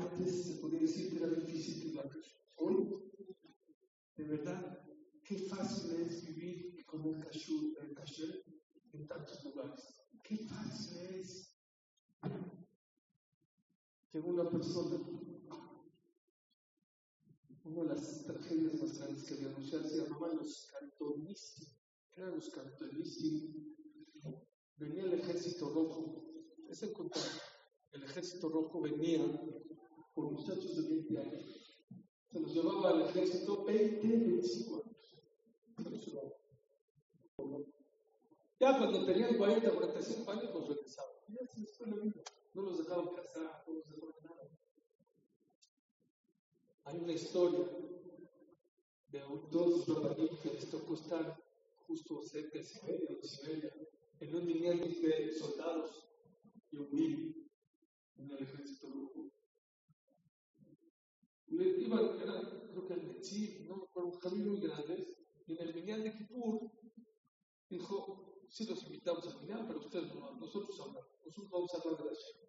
Antes se podía decir que era difícil que la Hoy, de verdad, qué fácil es vivir como el kasher, el kasher en tantos lugares. Qué fácil es. Llegó una persona, una de las tragedias más grandes que había anunciado se llamaban los cantonisti. ¿Qué eran los cantonisti? Venía el ejército rojo. Es el contrario. El ejército rojo venía por muchachos de 20 años. Se los llevaba al ejército 20, 25 años. Ya cuando tenían 40, 45 años los regresaban. Se les fue la vida. No los dejaban casar, no los dejaban nada. Hay una historia de dos rabanín que les tocó estar justo cerca de Siberia, de Siberia, en un lineal de soldados y un en el ejército rojo. Le iban, era, creo que el Metzir, ¿no? un camino muy grande, y en el Minyan de Kippur dijo, sí los invitamos al Minyan, pero ustedes no, nosotros hablamos, nosotros vamos a hablar de la Shem.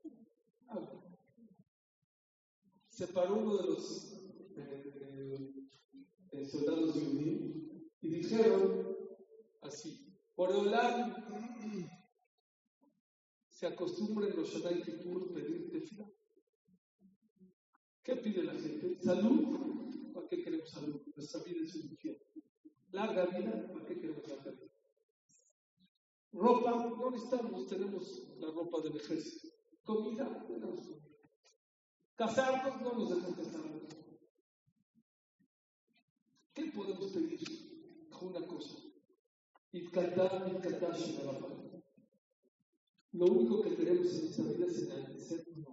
Se paró uno de los eh, eh, soldados de Udí y dijeron así, por hablar se acostumbra en los Shaddai Kippur pedir tefila. ¿Qué pide la gente? ¿Salud? ¿Para qué queremos salud? Nuestra vida es un infierno. Larga vida, ¿para qué queremos larga vida? Ropa, no necesitamos, tenemos la ropa del ejército. Comida, tenemos comida. Casarnos, no nos dejan casarnos. ¿Qué podemos pedir? Una cosa. Itkatar, Itkatar, Shemarabar. Lo único que tenemos en esta vida es agradecer no.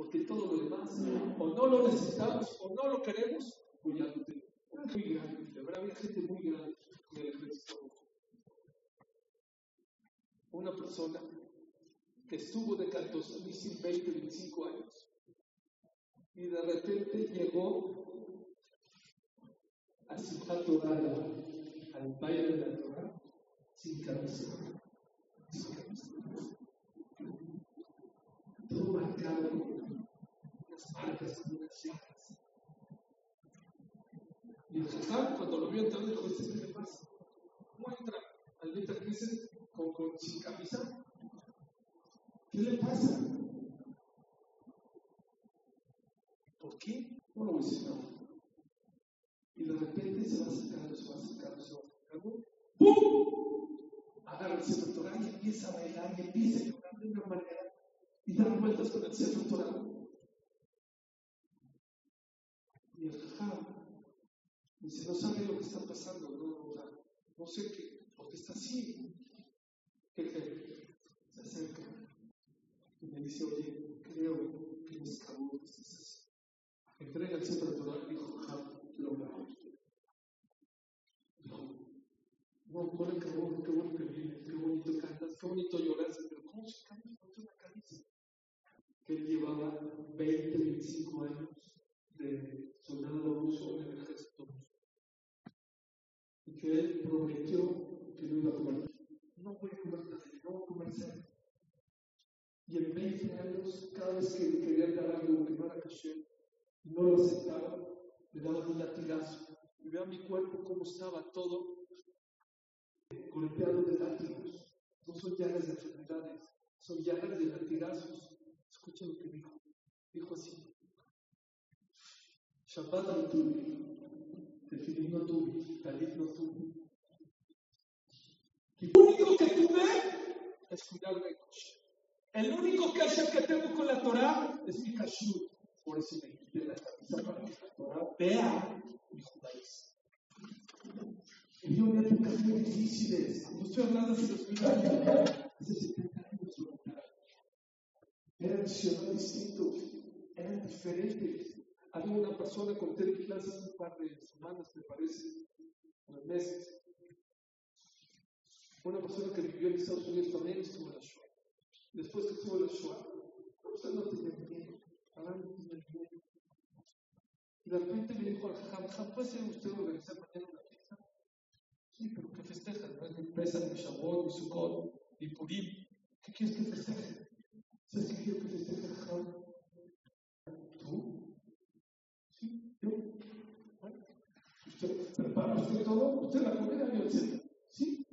Porque todo lo demás, o no lo necesitamos, o no lo queremos, o ya muy grande, de verdad había gente muy grande en el Una persona que estuvo de 14, 20, 25 años, y de repente llegó a Simchat Torah, al baile de la Torah, sin cabeza. Sin cabeza todo marcado con unas marcas, con unas llagas. Y el Jajam, cuando lo vio entrando, dijo: ¿Este qué le pasa? ¿Cómo entra al Beta con, con, sin camisa? ¿Qué le pasa? ¿Por qué? No lo a nada. Y de repente se va acercando, se va acercando, se va acercando. ¡Pum! Agarra el centro y empieza a bailar y empieza a llorar de una manera y dar vueltas con el centro Torah. Y el jajam dice, no sabe lo que está pasando, no, no sé qué, porque está así. Que se acerca y me dice, oye, creo que mis cabos es así. Entrega el y dijo, jajam, lo grabo. Dijo, no, pon el cabón, qué bueno que vienes, qué bonito cantas, qué bonito lloras, pero ¿cómo se canta con una camisa? él llevaba 20, 25 años de en el. Y que él prometió que no iba a comer. No voy a comer no voy a comer. Y en 20 años, cada vez que quería dar algo no era caché, no lo aceptaba, le daban un latigazo. Y vea mi cuerpo cómo estaba todo golpeado de látigos. No son llagas de enfermedades, son llagas de latigazos Escucha lo que dijo. Dijo así. Shabbat no tuve, Tefilim tuve, Talit no tuve. Y lo único que tuve es cuidar de coche. El único kasher que tengo con la Torah es mi kashrut. Por eso me quité la camisa para que la Torah vea mi judaísmo. Vivió épocas muy difíciles. No estoy hablando de los mil años. Hace 70 años eran ciudadanos distintos, eran diferentes. Había una persona, con en clases un par de semanas, me parece, unos meses. Una persona que vivió en Estados Unidos también estuvo en la Shoah. Después que estuvo en la Shoah, usted no tenía dinero, pagando no tenía dinero. Y de repente me dijo Jajam, ¿puede ser usted organizar mañana una fiesta? Sí, pero ¿qué festejan? No es ni Pesa, ni Shavuot, ni Sukkot, ni Purim. ¿Qué quieres que festeje? ¿Sabes qué quiero que festeje Jajam? Tú todo, usted la comida vio el. ¿Sí?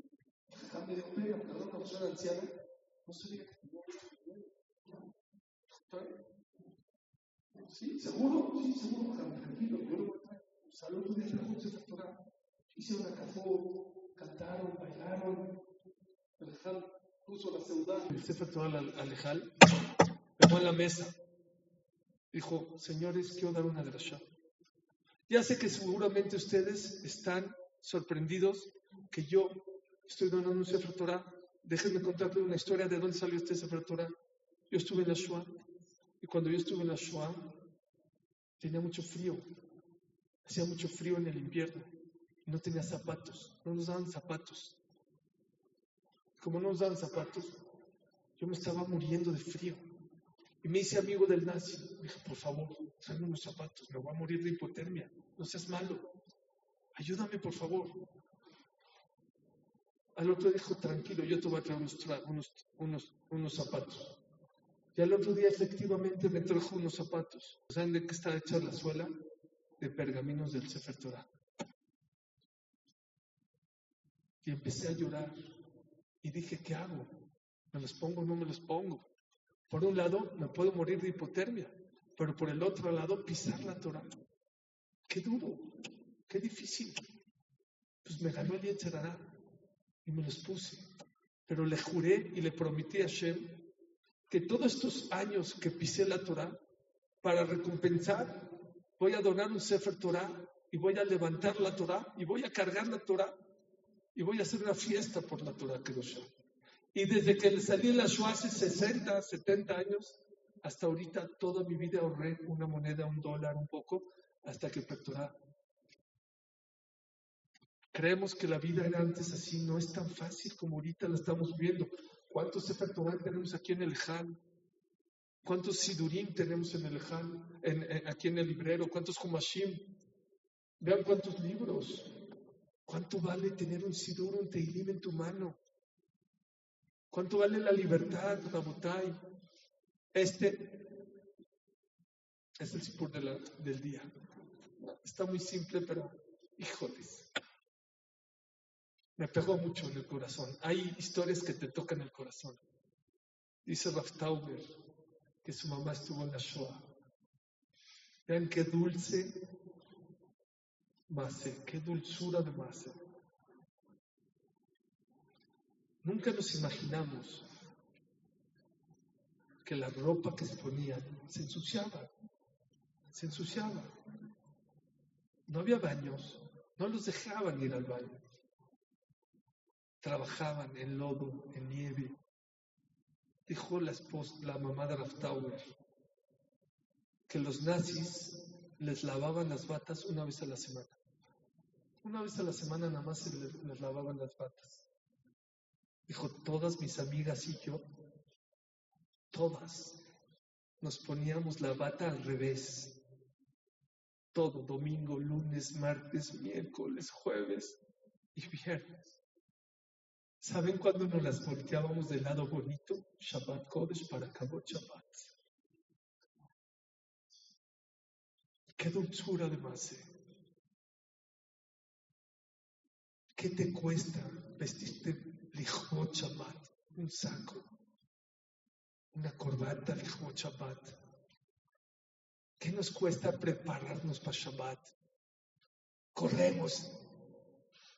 Acá me dio pena, perdón, una persona anciana, no sabía que tenía ¿Sí? ¿Seguro? Sí, seguro, tranquilo, yo lo voy a traer. Salud, un trajo un Sefer Torah. Hicieron cantaron, bailaron. El Ejal puso la ciudad, el Sefer Torah al Alejal, dejó en la mesa. Dijo, señores, quiero dar una drasha. Ya sé que seguramente ustedes están sorprendidos que yo estoy dando un Sefer Torah. Déjenme contarles una historia de dónde salió este Sefer Torah. Yo estuve en la Shoah y cuando yo estuve en la Shoah tenía mucho frío. Hacía mucho frío en el invierno no tenía zapatos. No nos daban zapatos. Como no nos daban zapatos, yo me estaba muriendo de frío. Me hice amigo del nazi. Dije, por favor, tráeme unos zapatos, me voy a morir de hipotermia. No seas malo. Ayúdame, por favor. Al otro dijo, tranquilo, yo te voy a traer unos, unos, unos, zapatos. Y al otro día efectivamente me trajo unos zapatos. ¿Saben de qué está hecha la suela? De pergaminos del Sefer Torah. Y empecé a llorar. Y dije, ¿qué hago? ¿Me los pongo o no me los pongo? Por un lado, me puedo morir de hipotermia, pero por el otro lado, pisar la Torah. Qué duro, qué difícil. Pues me ganó el Yetzerará y me los puse. Pero le juré y le prometí a Shem que todos estos años que pisé la Torah, para recompensar, voy a donar un Sefer Torah y voy a levantar la Torah y voy a cargar la Torah y voy a hacer una fiesta por la Torah Kedoshah. Y desde que salí en la Shoah hace 60, 70 años, hasta ahorita toda mi vida ahorré una moneda, un dólar, un poco, hasta que Torah. Creemos que la vida era antes así, no es tan fácil como ahorita la estamos viendo. ¿Cuántos Sefer tenemos aquí en el Han? ¿Cuántos Sidurim tenemos en el Han, en, aquí en el librero? ¿Cuántos Humashim? Vean cuántos libros. ¿Cuánto vale tener un Sidur, un Teilim en tu mano? ¿Cuánto vale la libertad, Rabotai? Este es el Sipur del día. Está muy simple, pero híjoles. Me pegó mucho en el corazón. Hay historias que te tocan el corazón. Dice Raftauber que su mamá estuvo en la Shoah. Vean qué dulce Mase, qué dulzura de Mase. Nunca nos imaginamos que la ropa que se ponían se ensuciaba, se ensuciaba. No había baños, no los dejaban ir al baño. Trabajaban en lodo, en nieve. Dijo la, esposa, la mamá de Raftauer que los nazis les lavaban las batas una vez a la semana. Una vez a la semana nada más se les, les lavaban las batas. Dijo, todas mis amigas y yo, todas, nos poníamos la bata al revés. Todo, domingo, lunes, martes, miércoles, jueves y viernes. ¿Saben cuándo nos las volteábamos del lado bonito? Shabbat Kodesh para Kabot Shabbat. Qué dulzura de Mase. ¿Qué te cuesta vestirte Lijot Shabbat, un saco, una corbata Lijot Shabbat. ¿Qué nos cuesta prepararnos para Shabbat? Corremos.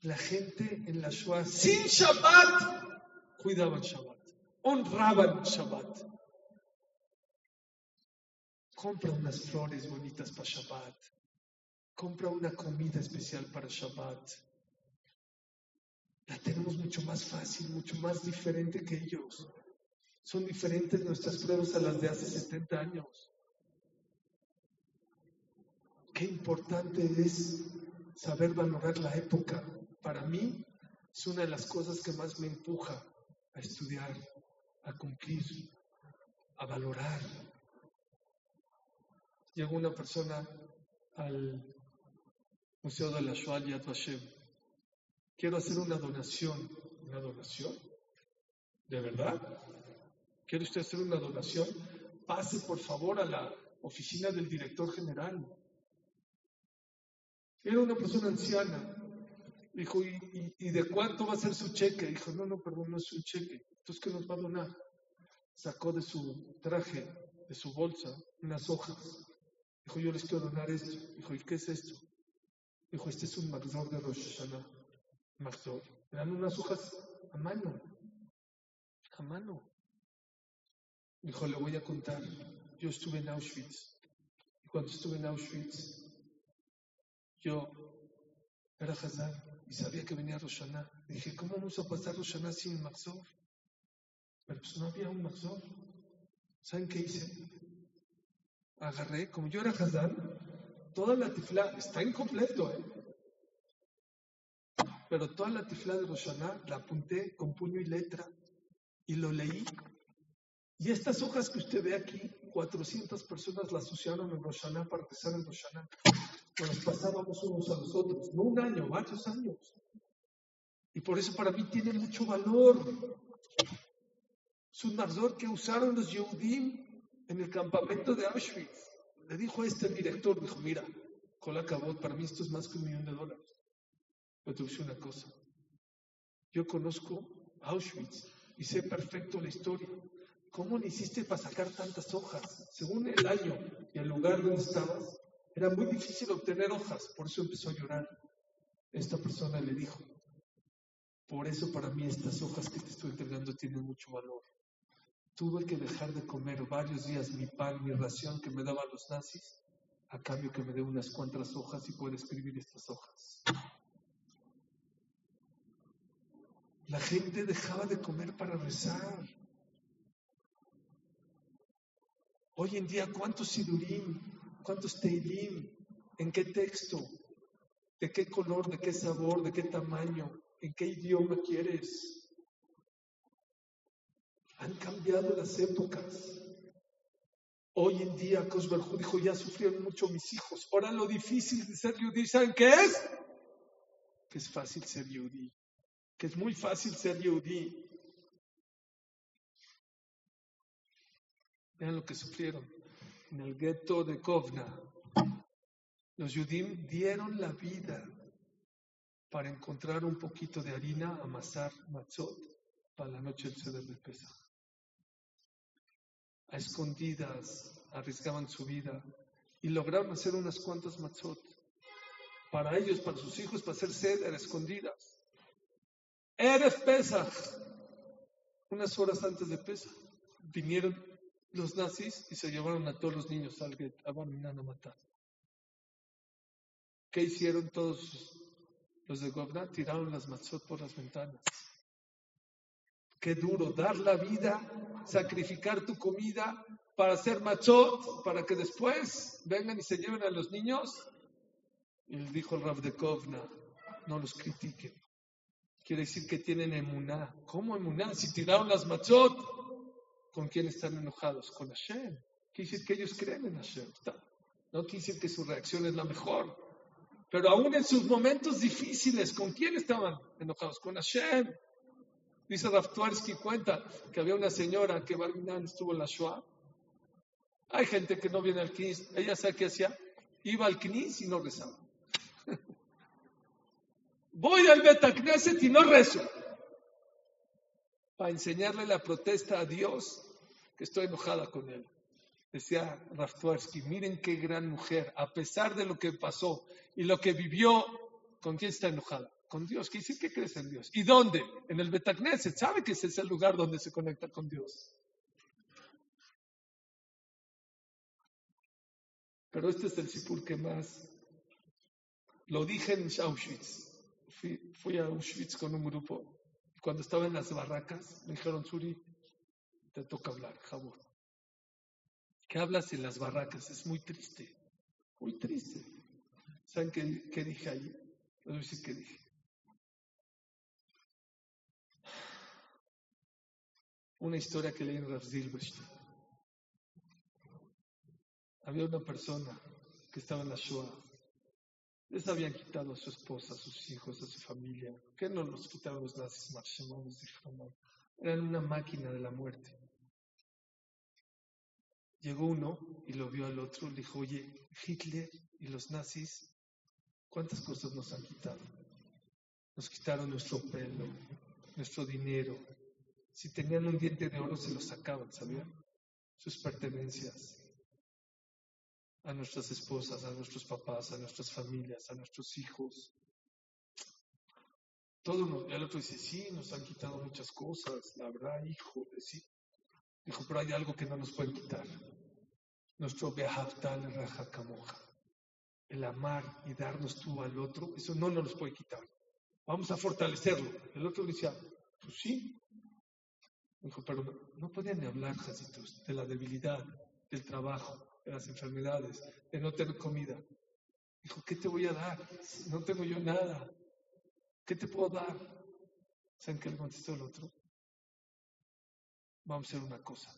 La gente en la Shoah sin Shabbat cuidaban Shabbat, honraban Shabbat. Compra unas flores bonitas para Shabbat. Compra una comida especial para Shabbat la tenemos mucho más fácil, mucho más diferente que ellos. Son diferentes nuestras pruebas a las de hace 70 años. Qué importante es saber valorar la época. Para mí es una de las cosas que más me empuja a estudiar, a cumplir, a valorar. Llegó una persona al Museo de la Shoah Yad Vashem quiero hacer una donación. ¿Una donación? ¿De verdad? ¿Quiere usted hacer una donación? Pase por favor a la oficina del director general. Era una persona anciana. Dijo, ¿y, de cuánto va a ser su cheque? Dijo, no, no, perdón, no es un cheque. Entonces, ¿qué nos va a donar? Sacó de su traje, de su bolsa, unas hojas. Dijo, yo les quiero donar esto. Dijo, ¿y qué es esto? Dijo, este es un Magzor de Rosh Hashanah. Magzor. dan unas hojas a mano. A mano. Dijo, le voy a contar. Yo estuve en Auschwitz. Y cuando estuve en Auschwitz, yo era Hazán y sabía que venía Roshaná. Dije, ¿cómo vamos a pasar Roshaná sin Maxor? Pero pues no había un Maxor. ¿Saben qué hice? Agarré, como yo era Hazán, toda la tifla, está incompleto, ¿eh? Pero toda la tifla de Roshaná la apunté con puño y letra y lo leí. Y estas hojas que usted ve aquí, 400 personas las usaron en Roshaná para empezar en Roshaná nos pasábamos unos a los otros, no un año, varios años. Y por eso para mí tiene mucho valor. Es un que usaron los Yehudim en el campamento de Auschwitz. Le dijo a este director, dijo, mira, Cola Cabot, para mí esto es más que un millón de dólares. Pero te voy una cosa. Yo conozco Auschwitz y sé perfecto la historia. ¿Cómo le hiciste para sacar tantas hojas? Según el año y el lugar donde estabas, era muy difícil obtener hojas, por eso empezó a llorar. Esta persona le dijo, por eso para mí estas hojas que te estoy entregando tienen mucho valor. Tuve que dejar de comer varios días mi pan, mi ración que me daban los nazis, a cambio que me dé unas cuantas hojas y pueda escribir estas hojas. La gente dejaba de comer para rezar. Hoy en día, ¿cuántos sidurín, ¿Cuántos teilim? ¿En qué texto? ¿De qué color? ¿De qué sabor? ¿De qué tamaño? ¿En qué idioma quieres? Han cambiado las épocas. Hoy en día, Cosberjú dijo, ya sufrieron mucho mis hijos. Ahora lo difícil de ser yudí, ¿saben qué es? Que es fácil ser yudí. Que es muy fácil ser yudí. Vean lo que sufrieron en el gueto de Kovna, los Yudim dieron la vida para encontrar un poquito de harina, amasar matzot para la noche del ceder de Pesach. A escondidas arriesgaban su vida y lograron hacer unas cuantas matzot para ellos, para sus hijos, para hacer ceder escondidas. Eres Pesach, unas horas antes de Pesach, vinieron los nazis y se llevaron a todos los niños al get, a matar. ¿Qué hicieron todos los de Govna? Tiraron las matzot por las ventanas. Qué duro, dar la vida, sacrificar tu comida para hacer matzot, para que después vengan y se lleven a los niños. Y dijo el Rav de Kovna, no los critiquen. Quiere decir que tienen emuná. ¿Cómo emuná? Si tiraron las matzot, ¿Con quién están enojados? Con Hashem. Quiere decir que ellos creen en Hashem. No quiere decir que su reacción es la mejor. Pero aún en sus momentos difíciles, ¿con quién estaban enojados? Con Hashem. Dice Raftuarsky, cuenta que había una señora que Barminan estuvo en la Shoah. Hay gente que no viene al Knis. Ella sabe qué hacía. Iba al Knis y no rezaba. Voy al Betacneset y no rezo para enseñarle la protesta a Dios, que estoy enojada con él. Decía Raftuarsky, miren qué gran mujer, a pesar de lo que pasó y lo que vivió, ¿con quién está enojada? Con Dios. ¿Qué dice que crees en Dios? ¿Y dónde? En el Betagneset. ¿Sabe que ese es el lugar donde se conecta con Dios? Pero este es el sipur que más. Lo dije en Auschwitz. Fui a Auschwitz con un grupo cuando estaba en las barracas, me dijeron, Suri, te toca hablar, Jabur. ¿Qué hablas en las barracas? Es muy triste, muy triste. ¿Saben qué, dije ahí? No sé qué dije. Una historia que leí en Rav Había una persona que estaba en la Shoah les habían quitado a su esposa, a sus hijos, a su familia. ¿Qué no los quitaron los nazis marshamanos? Eran una máquina de la muerte. Llegó uno y lo vio al otro, le dijo, oye, Hitler y los nazis, ¿cuántas cosas nos han quitado? Nos quitaron nuestro pelo, nuestro dinero. Si tenían un diente de oro, se lo sacaban, ¿sabían? Sus pertenencias. A nuestras esposas, a nuestros papás, a nuestras familias, a nuestros hijos. Todo el otro dice, sí, nos han quitado muchas cosas, la verdad, hijo. Dijo, pero hay algo que no nos pueden quitar. Nuestro Behavtal Rajacamoja. El amar y darnos tú al otro, eso no nos puede quitar. Vamos a fortalecerlo. El otro decía, pues sí. Dijo, pero no, podían ni hablar, Jacitos, de la debilidad, del trabajo, de las enfermedades, de no tener comida. Dijo, ¿qué te voy a dar? No tengo yo nada. ¿Qué te puedo dar? ¿Saben qué le contestó el otro? Vamos a hacer una cosa.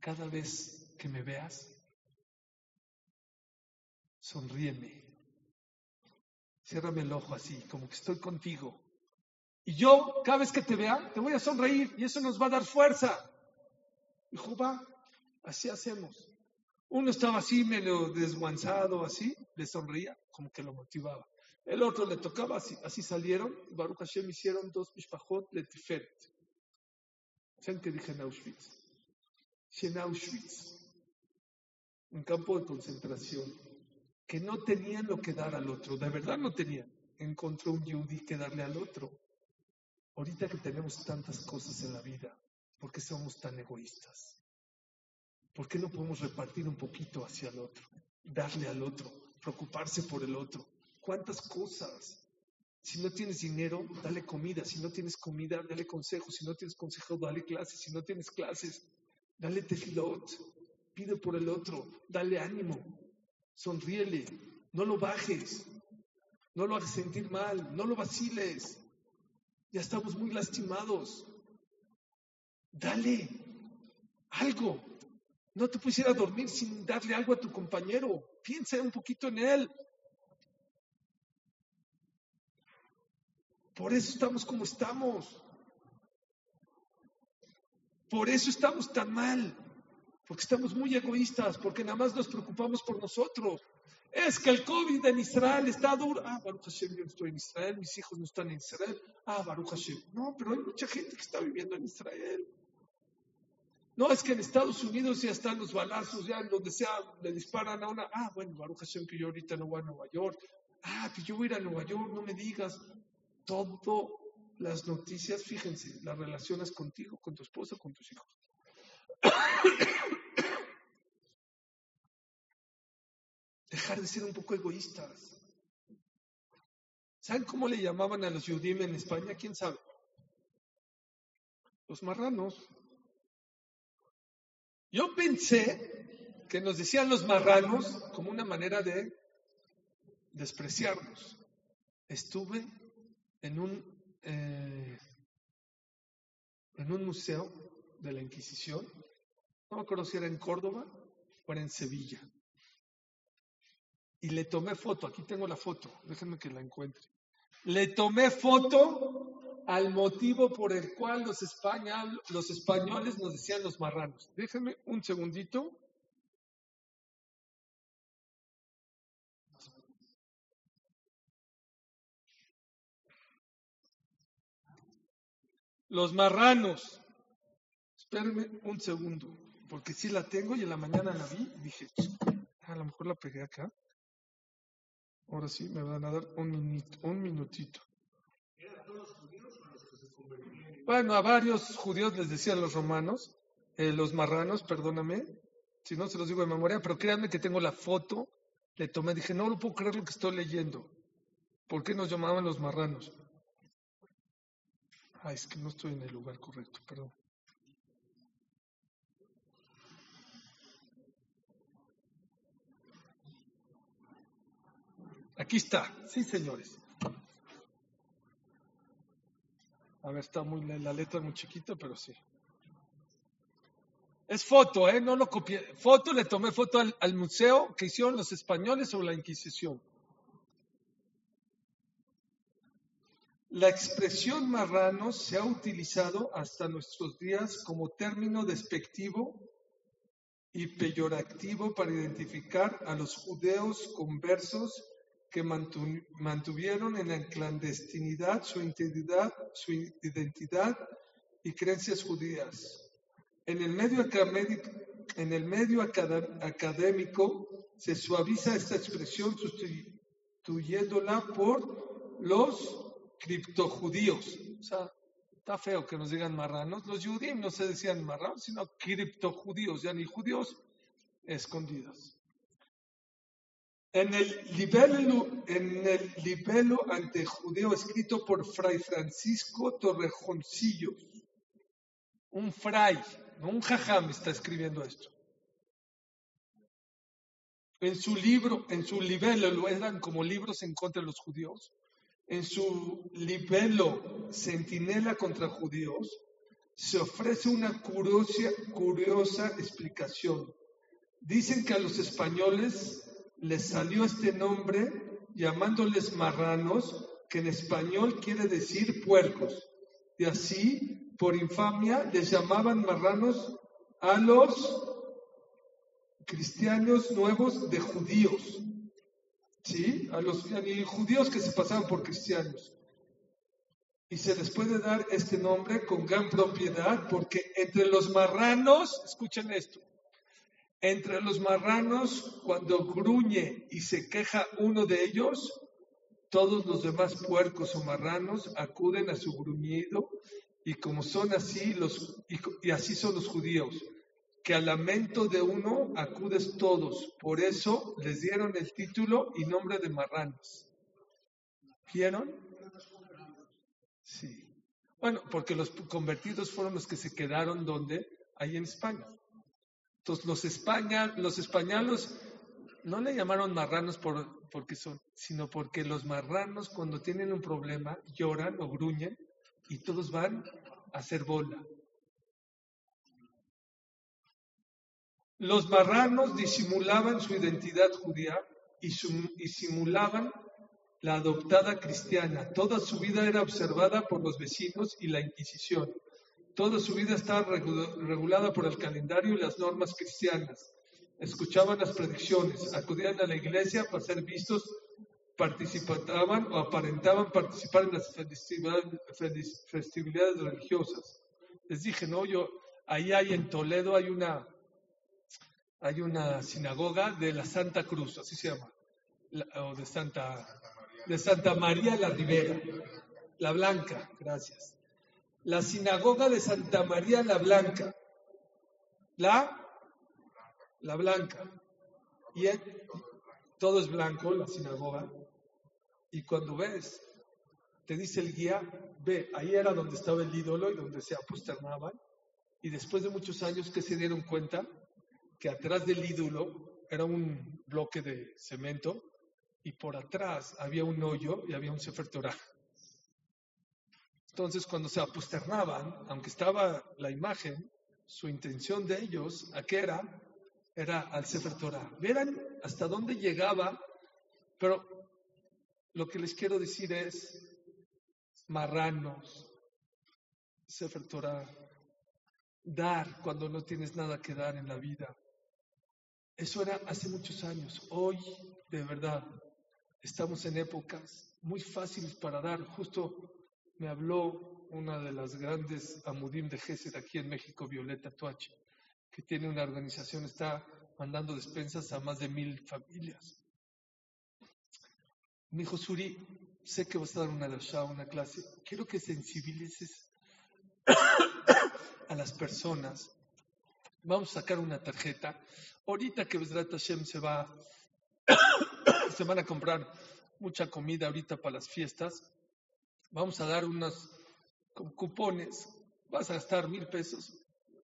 Cada vez que me veas, sonríeme. Ciérrame el ojo así, como que estoy contigo. Y yo, cada vez que te vea, te voy a sonreír y eso nos va a dar fuerza. Dijo, va, así hacemos. Uno estaba así, medio desguanzado, así, le sonreía, como que lo motivaba. El otro le tocaba, así, así salieron. Baruch Hashem hicieron dos mishpachot tiferet. ¿Saben qué dije en Auschwitz? en Auschwitz, un campo de concentración, que no tenían lo que dar al otro, de verdad no tenían. Encontró un yudí que darle al otro. Ahorita que tenemos tantas cosas en la vida, ¿por qué somos tan egoístas? ¿Por qué no podemos repartir un poquito hacia el otro? Darle al otro, preocuparse por el otro. ¿Cuántas cosas? Si no tienes dinero, dale comida. Si no tienes comida, dale consejo. Si no tienes consejo, dale clases. Si no tienes clases, dale tefilot. Pide por el otro. Dale ánimo. Sonríele. No lo bajes. No lo hagas sentir mal. No lo vaciles. Ya estamos muy lastimados. Dale algo. No te puedes ir a dormir sin darle algo a tu compañero. Piensa un poquito en él. Por eso estamos como estamos. Por eso estamos tan mal. Porque estamos muy egoístas, porque nada más nos preocupamos por nosotros. Es que el COVID en Israel está duro. Ah, Baruch Hashem, yo estoy en Israel, mis hijos no están en Israel. Ah, Baruch Hashem. No, pero hay mucha gente que está viviendo en Israel. No, es que en Estados Unidos ya están los balazos, ya en donde sea le disparan a una. Ah, bueno, Baruch Hashem, que yo ahorita no voy a Nueva York. Ah, que yo voy a ir a Nueva York, no me digas todo las noticias, fíjense, las relaciones contigo, con tu esposa, con tus hijos. Dejar de ser un poco egoístas. ¿Saben cómo le llamaban a los judíos en España? ¿Quién sabe? Los marranos. Yo pensé que nos decían los marranos como una manera de despreciarnos. Estuve en un, eh, en un museo de la Inquisición, no me acuerdo si era en Córdoba o era en Sevilla. Y le tomé foto, aquí tengo la foto, déjenme que la encuentre. Le tomé foto al motivo por el cual los, español, los españoles nos decían los marranos. Déjenme un segundito. Los marranos. Espérenme un segundo, porque sí la tengo y en la mañana la vi y dije, a lo mejor la pegué acá. Ahora sí, me van a dar un, un minutito. Bueno, a varios judíos les decían los romanos, eh, los marranos, perdóname, si no se los digo de memoria, pero créanme que tengo la foto, le tomé, dije, no lo puedo creer lo que estoy leyendo. ¿Por qué nos llamaban los marranos? Ah, es que no estoy en el lugar correcto, perdón. Aquí está, sí, señores. A ver, está muy la letra muy chiquita, pero sí. Es foto, ¿eh? No lo copié. Foto, le tomé foto al, museo que hicieron los españoles sobre la Inquisición. La expresión marrano se ha utilizado hasta nuestros días como término despectivo y peyorativo para identificar a los judeos conversos que mantuvieron en la clandestinidad su identidad, su identidad y creencias judías. En el medio académico, en el medio académico se suaviza esta expresión sustituyéndola por los criptojudíos. O sea, está feo que nos digan marranos. Los judíos no se decían marranos, sino criptojudíos, ya ni judíos escondidos. En el libelo, en el libelo ante judeo escrito por Fray Francisco Torrejoncillo, un fray, un jajam está escribiendo esto. En su libro, en su libelo, lo eran como libros en contra de los judíos. En su libelo, Centinela contra judíos, se ofrece una curiosa, curiosa explicación. Dicen que a los españoles les salió este nombre llamándoles marranos, que en español quiere decir puercos. Y así, por infamia, les llamaban marranos a los cristianos nuevos de judíos. ¿Sí? A los judíos que se pasaban por cristianos. Y se les puede dar este nombre con gran propiedad porque entre los marranos, escuchen esto, entre los marranos, cuando gruñe y se queja uno de ellos, todos los demás puercos o marranos acuden a su gruñido y como son así los y, así son los judíos, que al lamento de uno acudes todos. Por eso les dieron el título y nombre de marranos. ¿Vieron? Sí. Bueno, porque los convertidos fueron los que se quedaron donde, ahí en España. Entonces los, españoles no le llamaron marranos por, porque son, sino porque los marranos cuando tienen un problema lloran o gruñen y todos van a hacer bola. Los marranos disimulaban su identidad judía y, y simulaban la adoptada cristiana. Toda su vida era observada por los vecinos y la Inquisición. Toda su vida estaba regulada por el calendario y las normas cristianas. Escuchaban las predicciones, acudían a la iglesia para ser vistos, participaban o aparentaban participar en las festividades, religiosas. Les dije, no, yo, ahí hay en Toledo, hay una, hay una sinagoga de la Santa Cruz, así se llama, o de Santa, de Santa María la Ribera, la Blanca, gracias la sinagoga de Santa María la Blanca. La, la Blanca. Y todo es blanco, la sinagoga. Y cuando ves, te dice el guía, ve, ahí era donde estaba el ídolo y donde se aposternaban. Y después de muchos años que se dieron cuenta que atrás del ídolo era un bloque de cemento y por atrás había un hoyo y había un Sefer. Entonces, cuando se aposternaban, aunque estaba la imagen, su intención de ellos, ¿a qué era? Era al Sefer Torah. Verán hasta dónde llegaba, pero lo que les quiero decir es marranos, Sefer Torah, dar cuando no tienes nada que dar en la vida. Eso era hace muchos años. Hoy, de verdad, estamos en épocas muy fáciles para dar. Justo me habló una de las grandes Amudim de Gesed aquí en México, Violeta Tuache, que tiene una organización, está mandando despensas a más de mil familias. Me dijo, Suri, sé que vas a dar una dasha, una clase, quiero que sensibilices a las personas. Vamos a sacar una tarjeta. Ahorita que Besrat Hashem se va, se van a comprar mucha comida ahorita para las fiestas vamos a dar unos cupones, vas a gastar mil pesos,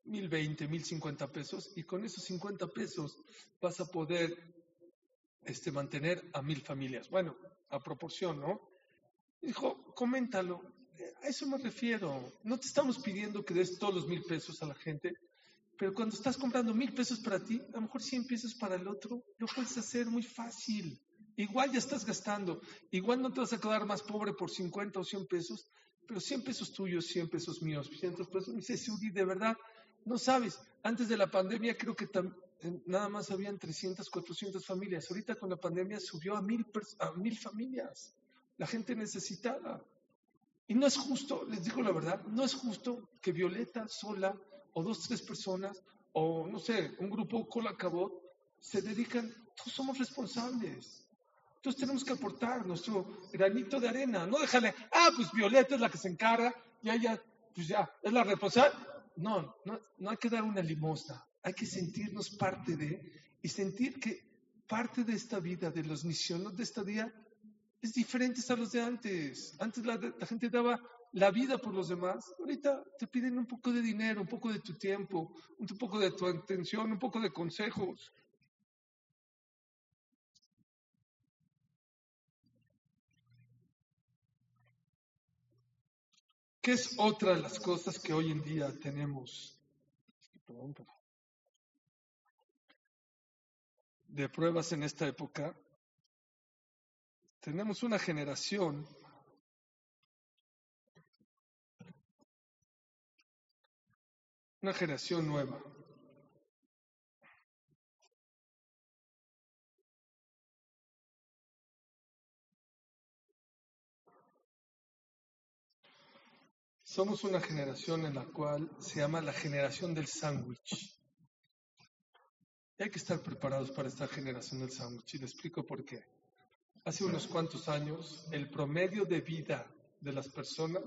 mil veinte, mil cincuenta pesos, y con esos cincuenta pesos vas a poder este, mantener a mil familias. Bueno, a proporción, ¿no? Dijo, coméntalo. A eso me refiero. No te estamos pidiendo que des todos los mil pesos a la gente, pero cuando estás comprando mil pesos para ti, a lo mejor cien pesos para el otro, lo puedes hacer muy fácil. Igual ya estás gastando. Igual no te vas a quedar más pobre por 50 o 100 pesos, pero 100 pesos tuyos, 100 pesos míos, 100 pesos. Me dice, Sudi, de verdad, no sabes. Antes de la pandemia creo que nada más habían 300, 400 familias. Ahorita con la pandemia subió a mil, a mil familias. La gente necesitada. Y no es justo, les digo la verdad, no es justo que Violeta sola o dos, tres personas o no sé, un grupo colacabot se dedican, todos somos responsables. Entonces tenemos que aportar nuestro granito de arena, no dejarle, ah, pues Violeta es la que se encarga, ya, ya, pues ya, es la responsable. No, no, no hay que dar una limosna, hay que sentirnos parte de, y sentir que parte de esta vida, de los misiones de esta día, es diferente a los de antes. Antes la, la gente daba la vida por los demás. Ahorita te piden un poco de dinero, un poco de tu tiempo, un poco de tu atención, un poco de consejos. ¿Qué es otra de las cosas que hoy en día tenemos de pruebas en esta época? Tenemos una generación una generación nueva. Somos una generación en la cual se llama la generación del sándwich. Hay que estar preparados para esta generación del sándwich. Y le explico por qué. Hace unos cuantos años, el promedio de vida de las personas,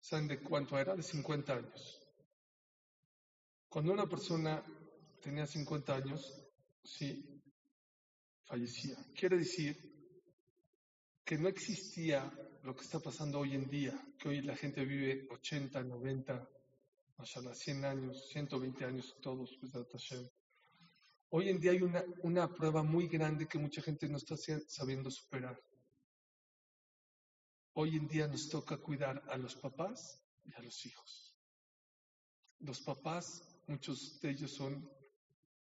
¿saben de cuánto era? De 50 años. Cuando una persona tenía 50 años, sí, fallecía. Quiere decir que no existía lo que está pasando hoy en día, que hoy la gente vive 80, 90, mashallah, 100 años, 120 años, todos, pues, Hoy en día hay una, una prueba muy grande que mucha gente no está sabiendo superar. Hoy en día nos toca cuidar a los papás y a los hijos. Los papás muchos de ellos son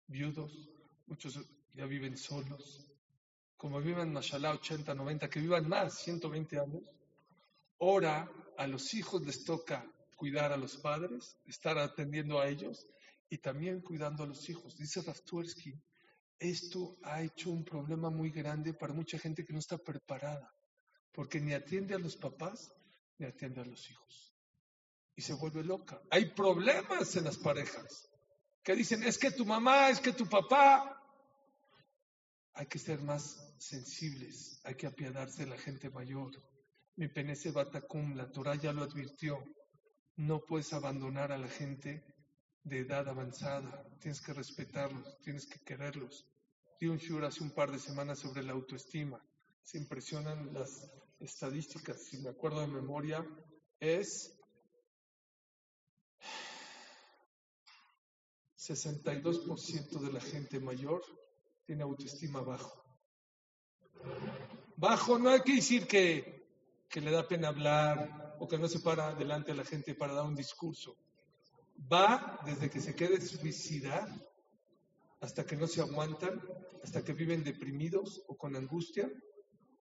viudos, muchos ya viven solos. Como viven, mashallah, 80, 90, que vivan más, 120 años. Ahora a los hijos les toca cuidar a los padres, estar atendiendo a ellos y también cuidando a los hijos. Dice Raftuersky, esto ha hecho un problema muy grande para mucha gente que no está preparada, porque ni atiende a los papás ni atiende a los hijos y se vuelve loca. Hay problemas en las parejas que dicen, es que tu mamá, es que tu papá. Hay que ser más sensibles, hay que apiadarse de la gente mayor. Mi penece batacum, la Torah ya lo advirtió. No puedes abandonar a la gente de edad avanzada. Tienes que respetarlos, tienes que quererlos. Di un shur hace un par de semanas sobre la autoestima. Se impresionan las estadísticas, si me acuerdo de memoria, es 62% de la gente mayor tiene autoestima bajo. Bajo no hay que decir que, que le da pena hablar o que no se para delante de la gente para dar un discurso. Va desde que se quede suicida hasta que no se aguantan, hasta que viven deprimidos o con angustia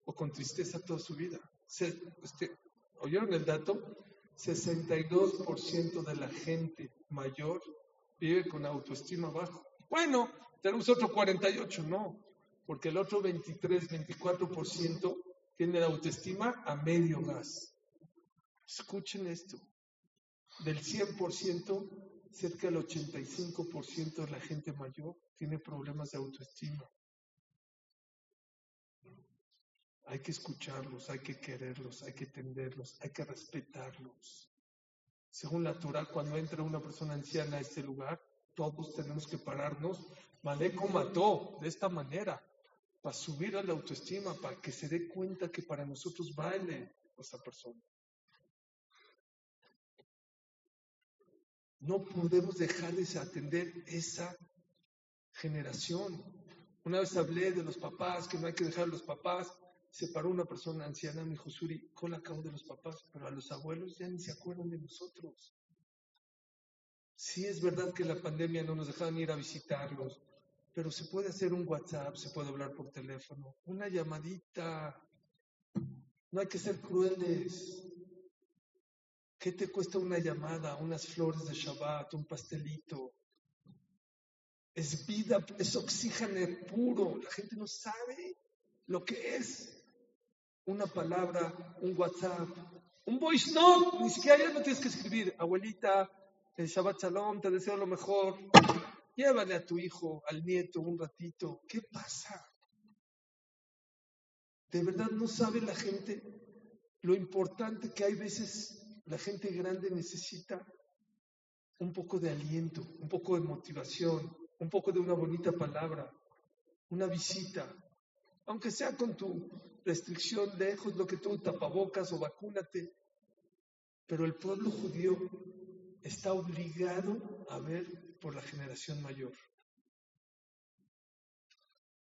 o con tristeza toda su vida. Este, ¿Oyeron el dato? 62% de la gente mayor vive con autoestima bajo. Bueno, tenemos otro 48, no, porque el otro 23, 24% tiene la autoestima a medio gas. Escuchen esto. Del 100%, cerca del 85% de la gente mayor tiene problemas de autoestima. Hay que escucharlos, hay que quererlos, hay que tenderlos, hay que respetarlos. Según la Torah, cuando entra una persona anciana a este lugar, todos tenemos que pararnos. Maleco mató de esta manera, para subir a la autoestima, para que se dé cuenta que para nosotros vale esa persona. No podemos dejar de atender esa generación. Una vez hablé de los papás, que no hay que dejar a los papás se paró una persona anciana, me dijo, Suri, con la causa de los papás, pero a los abuelos ya ni se acuerdan de nosotros. Sí es verdad que la pandemia no nos dejaban ir a visitarlos, pero se puede hacer un WhatsApp, se puede hablar por teléfono, una llamadita. No hay que ser crueles. ¿Qué te cuesta una llamada, unas flores de Shabbat, un pastelito? es vida, es oxígeno puro. La gente no sabe lo que es una palabra, un WhatsApp, un voice note. Ni siquiera ya no tienes que escribir, abuelita, el Shabbat Shalom, te deseo lo mejor. Llévale a tu hijo, al nieto, un ratito. ¿Qué pasa? De verdad no sabe la gente lo importante que hay veces la gente grande necesita un poco de aliento, un poco de motivación, un poco de una bonita palabra, una visita, aunque sea con tu restricción lejos, lo que tú tapabocas o vacúnate. Pero el pueblo judío está obligado a ver por la generación mayor.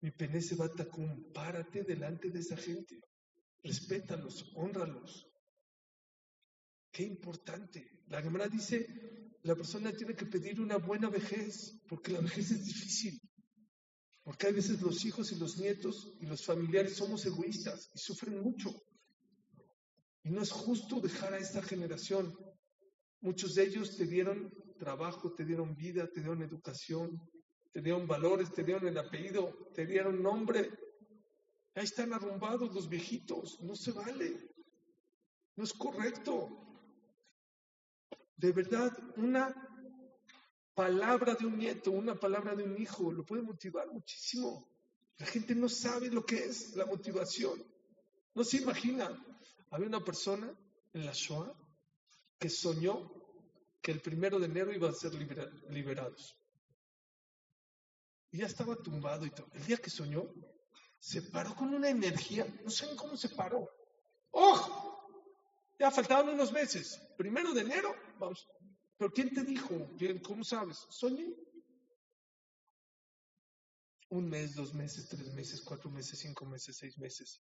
Mi penese batacum, párate delante de esa gente, respétalos, honralos. Qué importante. La Gemara dice, la persona tiene que pedir una buena vejez, porque la vejez es difícil. Porque hay veces los hijos y los nietos y los familiares somos egoístas y sufren mucho. Y no es justo dejar a esta generación. Muchos de ellos te dieron trabajo, te dieron vida, te dieron educación, te dieron valores, te dieron el apellido, te dieron nombre. Ahí están arrumbados los viejitos. No se vale. No es correcto. De verdad, una palabra de un nieto, una palabra de un hijo, lo puede motivar muchísimo. La gente no sabe lo que es la motivación. No se imagina. Había una persona en la Shoah que soñó que el primero de enero iba a ser liberados. Y ya estaba tumbado y todo. El día que soñó, se paró con una energía. No saben cómo se paró. ¡Oh! Ya faltaban unos meses. Primero de enero, vamos, ¿Pero quién te dijo? ¿Cómo sabes? Soñé. Un mes, dos meses, tres meses, cuatro meses, cinco meses, seis meses.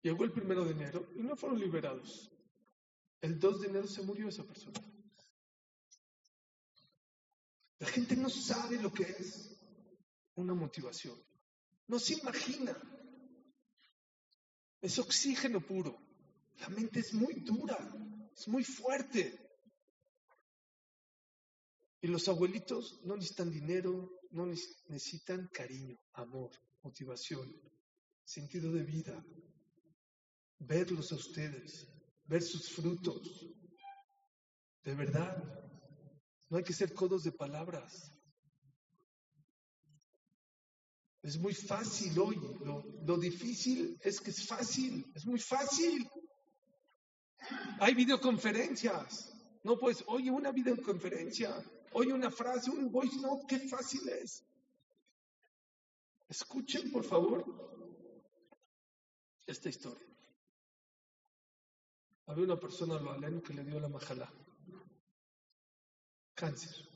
Llegó el primero de enero y no fueron liberados. El 2 de enero se murió esa persona. La gente no sabe lo que es una motivación. No se imagina. Es oxígeno puro. La mente es muy dura, es muy fuerte. Y los abuelitos no necesitan dinero, no necesitan cariño, amor, motivación, sentido de vida. Verlos a ustedes, ver sus frutos. De verdad, no hay que ser codos de palabras. Es muy fácil hoy. Lo, lo, difícil es que es fácil. Es muy fácil. Hay videoconferencias. No puedes, oye, una videoconferencia. Oye una frase, un voice note, qué fácil es. Escuchen, por favor, esta historia. Había una persona, lo aleno, que le dio la majala. Cáncer.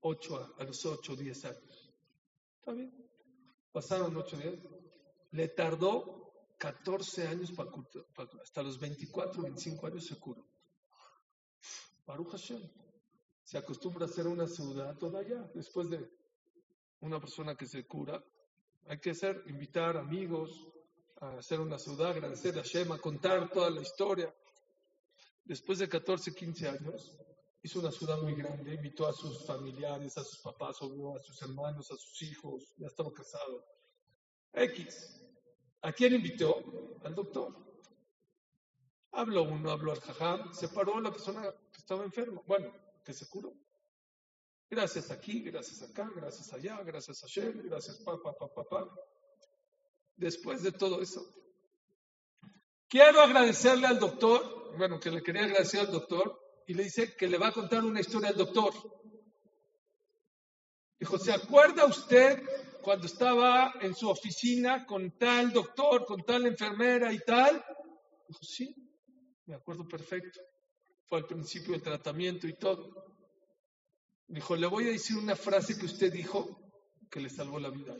Ocho a, a los ocho, diez años. ¿Está bien? Pasaron ocho días. Le tardó 14 años para, hasta los 24, 25 años se curó. Baruch Hashem se acostumbra a hacer una ciudad toda allá. Después de una persona que se cura, hay que hacer, invitar amigos a hacer una ciudad, agradecer a Shema, contar toda la historia. Después de 14, 15 años, hizo una ciudad muy grande, invitó a sus familiares, a sus papás, a sus hermanos, a sus hijos, ya estaba casado. X. ¿A quién invitó? Al doctor. Habló uno, habló al jajam, se paró la persona que estaba enferma. Bueno, que se curó. Gracias aquí, gracias acá, gracias allá, gracias a Shem, gracias papá, papá, papá. Después de todo eso, quiero agradecerle al doctor, bueno, que le quería agradecer al doctor, y le dice que le va a contar una historia al doctor. Dijo, ¿se acuerda usted cuando estaba en su oficina con tal doctor, con tal enfermera y tal? Dijo, sí, me acuerdo perfecto al principio del tratamiento y todo. Dijo, le voy a decir una frase que usted dijo que le salvó la vida.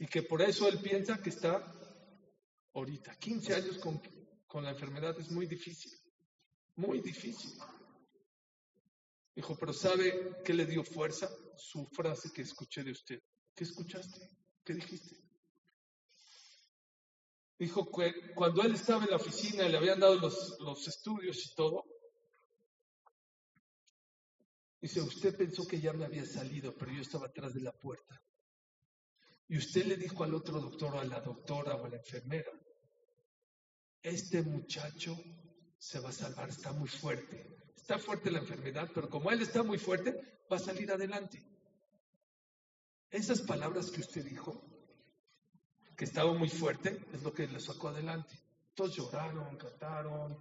Y que por eso él piensa que está ahorita. 15 años con, con la enfermedad es muy difícil. Muy difícil. Dijo, pero ¿sabe qué le dio fuerza? Su frase que escuché de usted. ¿Qué escuchaste? ¿Qué dijiste? Dijo que cuando él estaba en la oficina y le habían dado los, los estudios y todo, Dice, usted pensó que ya me había salido, pero yo estaba atrás de la puerta. Y usted le dijo al otro doctor, a la doctora o a la enfermera, este muchacho se va a salvar, está muy fuerte. Está fuerte la enfermedad, pero como él está muy fuerte, va a salir adelante. Esas palabras que usted dijo, que estaba muy fuerte, es lo que le sacó adelante. Todos lloraron, cantaron,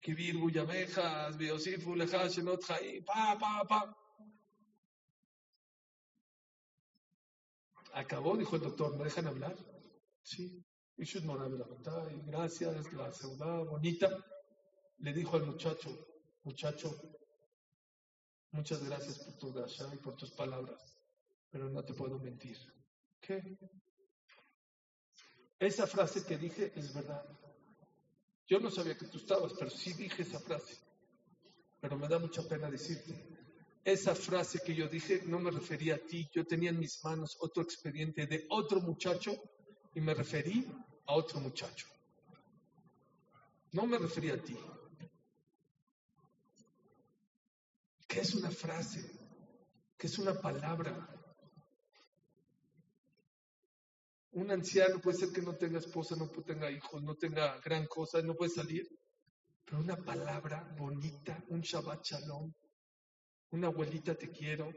Kibir, Buyamejas, Biosifu, Lejashenot, pa, pa, pa. Acabó, dijo el doctor, ¿me dejan hablar? Sí. Y gracias, la ciudad bonita. Le dijo al muchacho, muchacho, muchas gracias por tu gracia y por tus palabras, pero no te puedo mentir. ¿Qué? Esa frase que dije es verdad. Yo no sabía que tú estabas, pero sí dije esa frase. Pero me da mucha pena decirte. Esa frase que yo dije no me refería a ti. Yo tenía en mis manos otro expediente de otro muchacho y me referí a otro muchacho. No me refería a ti. ¿Qué es una frase? ¿Qué es una palabra? Un anciano puede ser que no tenga esposa, no tenga hijos, no tenga gran cosa, no puede salir. Pero una palabra bonita, un Shabbat Shalom, una abuelita te quiero,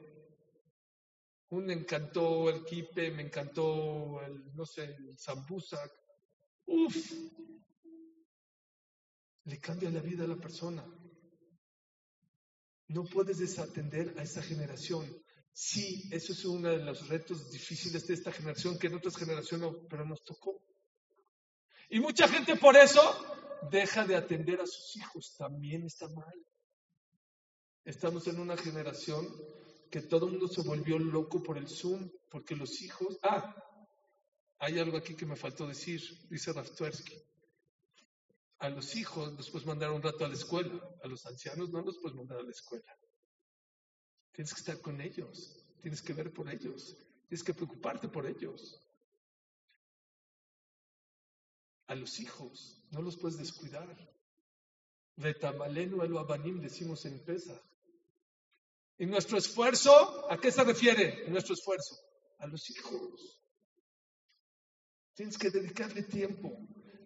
un encantó el kipe, me encantó el, no sé, el zambusak. Uf, le cambia la vida a la persona. No puedes desatender a esa generación. Sí, eso es uno de los retos difíciles de esta generación que en otras generaciones no, pero nos tocó. Y mucha gente por eso deja de atender a sus hijos. También está mal. Estamos en una generación que todo el mundo se volvió loco por el Zoom, porque los hijos... Ah, hay algo aquí que me faltó decir, dice Raftuersky. A los hijos los puedes mandar un rato a la escuela, a los ancianos no los puedes mandar a la escuela. Tienes que estar con ellos, tienes que ver por ellos, tienes que preocuparte por ellos. A los hijos, no los puedes descuidar. Retamalenu el abanim decimos en Pesa. ¿Y nuestro esfuerzo? ¿A qué se refiere nuestro esfuerzo? A los hijos. Tienes que dedicarle tiempo.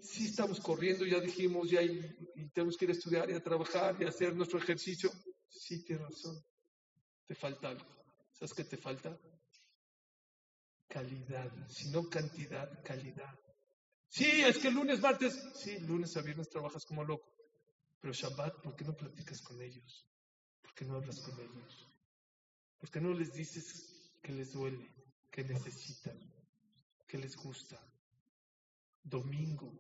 Si estamos corriendo, ya dijimos, ya y, y tenemos que ir a estudiar y a trabajar y a hacer nuestro ejercicio. Sí, tienes razón te falta algo. ¿Sabes qué te falta? Calidad, si no cantidad, calidad. Sí, es que lunes, martes, sí, lunes a viernes trabajas como loco. Pero Shabbat, ¿por qué no platicas con ellos? ¿Por qué no hablas con ellos? ¿Por qué no les dices que les duele, que necesitan, que les gusta? Domingo,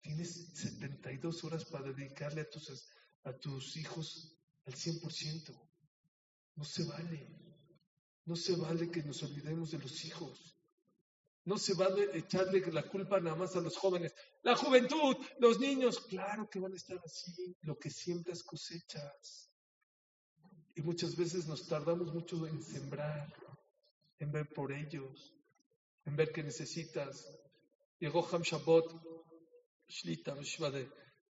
tienes 72 horas para dedicarle a tus, a tus hijos al 100%. No se vale. No se vale que nos olvidemos de los hijos. No se vale echarle la culpa nada más a los jóvenes. La juventud, los niños, claro que van a estar así. Lo que siembras cosechas. Y muchas veces nos tardamos mucho en sembrar, en ver por ellos, en ver qué necesitas. Llegó Ham Shabbat, Shlita, de,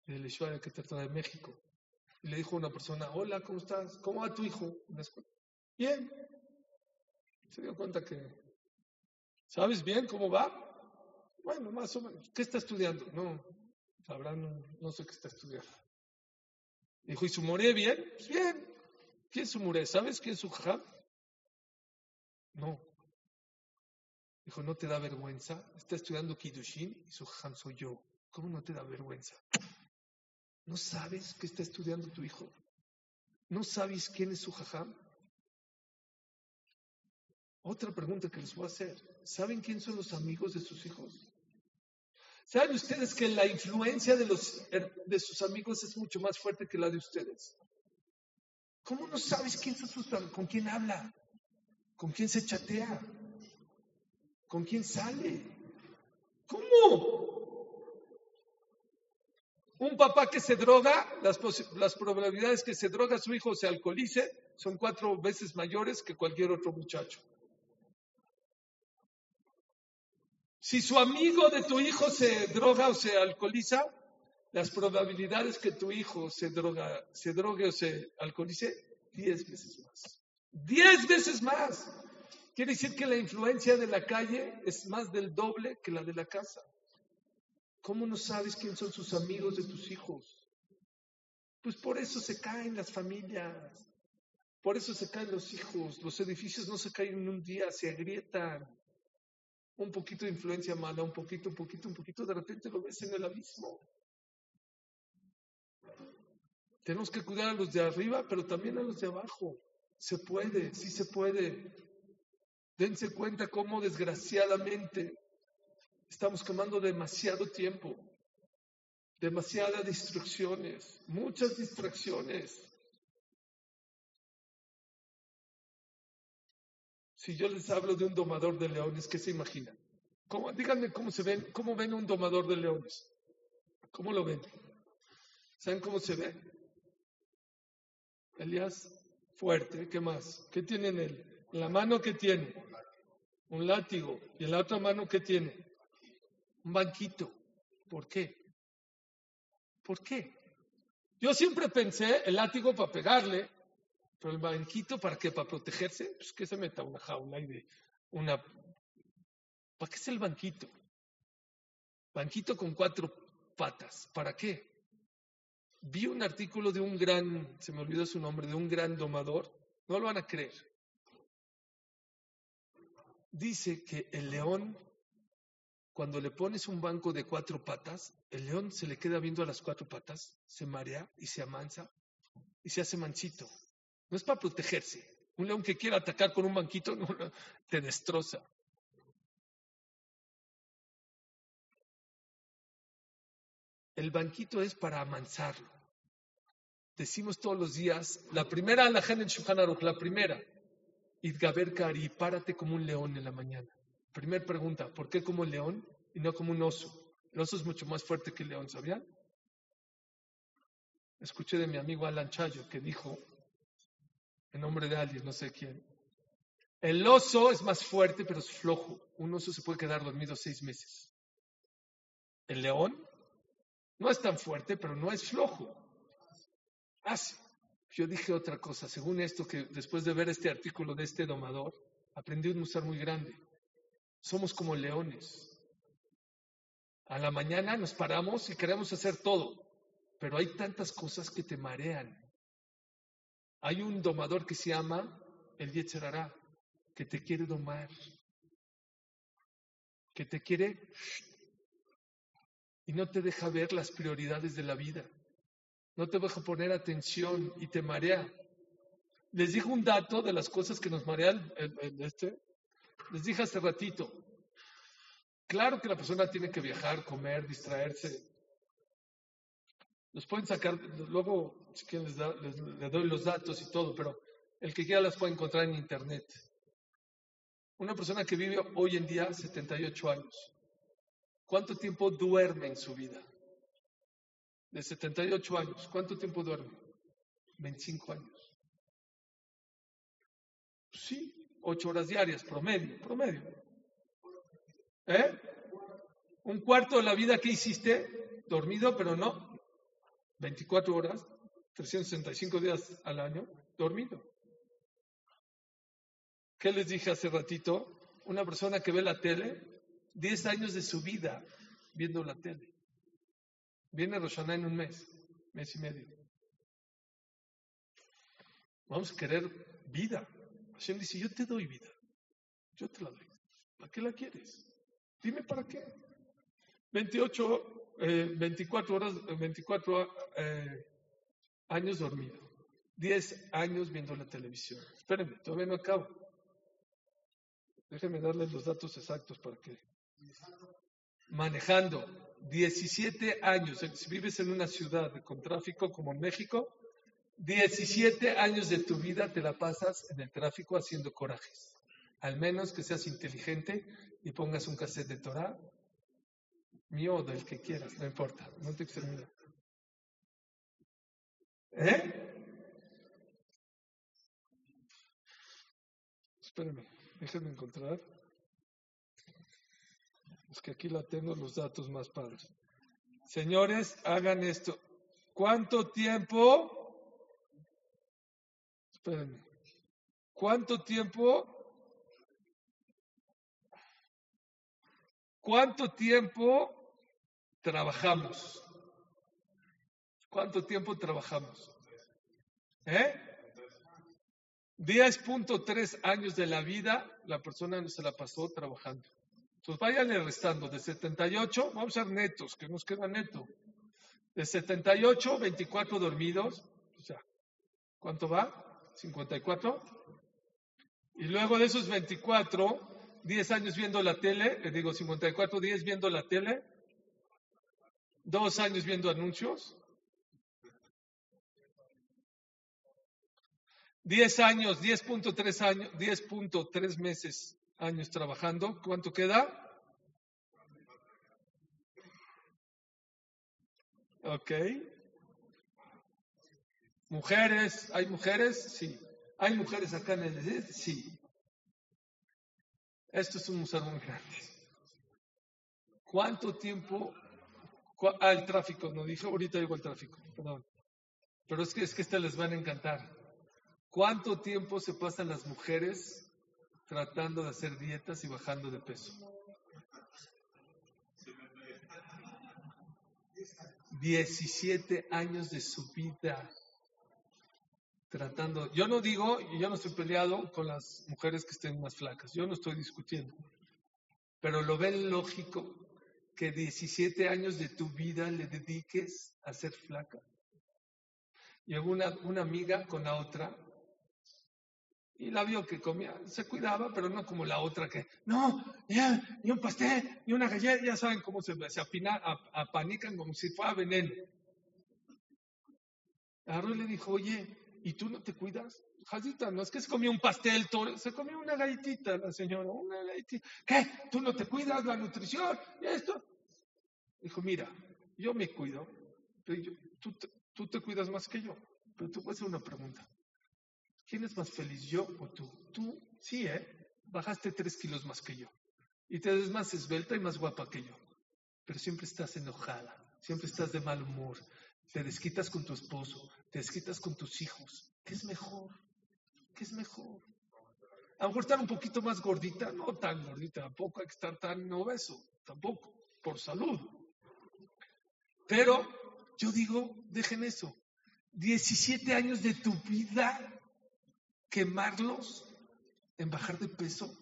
de, que trata de México. Y le dijo a una persona, hola, ¿cómo estás? ¿Cómo va tu hijo Bien. Se dio cuenta que, ¿sabes bien cómo va? Bueno, más o menos. ¿Qué está estudiando? No, sabrá, no, sé qué está estudiando. Dijo, ¿y su moré bien? Pues bien. ¿Quién es su moré? ¿Sabes quién es su jajam? No. Dijo, ¿no te da vergüenza? Está estudiando Kiddushin y su jajam soy yo. ¿Cómo no te da vergüenza? ¿No sabes qué está estudiando tu hijo? ¿No sabes quién es su jajam? Otra pregunta que les voy a hacer. ¿Saben quién son los amigos de sus hijos? ¿Saben ustedes que la influencia de, los, de sus amigos es mucho más fuerte que la de ustedes? ¿Cómo no sabes quién con quién habla? ¿Con quién se chatea? ¿Con quién sale? ¿Cómo? Un papá que se droga, las, las probabilidades que se droga su hijo se alcoholice son cuatro veces mayores que cualquier otro muchacho. Si su amigo de tu hijo se droga o se alcoholiza, las probabilidades que tu hijo se droga, se drogue o se alcoholice diez veces más. Diez veces más. Quiere decir que la influencia de la calle es más del doble que la de la casa. ¿Cómo no sabes quién son sus amigos de tus hijos? Pues por eso se caen las familias, por eso se caen los hijos, los edificios no se caen en un día, se agrietan. Un poquito de influencia mala, un poquito, un poquito, un poquito, de repente lo ves en el abismo. Tenemos que cuidar a los de arriba, pero también a los de abajo. Se puede, sí se puede. Dense cuenta cómo desgraciadamente estamos quemando demasiado tiempo, demasiadas distracciones, muchas distracciones. Si yo les hablo de un domador de leones, ¿qué se imaginan? ¿Cómo, díganme cómo se ven, cómo ven un domador de leones. ¿Cómo lo ven? ¿Saben cómo se ve? Elías, fuerte, ¿qué más? ¿Qué tiene en él? La mano que tiene, un látigo, y en la otra mano ¿qué tiene, un banquito. ¿Por qué? ¿Por qué? Yo siempre pensé el látigo para pegarle, pero el banquito, ¿para qué? ¿Para protegerse? Pues que se meta una jaula y de una... ¿Para qué es el banquito? Banquito con cuatro patas. ¿Para qué? Vi un artículo de un gran, se me olvidó su nombre, de un gran domador. No lo van a creer. Dice que el león, cuando le pones un banco de cuatro patas, el león se le queda viendo a las cuatro patas, se marea y se amansa y se hace mansito. No es para protegerse. Un león que quiera atacar con un banquito te destroza. El banquito es para amansarlo. Decimos todos los días, la primera la en Shulchan la primera, Idgaber Kari, párate como un león en la mañana. Primer pregunta, ¿por qué como un león y no como un oso? El oso es mucho más fuerte que el león, ¿sabían? Escuché de mi amigo Alan Chayo que dijo, en nombre de alguien, no sé quién. El oso es más fuerte, pero es flojo. Un oso se puede quedar dormido seis meses. El león no es tan fuerte, pero no es flojo. Hace. Yo dije otra cosa, según esto, que después de ver este artículo de este domador, aprendí un musar muy grande. Somos como leones. A la mañana nos paramos y queremos hacer todo, pero hay tantas cosas que te marean. Hay un domador que se llama el Yetzerará, que te quiere domar, que te quiere y no te deja ver las prioridades de la vida, no te deja poner atención y te marea. Les dije un dato de las cosas que nos marean, este, les dije hace ratito, claro que la persona tiene que viajar, comer, distraerse, los pueden sacar, luego si quieren les, doy los datos y todo, pero el que quiera las puede encontrar en internet. Una persona que vive hoy en día 78 años, ¿cuánto tiempo duerme en su vida? De 78 años, ¿cuánto tiempo duerme? 25 años. Sí, 8 horas diarias, promedio, promedio. ¿Eh? Un cuarto de la vida que hiciste dormido, pero no, 24 horas, 365 días al año, dormido. ¿Qué les dije hace ratito? Una persona que ve la tele, 10 años de su vida viendo la tele. Viene Roshaná en un mes, mes y medio. Vamos a querer vida. Hashem dice, yo te doy vida. Yo te la doy. ¿Para qué la quieres? Dime para qué. 28 24 eh, horas, 24 eh, años dormido, 10 años viendo la televisión. Espérenme, todavía no acabo. Déjenme darles los datos exactos para que. Manejando 17 años, si vives en una ciudad con tráfico como México, 17 años de tu vida te la pasas en el tráfico haciendo corajes. Al menos que seas inteligente y pongas un cassette de Torah mío del que quieras, no importa, no te extermina. ¿Eh? Déjenme encontrar. Que aquí la tengo los datos más padres. Señores, hagan esto. ¿Cuánto tiempo? espérenme. ¿Cuánto tiempo? ¿Cuánto tiempo trabajamos? ¿Cuánto tiempo trabajamos? ¿Eh? 10.3 años de la vida, la persona no se la pasó trabajando. Entonces váyanle restando de 78, vamos a ser netos, que nos queda neto. De 78, 24 dormidos, o sea, ¿cuánto va? 54. Y luego de esos 24, 10 años viendo la tele, le digo 54, 10 viendo la tele, dos años viendo anuncios, 10 años, 10.3 años, 10.3 meses, años trabajando, ¿cuánto queda? Ok. Mujeres, ¿hay mujeres? Sí. ¿Hay mujeres acá en el Sí. Esto es un museo muy grande. ¿Cuánto tiempo? Ah, el tráfico, no dije, ahorita digo el tráfico, perdón. Pero es que, es que este les van a encantar. ¿Cuánto tiempo se pasan las mujeres tratando de hacer dietas y bajando de peso? 17 años de su vida tratando. Yo no digo, yo no estoy peleado con las mujeres que estén más flacas, yo no estoy discutiendo, pero lo ven lógico que 17 años de tu vida le dediques a ser flaca. Llegó una, una amiga con la otra y la vio que comía, se cuidaba, pero no como la otra que, no, ni un pastel, ni una galleta, ya saben cómo se, se apina, apanican como si fuera veneno. Agarró le dijo, oye, ¿y tú no te cuidas? Jadita, no es que se comió un pastel, todo, se comió una galletita la señora, una galletita. ¿Qué? ¿Tú no te cuidas la nutrición? ¿Y esto? Dijo, mira, yo me cuido, pero tú, tú te cuidas más que yo. Pero tú puedes hacer una pregunta. ¿Quién es más feliz, yo o tú? Tú, sí, ¿eh? Bajaste tres kilos más que yo. Y te ves más esbelta y más guapa que yo. Pero siempre estás enojada, siempre estás de mal humor. Te desquitas con tu esposo, te desquitas con tus hijos. ¿Qué es mejor? ¿Qué es mejor? A lo mejor estar un poquito más gordita, no tan gordita, tampoco hay que estar tan obeso, tampoco, por salud. Pero yo digo, dejen eso. 17 años de tu vida quemarlos en bajar de peso?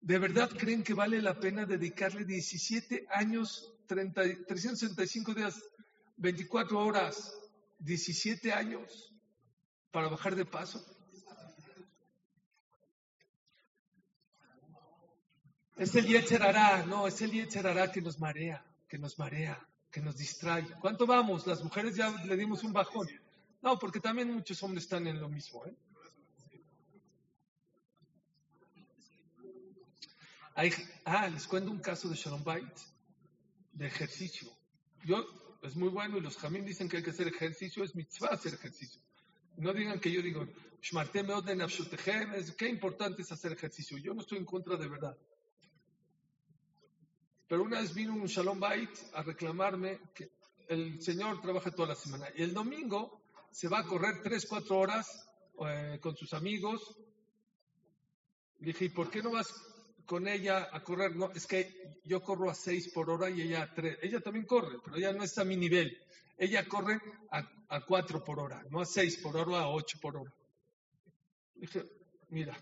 ¿De verdad creen que vale la pena dedicarle 17 años, 30, 365 días, 24 horas, 17 años para bajar de paso? Es el Yetzer no, es el Yetzer que nos marea, que nos marea, que nos distrae. ¿Cuánto vamos? Las mujeres ya le dimos un bajón. No, porque también muchos hombres están en lo mismo. ¿eh? Ah, les cuento un caso de Shalom Bait, de ejercicio. Yo, es muy bueno y los jamín dicen que hay que hacer ejercicio, es mitzvah hacer ejercicio. No digan que yo digo, qué importante es hacer ejercicio. Yo no estoy en contra de verdad. Pero una vez vino un Shalom Bait a reclamarme que el señor trabaja toda la semana y el domingo se va a correr 3, 4 horas eh, con sus amigos. Le dije, ¿y por qué no vas con ella a correr, no, es que yo corro a 6 por hora y ella a 3. Ella también corre, pero ella no está a mi nivel. Ella corre a, a 4 por hora, no a 6 por hora, a 8 por hora. Dije, mira,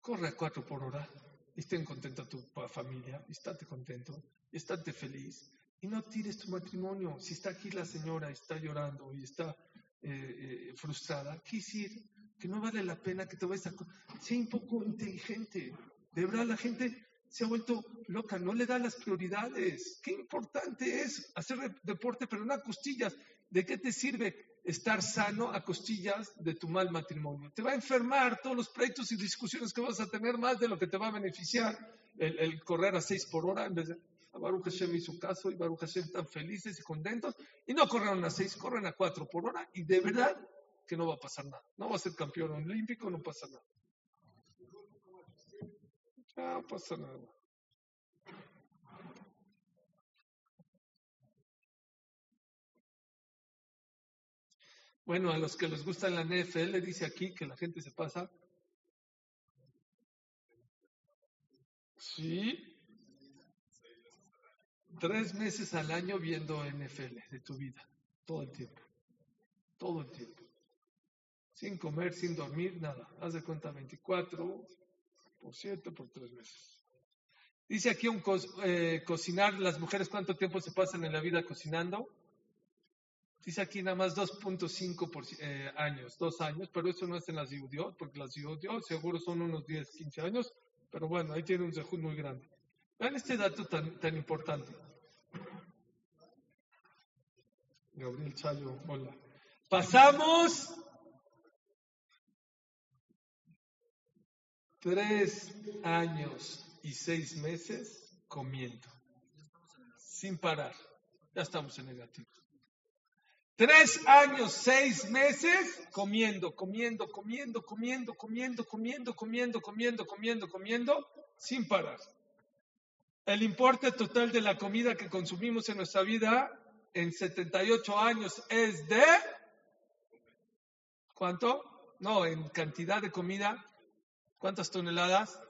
corre a 4 por hora y estén contenta tu familia, y estate contento, y estate feliz. Y no tires tu matrimonio. Si está aquí la señora, está llorando y está eh, eh, frustrada, ¿qué decir? Que no vale la pena que te vayas a... Sea un poco inteligente. De verdad la gente se ha vuelto loca, no le da las prioridades. Qué importante es hacer deporte, pero no a costillas. ¿De qué te sirve estar sano a costillas de tu mal matrimonio? Te va a enfermar todos los proyectos y discusiones que vas a tener más de lo que te va a beneficiar el, correr a seis por hora en vez de... A Baruch Hashem hizo caso y Baruch Hashem están felices y contentos y no corren a seis, corren a cuatro por hora y de verdad que no va a pasar nada. No va a ser campeón olímpico, no pasa nada. No pasa nada. Bueno, a los que les gusta la NFL, dice aquí que la gente se pasa. Sí. Tres meses al año viendo NFL de tu vida, todo el tiempo. Todo el tiempo. Sin comer, sin dormir, nada. Haz de cuenta 24 por 7 por tres meses. Dice aquí un eh, cocinar, las mujeres cuánto tiempo se pasan en la vida cocinando. Dice aquí nada más 2.5 eh, años, dos años, pero eso no es en las Yudiot, porque las Yudiot seguro son unos 10, 15 años, pero bueno, ahí tiene un zehut muy grande. Vean este dato tan, tan importante. Gabriel Chayo, hola. Pasamos tres años y seis meses comiendo, sin parar. Ya estamos en negativo. Tres años, seis meses comiendo, comiendo, comiendo, comiendo, comiendo, comiendo, comiendo, comiendo, comiendo, comiendo, sin parar. El importe total de la comida que consumimos en nuestra vida en 78 años es de... ¿Cuánto? No, en cantidad de comida. ¿Cuántas toneladas?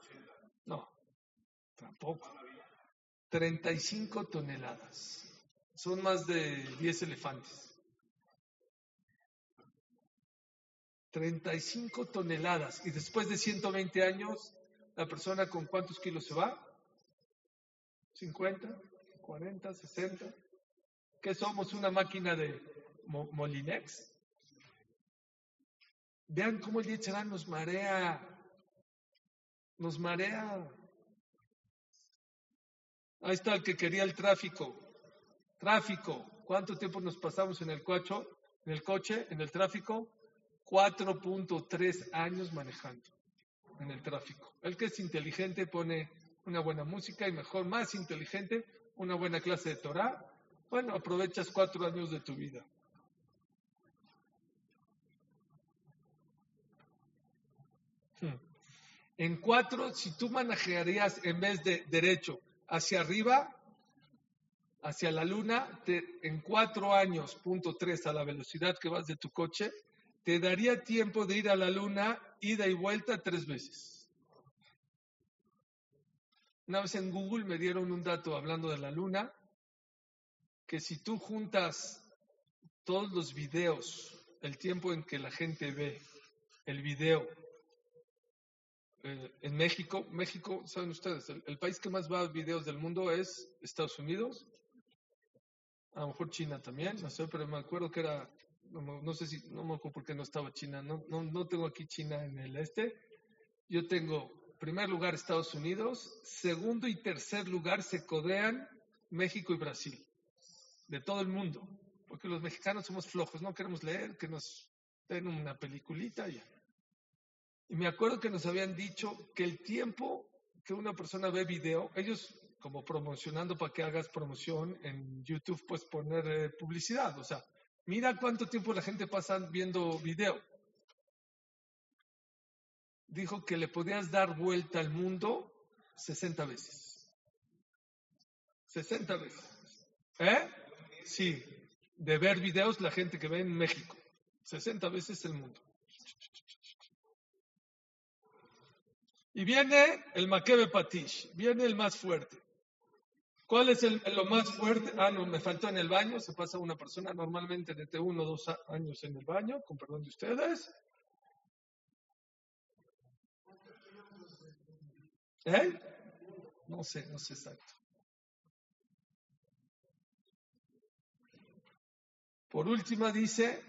No, tampoco. 35 toneladas. Son más de 10 elefantes. 35 toneladas. Y después de 120 años, ¿la persona con cuántos kilos se va? 50, 40, 60. ¿Qué somos? ¿Una máquina de Molinex? Vean cómo el Yetzirah nos marea. Nos marea. Ahí está el que quería el tráfico. Tráfico. ¿Cuánto tiempo nos pasamos en el coche? En el coche, en el tráfico. 4.3 años manejando en el tráfico. El que es inteligente pone una buena música y mejor, más inteligente, una buena clase de Torah. Bueno, aprovechas cuatro años de tu vida. En cuatro, si tú manejarías en vez de derecho hacia arriba, hacia la luna, en cuatro años, punto tres, a la velocidad que vas de tu coche, te daría tiempo de ir a la luna ida y vuelta tres veces. Una vez en Google me dieron un dato hablando de la luna, que si tú juntas todos los videos, el tiempo en que la gente ve el video eh, en México, México, saben ustedes, el, país que más va a videos del mundo es Estados Unidos, a lo mejor China también, no sé, pero me acuerdo que era no, sé si, no me acuerdo por qué no estaba China, no, no, no tengo aquí China en el este. Yo tengo, primer lugar, Estados Unidos, segundo y tercer lugar se codean México y Brasil, de todo el mundo, porque los mexicanos somos flojos, no queremos leer, que nos den una peliculita ya. Y me acuerdo que nos habían dicho que el tiempo que una persona ve video, ellos como promocionando para que hagas promoción en YouTube, pues poner eh, publicidad, o sea, Mira cuánto tiempo la gente pasa viendo video. Dijo que le podías dar vuelta al mundo 60 veces. 60 veces. ¿Eh? Sí, de ver videos la gente que ve en México. 60 veces el mundo. Y viene el Makebe Patish, viene el más fuerte. ¿Cuál es el, lo más fuerte? Ah, no, me faltó en el baño. Se pasa una persona normalmente de uno o dos años en el baño, con perdón de ustedes. ¿Eh? No sé, no sé exacto. Por última dice,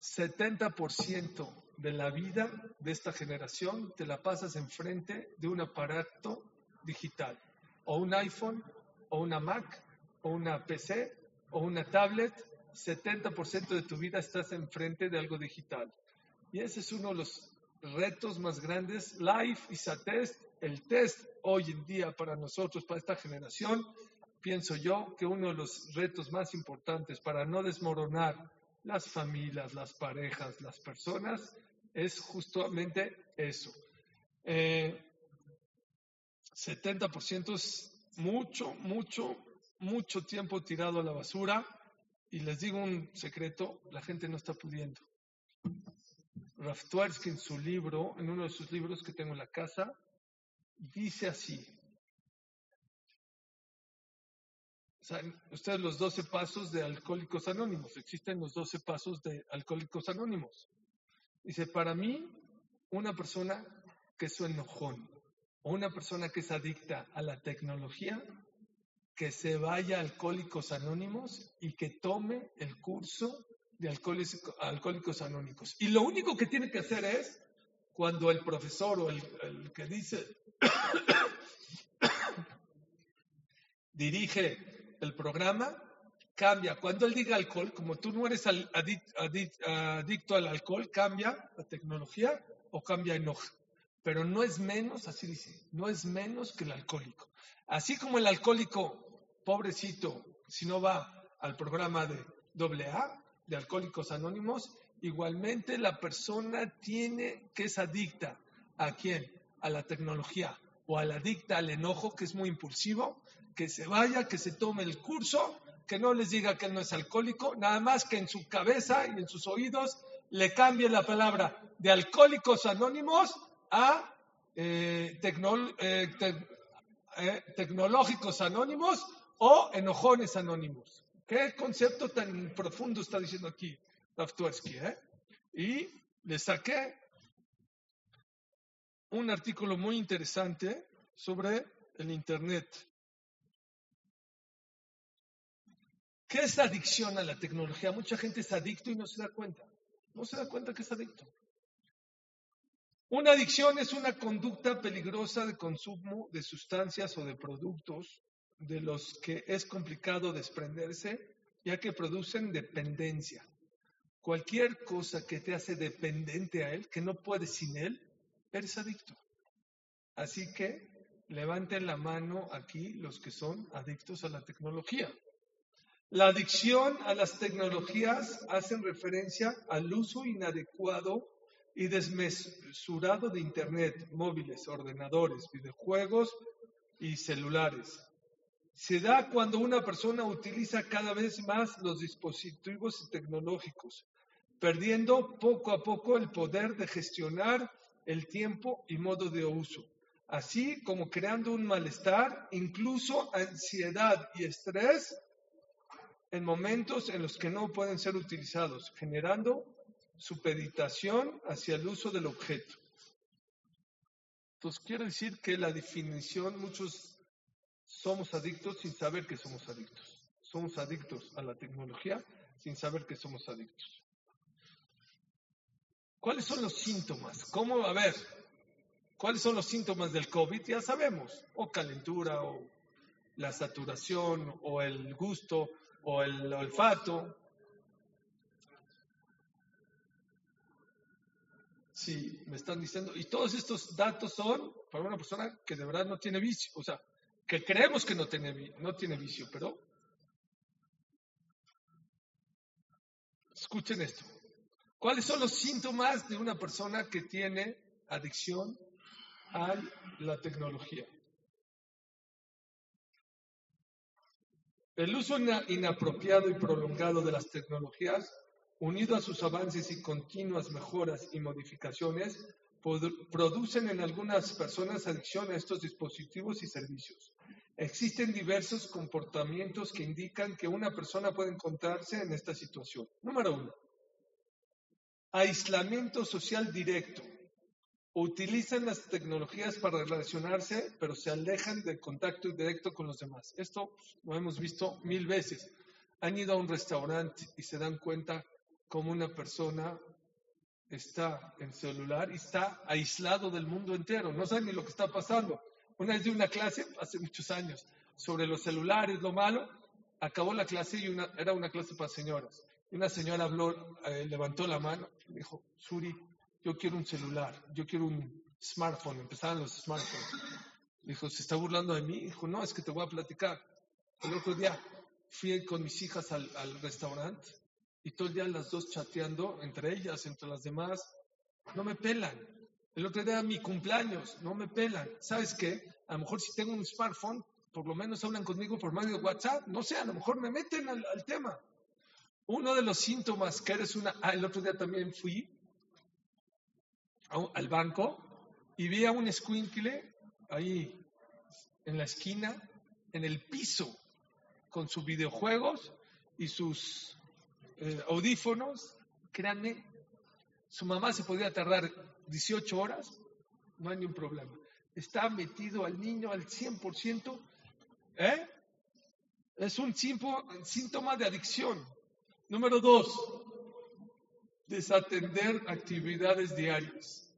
70% de la vida de esta generación te la pasas enfrente de un aparato digital o un iPhone, o una Mac, o una PC, o una tablet, 70% de tu vida estás enfrente de algo digital. Y ese es uno de los retos más grandes. Life is a test. El test hoy en día para nosotros, para esta generación, pienso yo que uno de los retos más importantes para no desmoronar las familias, las parejas, las personas, es justamente eso. Eh, 70% es mucho, mucho, mucho tiempo tirado a la basura Y les digo un secreto, la gente no está pudiendo. Raf Tversky en su libro, en uno de sus libros que tengo en la casa, dice así. ¿Saben ustedes los 12 pasos de Alcohólicos Anónimos? Existen los 12 pasos de Alcohólicos Anónimos. Dice, para mí, una persona que es enojón o una persona que es adicta a la tecnología, que se vaya a Alcohólicos Anónimos y que tome el curso de Alcohólicos, Anónimos. Y lo único que tiene que hacer es, cuando el profesor o el, que dice, dirige el programa, cambia. Cuando él diga alcohol, como tú no eres adicto al alcohol, cambia la tecnología o cambia enojo. Pero no es menos, así dice, no es menos que el alcohólico. Así como el alcohólico, pobrecito, si no va al programa de AA, de Alcohólicos Anónimos, igualmente la persona tiene que es adicta a quién? A la tecnología o a la adicta al enojo, que es muy impulsivo, que se vaya, que se tome el curso, que no les diga que él no es alcohólico, nada más que en su cabeza y en sus oídos le cambie la palabra de alcohólicos anónimos a eh, eh, eh, tecnológicos anónimos o enojones anónimos. ¿Qué concepto tan profundo está diciendo aquí Raftuersky? Y le saqué un artículo muy interesante sobre el Internet. ¿Qué es adicción a la tecnología? Mucha gente es adicto y no se da cuenta. No se da cuenta que es adicto. Una adicción es una conducta peligrosa de consumo de sustancias o de productos de los que es complicado desprenderse, ya que producen dependencia. Cualquier cosa que te hace dependiente a él, que no puedes sin él, eres adicto. Así que levanten la mano aquí los que son adictos a la tecnología. La adicción a las tecnologías hacen referencia al uso inadecuado y desmesurado de Internet, móviles, ordenadores, videojuegos y celulares. Se da cuando una persona utiliza cada vez más los dispositivos tecnológicos, perdiendo poco a poco el poder de gestionar el tiempo y modo de uso, así como creando un malestar, incluso ansiedad y estrés en momentos en los que no pueden ser utilizados, generando supeditación hacia el uso del objeto. Entonces, quiero decir que la definición, muchos somos adictos sin saber que somos adictos. Somos adictos a la tecnología sin saber que somos adictos. ¿Cuáles son los síntomas? ¿Cómo, a ver, cuáles son los síntomas del COVID? Ya sabemos, o calentura, o la saturación, o el gusto, o el olfato. Sí, me están diciendo, y todos estos datos son para una persona que de verdad no tiene vicio, o sea, que creemos que no tiene, no tiene vicio, pero escuchen esto. ¿Cuáles son los síntomas de una persona que tiene adicción a la tecnología? El uso inapropiado y prolongado de las tecnologías, unido a sus avances y continuas mejoras y modificaciones, producen en algunas personas adicción a estos dispositivos y servicios. Existen diversos comportamientos que indican que una persona puede encontrarse en esta situación. Número uno, aislamiento social directo. Utilizan las tecnologías para relacionarse, pero se alejan del contacto directo con los demás. Esto lo hemos visto mil veces. Han ido a un restaurante y se dan cuenta cómo una persona está en celular y está aislado del mundo entero. No sabe ni lo que está pasando. Una vez di una clase, hace muchos años, sobre los celulares, lo malo. Acabó la clase y era una clase para señoras. Una señora habló, eh, levantó la mano y dijo, Suri, yo quiero un celular, yo quiero un smartphone. Empezaban los smartphones. Dijo, ¿se está burlando de mí? Dijo, no, es que te voy a platicar. El otro día fui con mis hijas al, al restaurante y todo el día las dos chateando entre ellas, entre las demás. No me pelan. El otro día mi cumpleaños, no me pelan. ¿Sabes qué? A lo mejor si tengo un smartphone, por lo menos hablan conmigo por medio de WhatsApp. No sé, a lo mejor me meten al, tema. Uno de los síntomas que eres una... Ah, el otro día también fui al banco y vi a un escuincle ahí en la esquina, en el piso, con sus videojuegos y sus eh, audífonos. Créanme, su mamá se podía tardar 18 horas, no hay ningún problema. Está metido al niño al 100%, ¿eh? Es un síntoma de adicción. Número dos, desatender actividades diarias.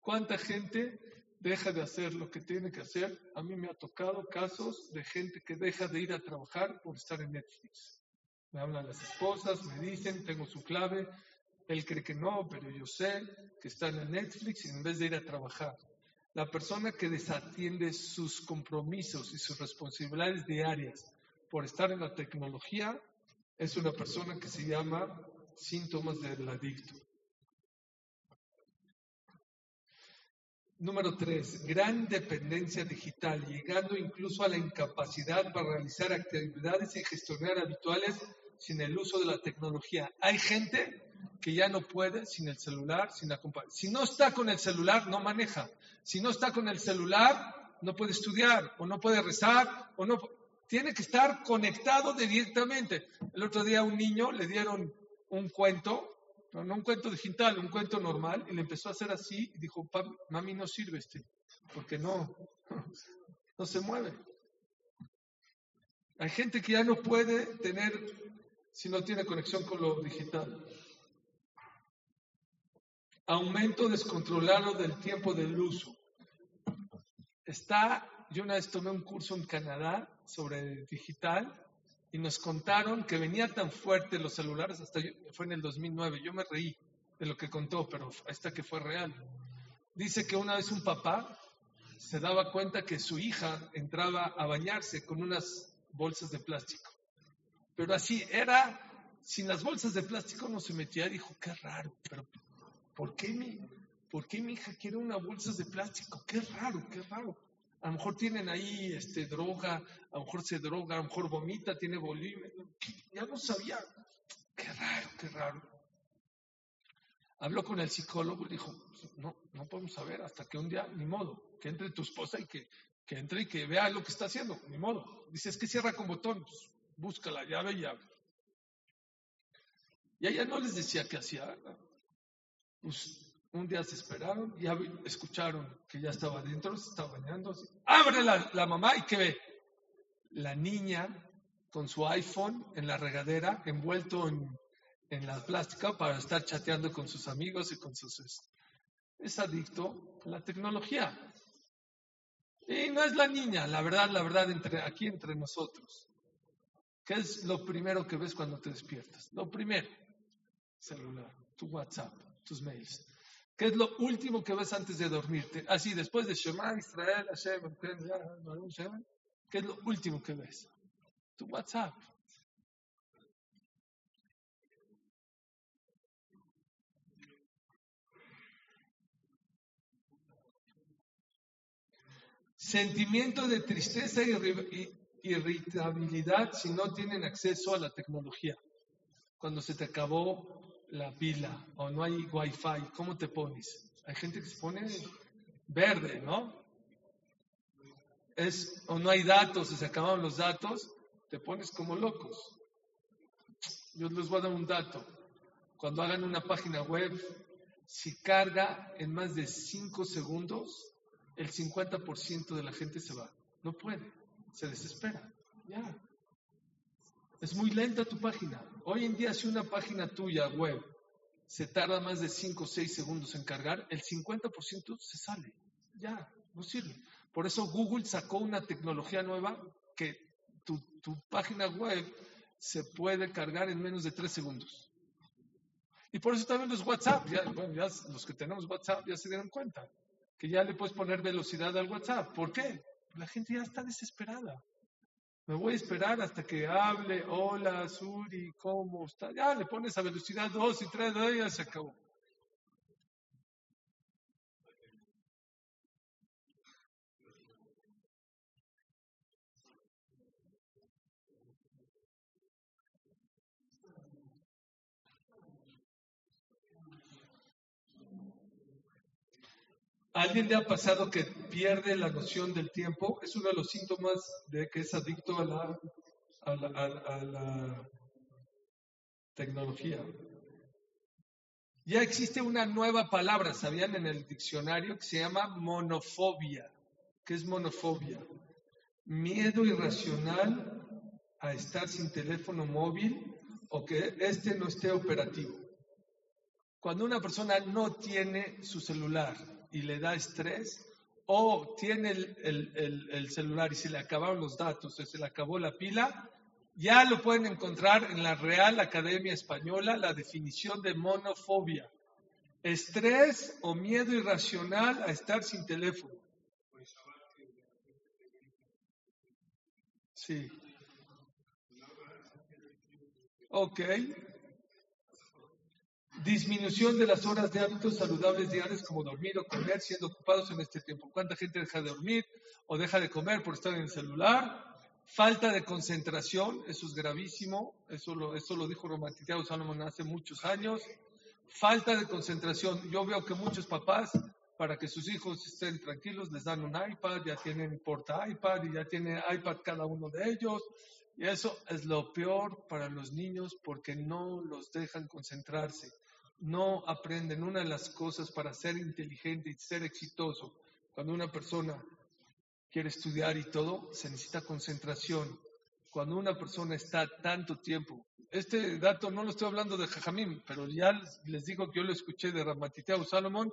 ¿Cuánta gente deja de hacer lo que tiene que hacer? A mí me ha tocado casos de gente que deja de ir a trabajar por estar en Netflix. Me hablan las esposas, me dicen, tengo su clave, él cree que no, pero yo sé que está en Netflix y en vez de ir a trabajar. La persona que desatiende sus compromisos y sus responsabilidades diarias por estar en la tecnología es una persona que se llama síntomas del adicto. Número tres, gran dependencia digital, llegando incluso a la incapacidad para realizar actividades y gestionar habituales sin el uso de la tecnología. Hay gente que ya no puede sin el celular, sin acompañar. Si no está con el celular, no maneja. Si no está con el celular, no puede estudiar, o no puede rezar, o no. Tiene que estar conectado directamente. El otro día a un niño le dieron un cuento, no, un cuento digital, un cuento normal, y le empezó a hacer así y dijo, mami, no sirve este, porque no, no se mueve. Hay gente que ya no puede tener si no tiene conexión con lo digital aumento descontrolado del tiempo del uso. Está, yo una vez tomé un curso en Canadá sobre digital y nos contaron que venía tan fuerte los celulares, hasta fue en el 2009, yo me reí de lo que contó, pero esta que fue real. Dice que una vez un papá se daba cuenta que su hija entraba a bañarse con unas bolsas de plástico. Pero así era, sin las bolsas de plástico no se metía, dijo, qué raro, pero ¿Por qué, mi, ¿Por qué mi hija quiere una bolsa de plástico? Qué raro, qué raro. A lo mejor tienen ahí este, droga, a lo mejor se droga, a lo mejor vomita, tiene bulimia. Ya no sabía. Qué raro, qué raro. Habló con el psicólogo y dijo, no, no podemos saber hasta que un día, ni modo, que entre tu esposa y que, que entre y que vea lo que está haciendo, ni modo. Dice, es que cierra con botón, pues, busca la llave y abre. Y ella no les decía qué hacía. Pues un día se esperaron y escucharon que ya estaba adentro, se estaba bañando. Abre la, mamá y que ve la niña con su iPhone en la regadera, envuelto en, en la plástica para estar chateando con sus amigos y con sus... Es adicto a la tecnología. Y no es la niña, la verdad, la verdad, entre, aquí entre nosotros. ¿Qué es lo primero que ves cuando te despiertas? Lo primero, celular, tu WhatsApp tus mails. ¿Qué es lo último que ves antes de dormirte? Así, después de Shema, Israel, Hashem, ¿qué es lo último que ves? Tu WhatsApp. Sentimiento de tristeza y irritabilidad si no tienen acceso a la tecnología. Cuando se te acabó la pila o no hay wifi, ¿cómo te pones? Hay gente que se pone verde, ¿no? Es, o no hay datos, se acabaron los datos, te pones como locos. Yo les voy a dar un dato. Cuando hagan una página web, si carga en más de 5 segundos, el 50% de la gente se va. No puede, se desespera. Ya. Es muy lenta tu página. Hoy en día, si una página tuya web se tarda más de 5 o 6 segundos en cargar, el 50% se sale. Ya, no sirve. Por eso Google sacó una tecnología nueva que tu, página web se puede cargar en menos de 3 segundos. Y por eso también los WhatsApp, ya, los que tenemos WhatsApp ya se dieron cuenta, que ya le puedes poner velocidad al WhatsApp. ¿Por qué? La gente ya está desesperada. Me voy a esperar hasta que hable, hola, Suri, ¿cómo está? Ya le pones a velocidad 2 y 3, ya se acabó. ¿A ¿Alguien le ha pasado que pierde la noción del tiempo? Es uno de los síntomas de que es adicto a la, a la, a la tecnología. Ya existe una nueva palabra, ¿sabían? En el diccionario que se llama monofobia. ¿Qué es monofobia? Miedo irracional a estar sin teléfono móvil o que este no esté operativo. Cuando una persona no tiene su celular y le da estrés, o tiene el, celular y se le acabaron los datos o se le acabó la pila, ya lo pueden encontrar en la Real Academia Española, la definición de monofobia. Estrés o miedo irracional a estar sin teléfono. Sí. Ok. Disminución de las horas de hábitos saludables diarios como dormir o comer siendo ocupados en este tiempo. ¿Cuánta gente deja de dormir o deja de comer por estar en el celular? Falta de concentración, eso es gravísimo, eso lo, eso lo dijo Romantiteado Salomón hace muchos años. Falta de concentración. Yo veo que muchos papás, para que sus hijos estén tranquilos, les dan un iPad, ya tienen porta iPad y ya tienen iPad cada uno de ellos y eso es lo peor para los niños porque no los dejan concentrarse, no aprenden. Una de las cosas para ser inteligente y ser exitoso, cuando una persona quiere estudiar y todo, se necesita concentración. Cuando una persona está tanto tiempo, este dato no lo estoy hablando de Jajamim, pero ya les digo que yo lo escuché de Ramatiteau Salomón,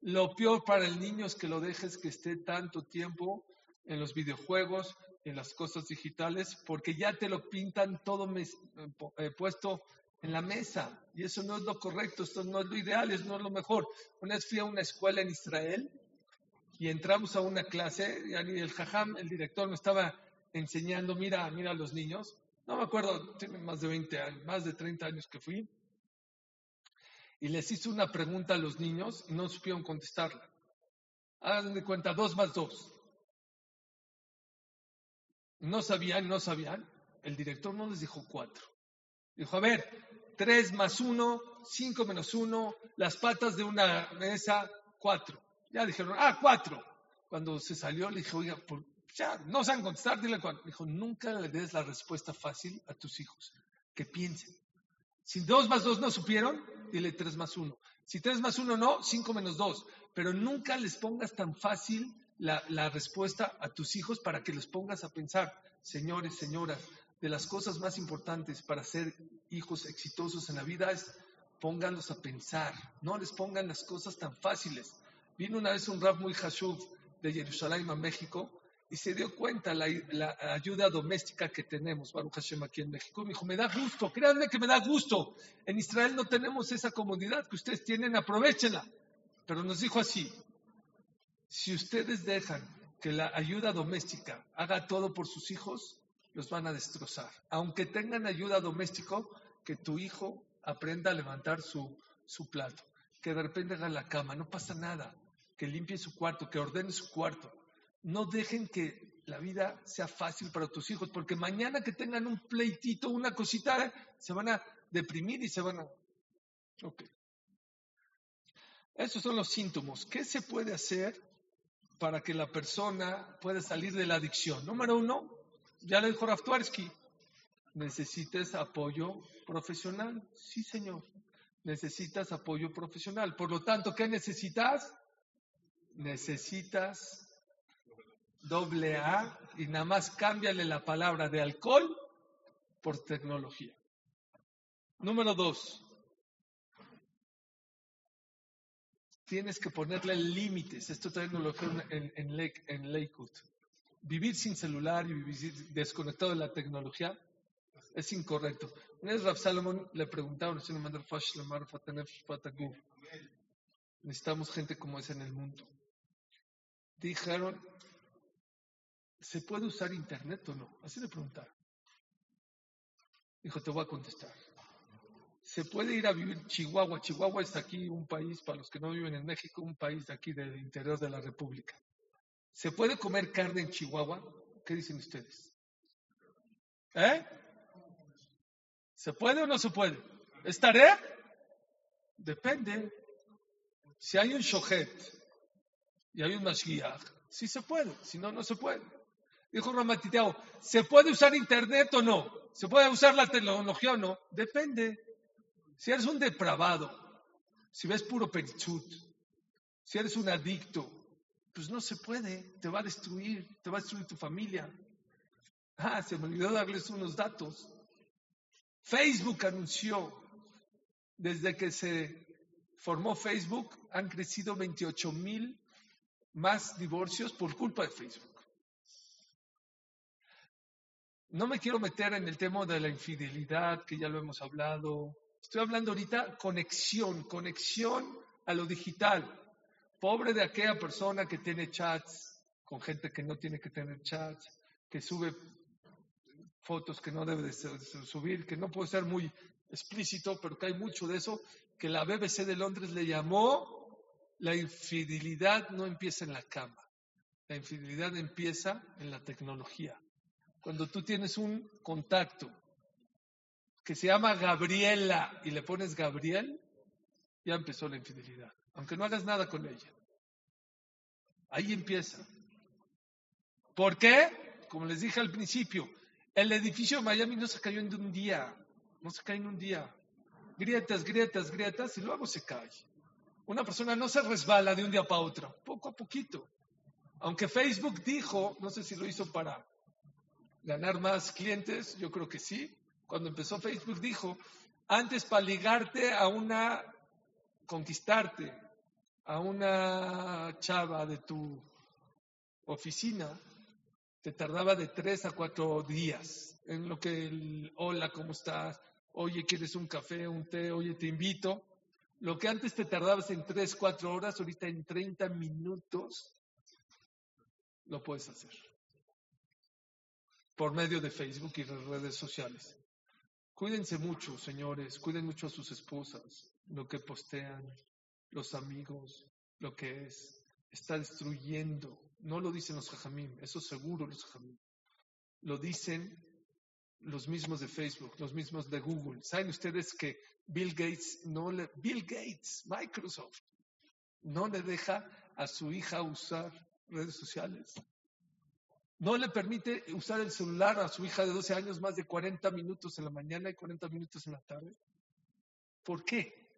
lo peor para el niño es que lo dejes que esté tanto tiempo en los videojuegos, en las cosas digitales porque ya te lo pintan todo eh, eh, puesto en la mesa y eso no es lo correcto, esto no es lo ideal, eso no es lo mejor. Una vez fui a una escuela en Israel y entramos a una clase y el jajam, el director me estaba enseñando, mira, mira a los niños, no me acuerdo, tiene más de 20 años, más de 30 años que fui, y les hice una pregunta a los niños y no supieron contestarla. Hagan de cuenta, dos más dos no sabían, no sabían, el director no les dijo cuatro. Dijo, a ver, tres más uno, cinco menos uno, las patas de una mesa, cuatro. Ya dijeron, ah, cuatro. Cuando se salió, le dijo, oiga, ya, no saben contestar, dile cuatro. Dijo, nunca le des la respuesta fácil a tus hijos, que piensen. Si dos más dos no supieron, dile tres más uno. Si tres más uno no, cinco menos dos. Pero nunca les pongas tan fácil la, respuesta a tus hijos para que les pongas a pensar, señores, señoras, de las cosas más importantes para ser hijos exitosos en la vida es pónganlos a pensar, no les pongan las cosas tan fáciles. Vino una vez un rap muy hashuv de Jerusalén a México y se dio cuenta la, la ayuda doméstica que tenemos, Baruch Hashem, aquí en México. Me dijo, me da gusto, créanme que me da gusto. En Israel no tenemos esa comodidad que ustedes tienen, aprovechenla. Pero nos dijo así, si ustedes dejan que la ayuda doméstica haga todo por sus hijos, los van a destrozar. Aunque tengan ayuda doméstica, que tu hijo aprenda a levantar su, su plato, que de repente haga la cama, no pasa nada, que limpie su cuarto, que ordene su cuarto. No dejen que la vida sea fácil para tus hijos, porque mañana que tengan un pleitito, una cosita, se van a deprimir y se van a... Ok. Esos son los síntomas. ¿Qué se puede hacer para que la persona pueda salir de la adicción. Número uno, ya le dijo Raftuarsky, necesitas apoyo profesional. Sí, señor, necesitas apoyo profesional. Por lo tanto, ¿qué necesitas? Necesitas doble A y nada más cámbiale la palabra de alcohol por tecnología. Número dos, tienes que ponerle límites. Esto también lo en, en, en Lakewood. Vivir sin celular y vivir desconectado de la tecnología es incorrecto. Una vez Rav Salomon le preguntaron, necesitamos gente como esa en el mundo. Dijeron, ¿se puede usar internet o no? Así le preguntaron. Dijo, te voy a contestar se puede ir a vivir Chihuahua. Chihuahua es aquí un país, para los que no viven en México, un país de aquí del interior de la República. ¿Se puede comer carne en Chihuahua? ¿Qué dicen ustedes? ¿Eh? ¿Se puede o no se puede? ¿Estaré? Depende. Si hay un shohet y hay un Mashiach, sí se puede, si no, no se puede. Dijo Ramatiteo, ¿se puede usar Internet o no? ¿Se puede usar la tecnología o no? Depende. Si eres un depravado, si ves puro perichut, si eres un adicto, pues no se puede, te va a destruir, te va a destruir tu familia. Ah, se me olvidó darles unos datos. Facebook anunció, desde que se formó Facebook, han crecido 28 mil más divorcios por culpa de Facebook. No me quiero meter en el tema de la infidelidad, que ya lo hemos hablado. Estoy hablando ahorita conexión, conexión a lo digital. Pobre de aquella persona que tiene chats con gente que no tiene que tener chats, que sube fotos que no debe de subir, que no puede ser muy explícito, pero que hay mucho de eso, que la BBC de Londres le llamó la infidelidad no empieza en la cama, la infidelidad empieza en la tecnología. Cuando tú tienes un contacto que se llama Gabriela y le pones Gabriel, ya empezó la infidelidad, aunque no hagas nada con ella. Ahí empieza. ¿Por qué? Como les dije al principio, el edificio de Miami no se cayó en un día, no se cae en un día. Grietas, grietas, grietas y luego se cae. Una persona no se resbala de un día para otro, poco a poquito. Aunque Facebook dijo, no sé si lo hizo para ganar más clientes, yo creo que sí. Cuando empezó Facebook dijo, antes para ligarte a una, conquistarte a una chava de tu oficina, te tardaba de tres a cuatro días en lo que el, hola, ¿cómo estás? Oye, ¿quieres un café, un té? Oye, te invito. Lo que antes te tardabas en tres, cuatro horas, ahorita en 30 minutos lo puedes hacer. Por medio de Facebook y las redes sociales. Cuídense mucho, señores, cuiden mucho a sus esposas, lo que postean, los amigos, lo que es. Está destruyendo. No lo dicen los jajamim, eso seguro los jajamim. Lo dicen los mismos de Facebook, los mismos de Google. ¿Saben ustedes que Bill Gates no le, Bill Gates, Microsoft, no le deja a su hija usar redes sociales? No le permite usar el celular a su hija de 12 años más de 40 minutos en la mañana y 40 minutos en la tarde. ¿Por qué?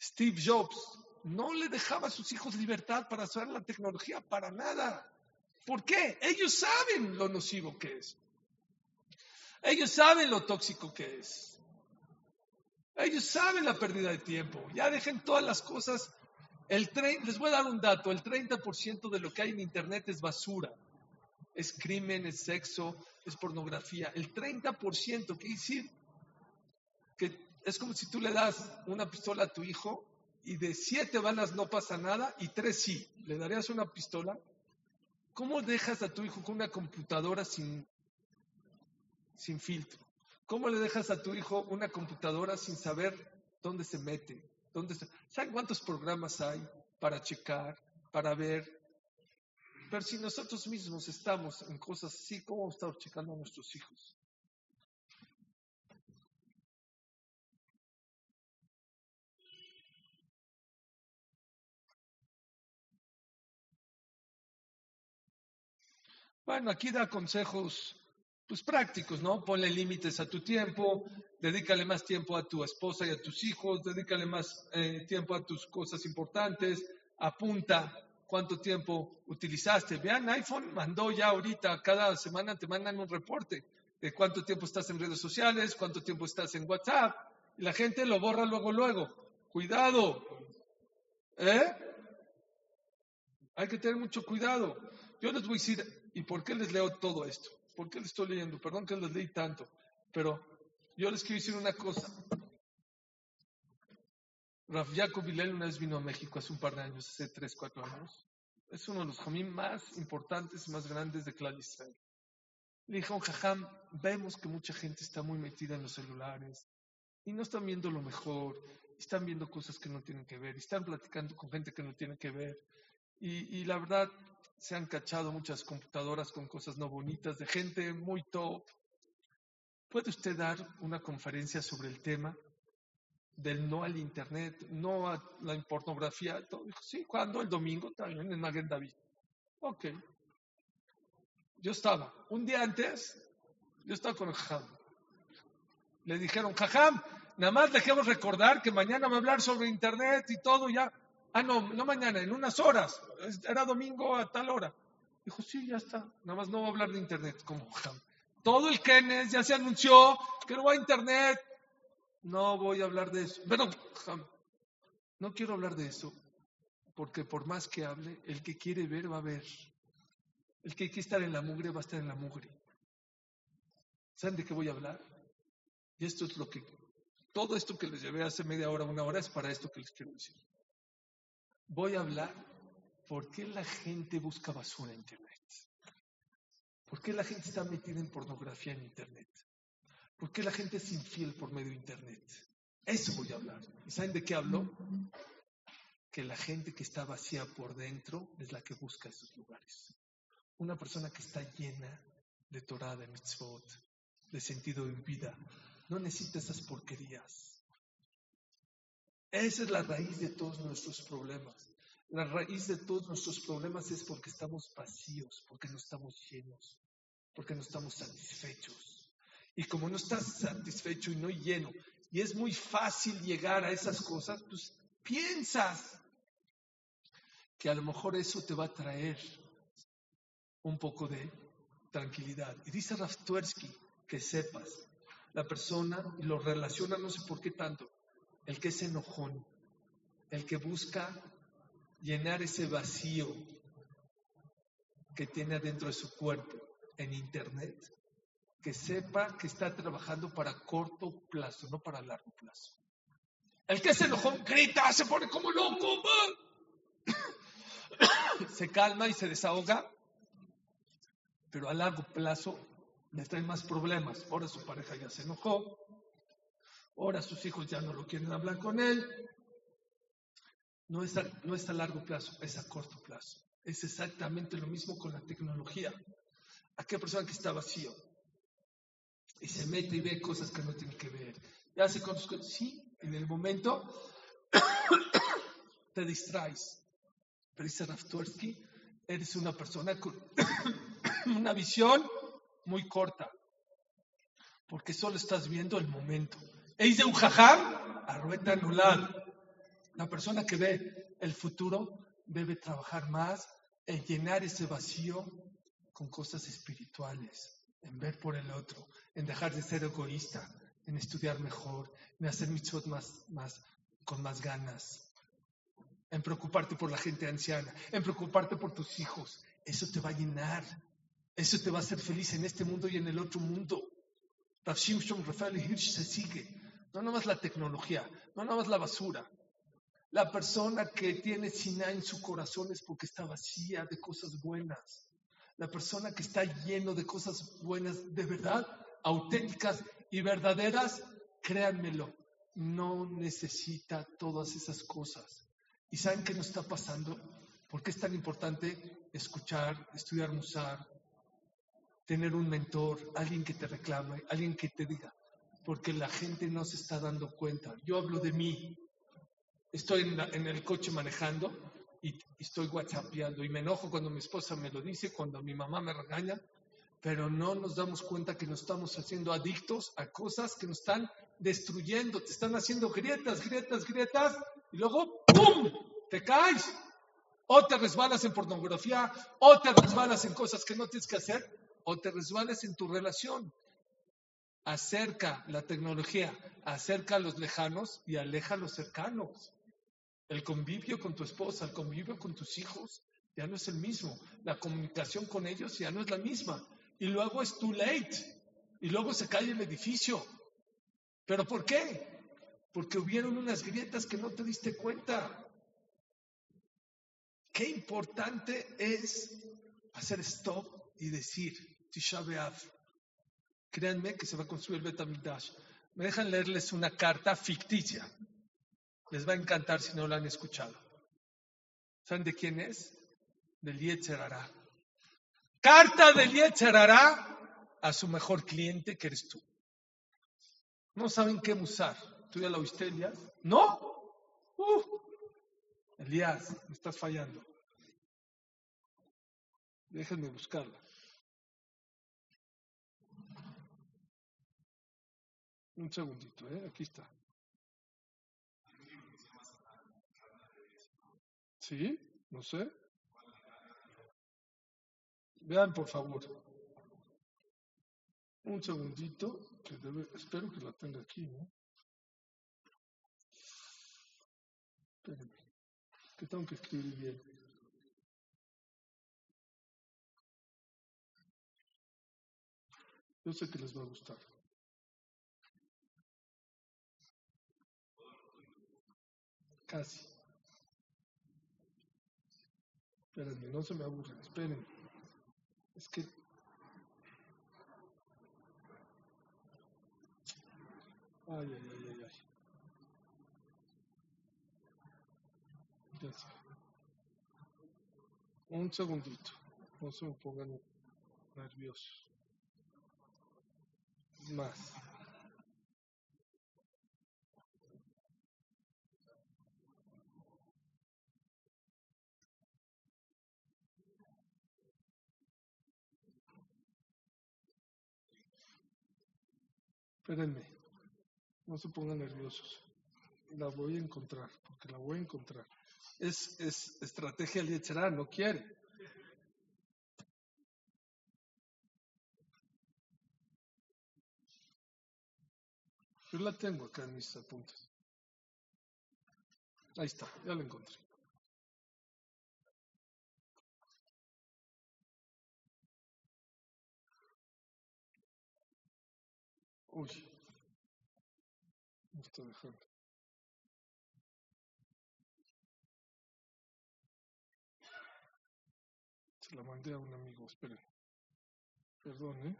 Steve Jobs no le dejaba a sus hijos libertad para usar la tecnología para nada. ¿Por qué? Ellos saben lo nocivo que es. Ellos saben lo tóxico que es. Ellos saben la pérdida de tiempo. Ya dejen todas las cosas. El les voy a dar un dato. El 30% de lo que hay en Internet es basura. Es crimen, es sexo, es pornografía. El 30% quiere decir que es como si tú le das una pistola a tu hijo y de siete balas no pasa nada y tres sí. ¿Le darías una pistola? ¿Cómo dejas a tu hijo con una computadora sin sin filtro. ¿Cómo le dejas a tu hijo una computadora sin saber dónde se mete? ¿Dónde ¿Saben cuántos programas hay para checar, para ver? Pero si nosotros mismos estamos en cosas así, ¿cómo estar checando a nuestros hijos? Bueno, aquí da consejos pues prácticos, ¿no? Ponle límites a tu tiempo, dedícale más tiempo a tu esposa y a tus hijos, dedícale más eh, tiempo a tus cosas importantes, apunta cuánto tiempo utilizaste. Vean, iPhone mandó ya ahorita, cada semana te mandan un reporte de cuánto tiempo estás en redes sociales, cuánto tiempo estás en WhatsApp, y la gente lo borra luego, luego. Cuidado, ¿eh? Hay que tener mucho cuidado. Yo les voy a decir, ¿y por qué les leo todo esto? ¿Por qué le estoy leyendo? Perdón que les leí tanto, pero yo les quiero decir una cosa. Raf Jacob Vilel una vez vino a México hace un par de años, hace tres, cuatro años. Es uno de los jamín más importantes y más grandes de Clar Israel. Le dijo, Jajam, vemos que mucha gente está muy metida en los celulares y no están viendo lo mejor, están viendo cosas que no tienen que ver, están platicando con gente que no tiene que ver. Y, la verdad, se han cachado muchas computadoras con cosas no bonitas de gente muy top. ¿Puede usted dar una conferencia sobre el tema? del no al internet, no a la pornografía. Sí, ¿cuándo? El domingo también en Maguen David. Ok. Yo estaba, un día antes, yo estaba con el Jajam. Le dijeron, Jajam, nada más dejemos recordar que mañana va a hablar sobre internet y todo ya. Ah, no, no mañana, en unas horas. Era domingo a tal hora. Dijo, sí, ya está. Nada más no va a hablar de internet como. Todo el Kenes ya se anunció que no va a internet. No voy a hablar de eso. Pero, no quiero hablar de eso. Porque por más que hable, el que quiere ver va a ver. El que quiere estar en la mugre va a estar en la mugre. ¿Saben de qué voy a hablar? Y esto es lo que, todo esto que les llevé hace media hora, una hora, es para esto que les quiero decir. Voy a hablar por qué la gente busca basura en Internet. ¿Por qué la gente está metida en pornografía en Internet? ¿Por qué la gente es infiel por medio de Internet? Eso voy a hablar. ¿Y saben de qué hablo? Que la gente que está vacía por dentro es la que busca esos lugares. Una persona que está llena de Torah, de mitzvot, de sentido en vida, no necesita esas porquerías. Esa es la raíz de todos nuestros problemas. La raíz de todos nuestros problemas es porque estamos vacíos, porque no estamos llenos, porque no estamos satisfechos. Y como no estás satisfecho y no lleno, y es muy fácil llegar a esas cosas, pues piensas que a lo mejor eso te va a traer un poco de tranquilidad. Y dice Raftuersky que sepas, la persona lo relaciona, no sé por qué tanto, el que es enojón, el que busca llenar ese vacío que tiene adentro de su cuerpo en Internet, que sepa que está trabajando para corto plazo, no para largo plazo. El que es enojón grita, se pone como loco, se calma y se desahoga pero a largo plazo le trae más problemas. Ahora su pareja ya se enojó, ahora sus hijos ya no lo quieren hablar con él. No es, a, no es a largo plazo, es a corto plazo. Es exactamente lo mismo con la tecnología. Aquella persona que está vacío y se mete y ve cosas que no tiene que ver. Ya se conoce, sí, en el momento te distraes. Pero dice Raftorsky, eres una persona con una visión muy corta, porque solo estás viendo el momento. Eis de un jajam, arrueta anulada. La persona que ve el futuro debe trabajar más en llenar ese vacío con cosas espirituales, en ver por el otro, en dejar de ser egoísta, en estudiar mejor, en hacer mitzvot más, más, con más ganas, en preocuparte por la gente anciana, en preocuparte por tus hijos. Eso te va a llenar eso te va a hacer feliz en este mundo y en el otro mundo. Rafael Hirsch se sigue. No nada más la tecnología, no nada más la basura. La persona que tiene Siná en su corazón es porque está vacía de cosas buenas. La persona que está lleno de cosas buenas de verdad, auténticas y verdaderas, créanmelo, no necesita todas esas cosas. ¿Y saben qué nos está pasando? ¿Por qué es tan importante escuchar, estudiar Musar, tener un mentor, alguien que te reclame, alguien que te diga, porque la gente no se está dando cuenta. Yo hablo de mí, estoy en, el coche manejando y, estoy whatsappeando y me enojo cuando mi esposa me lo dice, cuando mi mamá me regaña, pero no nos damos cuenta que nos estamos haciendo adictos a cosas que nos están destruyendo, te están haciendo grietas, grietas, grietas, y luego ¡pum! te caes. O te resbalas en pornografía, o te resbalas en cosas que no tienes que hacer, o te resbales en tu relación. Acerca la tecnología, acerca a los lejanos y aleja a los cercanos. El convivio con tu esposa, el convivio con tus hijos, ya no es el mismo. La comunicación con ellos ya no es la misma. Y luego es too late. Y luego se cae el edificio. ¿Pero por qué? Porque hubieron unas grietas que no te diste cuenta. Qué importante es hacer stop y decir, Tisha Créanme que se va a construir el Betamigdash. Me dejan leerles una carta ficticia. Les va a encantar si no la han escuchado. ¿Saben de quién es? Del Yetzer Carta del Yetzer a su mejor cliente que eres tú. No saben qué usar. ¿Tú ya la oíste, Elías? ¿No? Uh. Elías, me estás fallando. Déjenme buscarla. Un segundito, ¿eh? Aquí está. ¿Sí? No sé. Vean, por favor. Un segundito, que debe, espero que la tenga aquí, ¿no? Espérenme, que tengo que escribir bien. Yo sé que les va a gustar. Casi. Espérenme, no se me aburren, espérenme. Es que... Ay, ay, ay, ay, ay. Un segundito. No se me pongan nerviosos. Más. Espérenme, no se pongan nerviosos. La voy a encontrar, porque la voy a encontrar. Es, es estrategia liechera, no quiere. Yo la tengo acá en mis apuntes. Ahí está, ya la encontré. Uy, me está dejando. Se la mandé a un amigo, esperen. Perdón, ¿eh?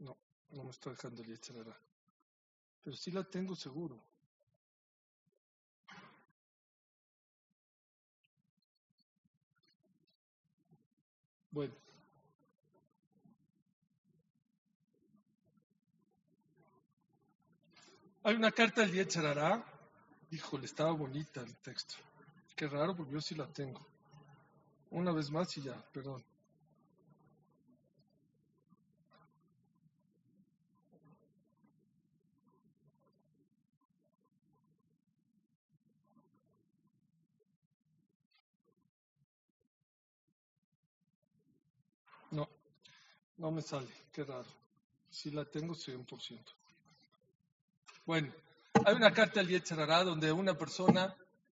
No, no me está dejando el. Pero sí la tengo seguro. Bueno. Hay una carta del Yetzirah. Híjole, estaba bonita el texto. Qué raro, porque yo sí la tengo. Una vez más y ya, perdón. No, no me sale, qué raro. Sí la tengo 100%. Bueno, hay una carta del Yetzirah donde una persona,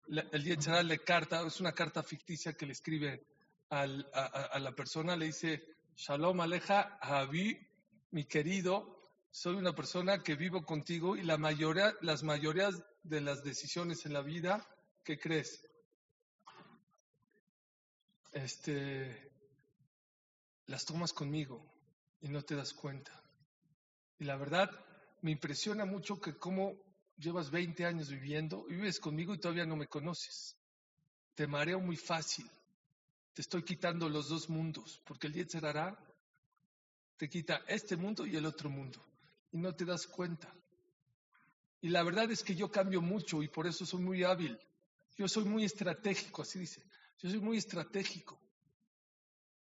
el Yetzirah le carta, es una carta ficticia que le escribe al- a la persona, le dice, Shalom Aleja, Javi, mi querido, soy una persona que vivo contigo y la mayoría, las mayorías de las decisiones en la vida, ¿qué crees? Este, las tomas conmigo y no te das cuenta. Y la verdad, me impresiona mucho que cómo llevas 20 años viviendo, vives conmigo y todavía no me conoces. Te mareo muy fácil. Te estoy quitando los dos mundos, porque el Yetzirah te quita este mundo y el otro mundo. Y no te das cuenta. Y la verdad es que yo cambio mucho y por eso soy muy hábil. Yo soy muy estratégico, así dice. Yo soy muy estratégico.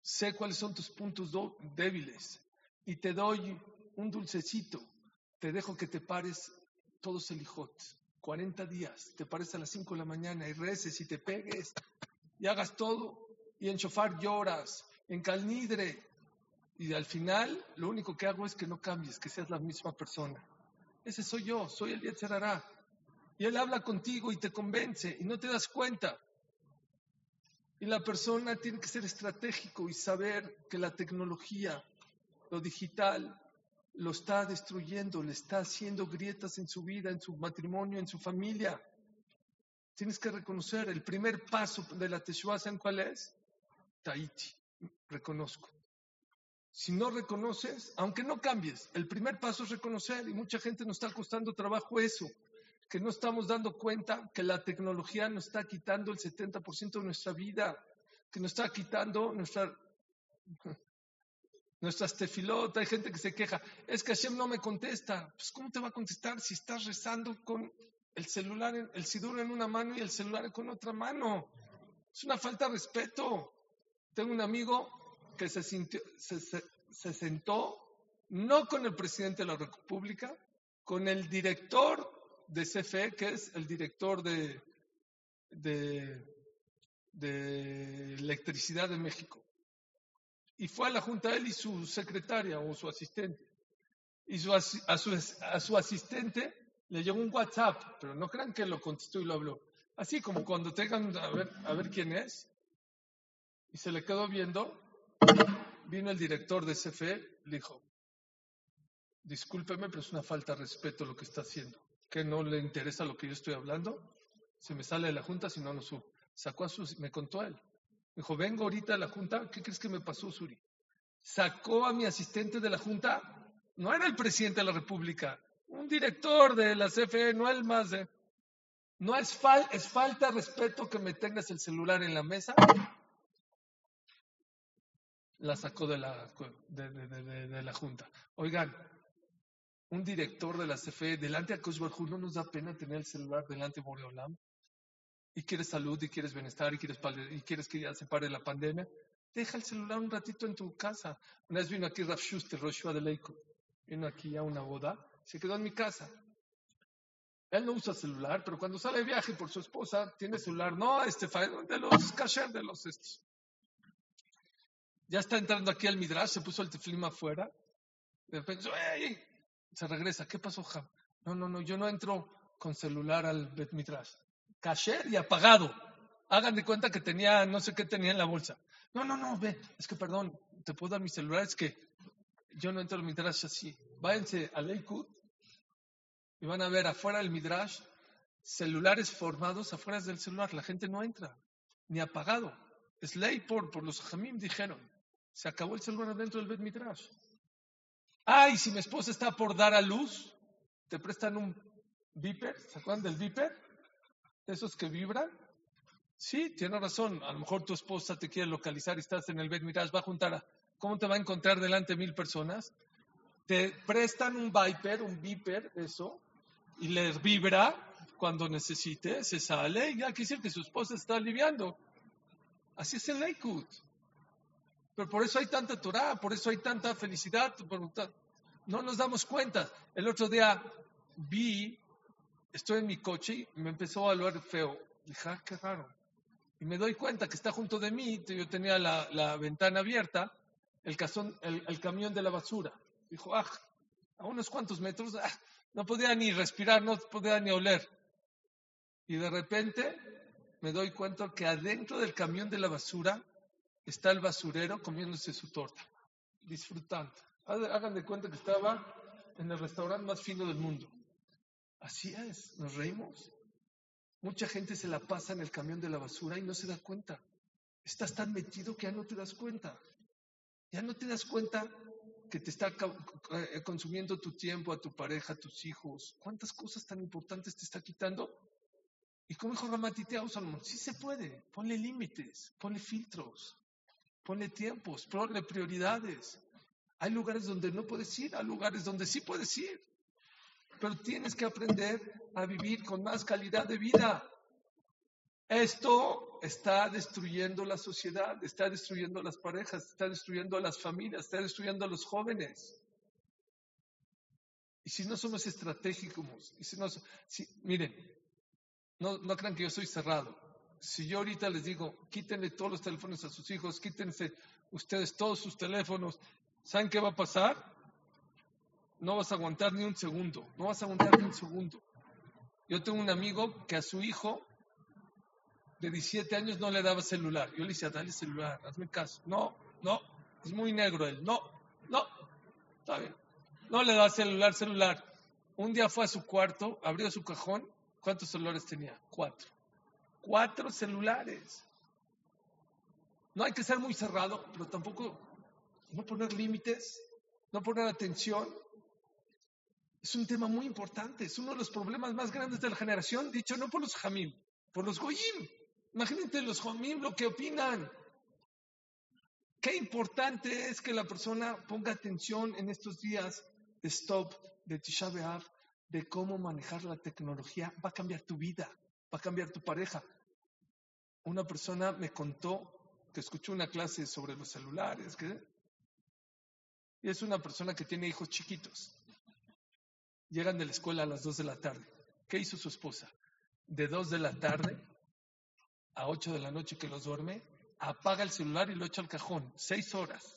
Sé cuáles son tus puntos débiles y te doy un dulcecito. Te dejo que te pares todos el hijot. 40 días. Te pares a las 5 de la mañana y reces y te pegues y hagas todo. Y en shofar lloras, en calnidre. Y al final lo único que hago es que no cambies, que seas la misma persona. Ese soy yo, soy el Yetzerará. Y él habla contigo y te convence y no te das cuenta. Y la persona tiene que ser estratégico y saber que la tecnología, lo digital, lo está destruyendo, le está haciendo grietas en su vida, en su matrimonio, en su familia. Tienes que reconocer, el primer paso de la Teshuvah, ¿saben cuál es? Tahiti, reconozco. Si no reconoces, aunque no cambies, el primer paso es reconocer y mucha gente nos está costando trabajo eso, que no estamos dando cuenta que la tecnología nos está quitando el 70% de nuestra vida. que nos está quitando nuestra, nuestras tefilot. Hay gente que se queja, es que Hashem no me contesta. Pues ¿cómo te va a contestar si estás rezando con el celular, el sidur en una mano y el celular con otra mano? Es una falta de respeto. Tengo un amigo que se, sintió, se, se sentó no con el presidente de la República, con el director de CFE, que es el director de, de, electricidad de México. Y fue a la junta él y su secretaria o su asistente. Y su, a, su, a su asistente le llegó un WhatsApp, pero no crean que lo contestó y lo habló. Así como cuando tengan a ver, a ver quién es. Y se le quedó viendo. Vino el director de CFE, le dijo, discúlpeme, pero es una falta de respeto lo que está haciendo. ¿Que no le interesa lo que yo estoy hablando? Se me sale de la junta si no lo subo. Sacó a su, me contó él. Me dijo, vengo ahorita a la junta, ¿qué crees que me pasó, Suri? Sacó a mi asistente de la junta, no era el presidente de la República, un director de la CFE, no el más de... No es, fal, es falta respeto que me tengas el celular en la mesa. La sacó de la, de la junta. Oigan, un director de la CFE delante de Koshbarhu, no nos da pena tener el celular delante de Boreolam. Y quieres salud, y quieres bienestar, y quieres, y quieres que ya se pare la pandemia. Deja el celular un ratito en tu casa. Una vez vino aquí Rav Schuster, Roshua de Leico. Vino aquí a una boda, se quedó en mi casa. Él no usa celular, pero cuando sale de viaje por su esposa, tiene celular. No, este, de los kasher, de los estos. Ya está entrando aquí al Midrash, se puso el teflim afuera. De repente, ¡ey! Se regresa. ¿Qué pasó, Jam? No, no, no, yo no entro con celular al Bet Midrash. Cacher y apagado. Hagan de cuenta que tenía, no sé qué tenía en la bolsa. No, no, no, ve, es que perdón, te puedo dar mi celular, es que yo no entro al Midrash así. Váyanse a Leikut y van a ver afuera del Midrash celulares formados afuera del celular. La gente no entra, ni apagado. Es ley por, los Jamim, dijeron. Se acabó el celular dentro del Bet Midrash. Ay, si mi esposa está por dar a luz, te prestan un viper, ¿se acuerdan del viper? Esos que vibran. Sí, tiene razón. A lo mejor tu esposa te quiere localizar y estás en el Bet Midrash, va a juntar a... ¿Cómo te va a encontrar delante de mil personas? Te prestan un viper, un viper, eso, y les vibra cuando necesite, se sale y ya quiere decir que su esposa está aliviando. Así es el Lakewood. Pero por eso hay tanta Torah, por eso hay tanta felicidad. No nos damos cuenta. El otro día vi, estoy en mi coche y me empezó a hablar feo. Dije, ah, qué raro. Y me doy cuenta que está junto de mí, yo tenía la, ventana abierta, el, el, camión de la basura. Dijo, ah, a unos cuantos metros, ah, no podía ni respirar, no podía ni oler. Y de repente me doy cuenta que adentro del camión de la basura está el basurero comiéndose su torta, disfrutando. Hagan de cuenta que estaba en el restaurante más fino del mundo. Así es, nos reímos. Mucha gente se la pasa en el camión de la basura y no se da cuenta. Estás tan metido que ya no te das cuenta. Ya no te das cuenta que te está eh, consumiendo tu tiempo, a tu pareja, a tus hijos. ¿Cuántas cosas tan importantes te está quitando? Y como dijo Ramatitea Salomón, sí se puede. Ponle límites, ponle filtros. Ponle tiempos, ponle prioridades. Hay lugares donde no puedes ir, hay lugares donde sí puedes ir. Pero tienes que aprender a vivir con más calidad de vida. Esto está destruyendo la sociedad, está destruyendo las parejas, está destruyendo a las familias, está destruyendo a los jóvenes. Y si no somos estratégicos, y miren, no, no crean que yo soy cerrado si yo ahorita les digo, quítenle todos los teléfonos a sus hijos, quítense ustedes todos sus teléfonos, ¿saben qué va a pasar? No vas a aguantar ni un segundo, no vas a aguantar ni un segundo. Yo tengo un amigo que a su hijo de 17 años no le daba celular. Yo le decía, dale celular, hazme caso. No, no, es muy negro él. No, no, está bien. No le da celular, celular. Un día fue a su cuarto, abrió su cajón. ¿Cuántos celulares tenía? Cuatro cuatro celulares. No hay que ser muy cerrado, pero tampoco no poner límites, no poner atención. Es un tema muy importante, es uno de los problemas más grandes de la generación, dicho no por los jamim, por los goyim. Imagínate los jamim lo que opinan. Qué importante es que la persona ponga atención en estos días de stop, de Tisha de cómo manejar la tecnología. Va a cambiar tu vida, va a cambiar tu pareja. Una persona me contó que escuchó una clase sobre los celulares, y es una persona que tiene hijos chiquitos. Llegan de la escuela a las 2 de la tarde. ¿Qué hizo su esposa? De 2 de la tarde a 8 de la noche que los duerme, apaga el celular y lo echa al cajón. Seis horas.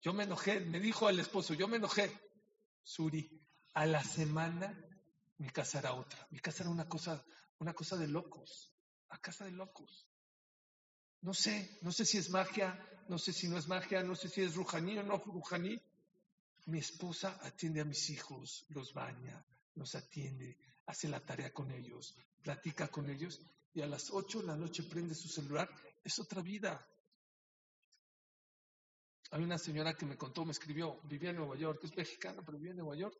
Yo me enojé, me dijo el esposo, yo me enojé. Suri, a la semana mi casa era otra. Mi casa era una cosa, una cosa de locos. A casa de locos. No sé, no sé si es magia, no sé si no es magia, no sé si es rujaní o no rujaní. Mi esposa atiende a mis hijos, los baña, los atiende, hace la tarea con ellos, platica con ellos y a las 8 de la noche prende su celular. Es otra vida. Hay una señora que me contó, me escribió, vivía en Nueva York, es mexicana, pero vivía en Nueva York.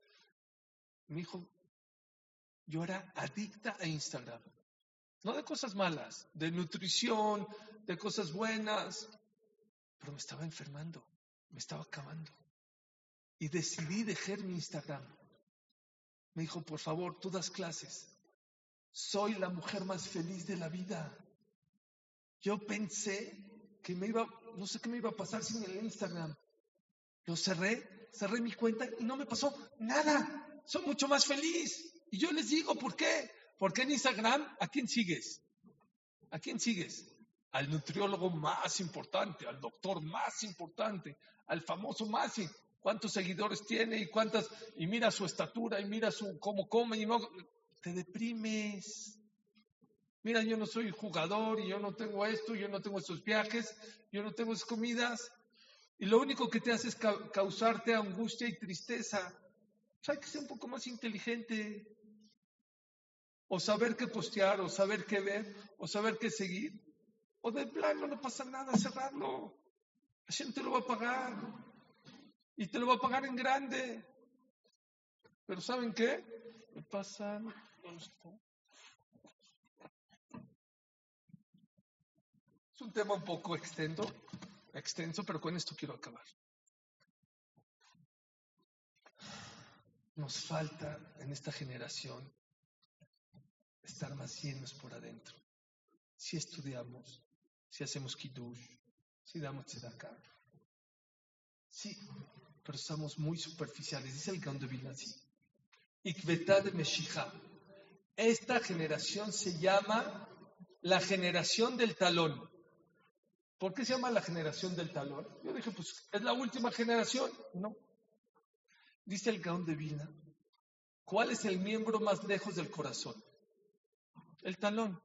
Me dijo, yo era adicta a Instagram. No de cosas malas, de nutrición, de cosas buenas, pero me estaba enfermando, me estaba acabando. Y decidí dejar mi Instagram. Me dijo, por favor, tú das clases. Soy la mujer más feliz de la vida. Yo pensé que me iba, no sé qué me iba a pasar sin el Instagram. Lo cerré, cerré mi cuenta y no me pasó nada. Soy mucho más feliz. Y yo les digo, ¿por qué? Porque en Instagram, ¿a quién sigues? ¿A quién sigues? Al nutriólogo más importante, al doctor más importante, al famoso más. ¿Cuántos seguidores tiene y cuántas? Y mira su estatura y mira su cómo come y no. Te deprimes. Mira, yo no soy jugador y yo no tengo esto, yo no tengo esos viajes, yo no tengo esas comidas. Y lo único que te hace es causarte angustia y tristeza. Pues hay que ser un poco más inteligente o saber qué postear, o saber qué ver, o saber qué seguir. O de plano no pasa nada, cerrarlo. La gente lo va a pagar. Y te lo va a pagar en grande. Pero ¿saben qué? Me pasan Es un tema un poco extenso, extenso, pero con esto quiero acabar. Nos falta en esta generación estar más llenos por adentro. Si estudiamos, si hacemos kiddush, si damos tzedakah. Sí, pero estamos muy superficiales. Dice el de así. de Meshija. Esta generación se llama la generación del talón. ¿Por qué se llama la generación del talón? Yo dije, pues es la última generación. No. Dice el Gaon de Vilna, ¿cuál es el miembro más lejos del corazón? El talón.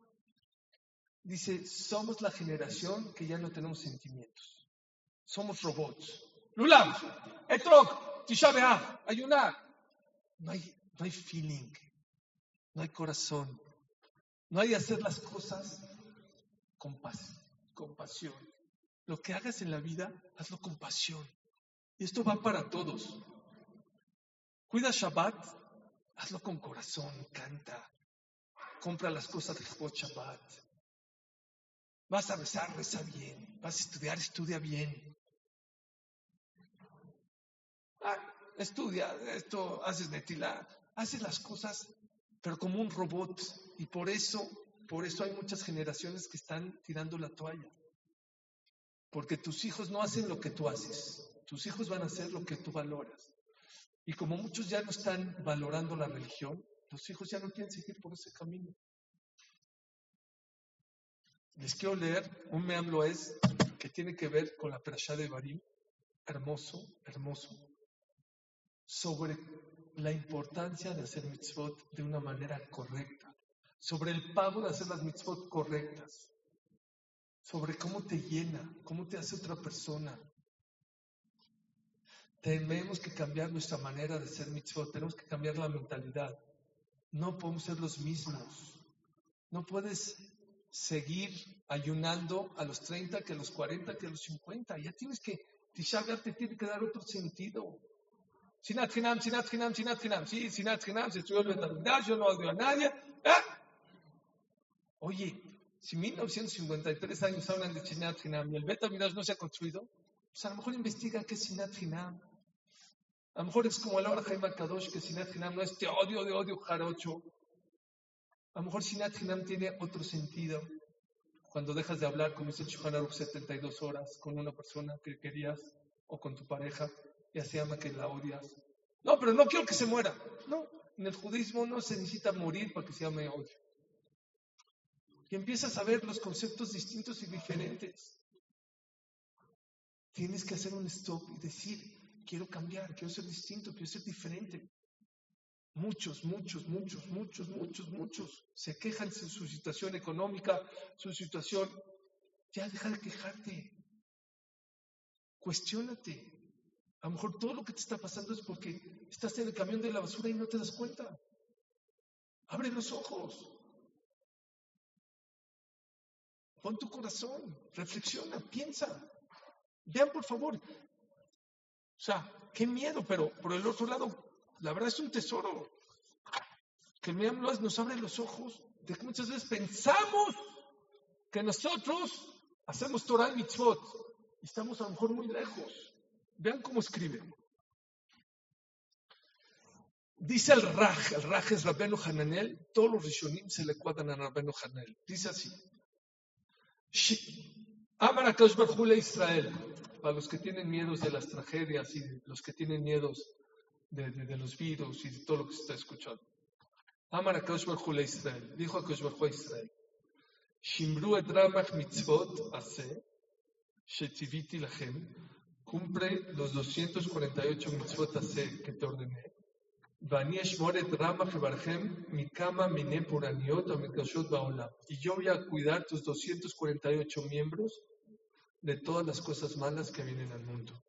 Dice, somos la generación que ya no tenemos sentimientos. Somos robots. Lulam, etrog, tisha ayunar. No hay, no hay feeling, no hay corazón, no hay hacer las cosas con, con pasión. Lo que hagas en la vida, hazlo con pasión. Y esto va para todos. Cuida Shabbat, hazlo con corazón, canta, compra las cosas de Shabbat. Vas a rezar, reza bien. Vas a estudiar, estudia bien. Ah, estudia esto, haces netila, haces las cosas, pero como un robot. Y por eso, por eso hay muchas generaciones que están tirando la toalla. Porque tus hijos no hacen lo que tú haces. Tus hijos van a hacer lo que tú valoras. Y como muchos ya no están valorando la religión, los hijos ya no quieren seguir por ese camino. Les quiero leer un meamlo es que tiene que ver con la perashá de Barim, hermoso, hermoso, sobre la importancia de hacer mitzvot de una manera correcta, sobre el pago de hacer las mitzvot correctas, sobre cómo te llena, cómo te hace otra persona. Tenemos que cambiar nuestra manera de hacer mitzvot, tenemos que cambiar la mentalidad. No podemos ser los mismos. No puedes seguir ayunando a los 30, que a los 40, que a los 50. Ya tienes que, Tisha te tiene que dar otro sentido. Sinat Hinam, Sinat Hinam, Sinat Hinam. Sí, Sinat Hinam, se estudió el yo no odio a nadie. ¿eh? Oye, Si 1953 años hablan de Sinat Hinam y el Beta Midrash no se ha construido, pues a lo mejor investiga qué es Sinat. A lo mejor es como el ahora Jaime Kadosh, que Sinat Hinam no es este odio de odio jarocho. A lo mejor Sinat Hinam tiene otro sentido. Cuando dejas de hablar, como dice el Aruch 72 horas con una persona que querías o con tu pareja, ya se llama que la odias. No, pero no quiero que se muera. No, en el judaísmo no se necesita morir para que se llame odio. Y empiezas a ver los conceptos distintos y diferentes. Tienes que hacer un stop y decir, quiero cambiar, quiero ser distinto, quiero ser diferente. Muchos, muchos, muchos, muchos, muchos, muchos se quejan de su situación económica, su situación. Ya deja de quejarte. Cuestiónate. A lo mejor todo lo que te está pasando es porque estás en el camión de la basura y no te das cuenta. Abre los ojos. Pon tu corazón, reflexiona, piensa. Vean por favor. O sea, qué miedo, pero por el otro lado, la verdad es un tesoro. Que el Meam nos abre los ojos de que muchas veces pensamos que nosotros hacemos Torah y Mitzvot y estamos a lo mejor muy lejos. Vean cómo escribe. Dice el Raj, el Raj es Rabenu Hananel, todos los Rishonim se le cuadran a Rabenu Hananel. Dice así. Amar a Israel, para los que tienen miedos de las tragedias y los que tienen miedos de, los virus y de todo lo que se está escuchando. Amar a Israel, dijo a Kosh Israel, Shimru et ramach mitzvot ase, shetiviti lachem, cumple los 248 mitzvot ase que te ordené, y yo voy a cuidar tus 248 miembros de todas las cosas malas que vienen al mundo.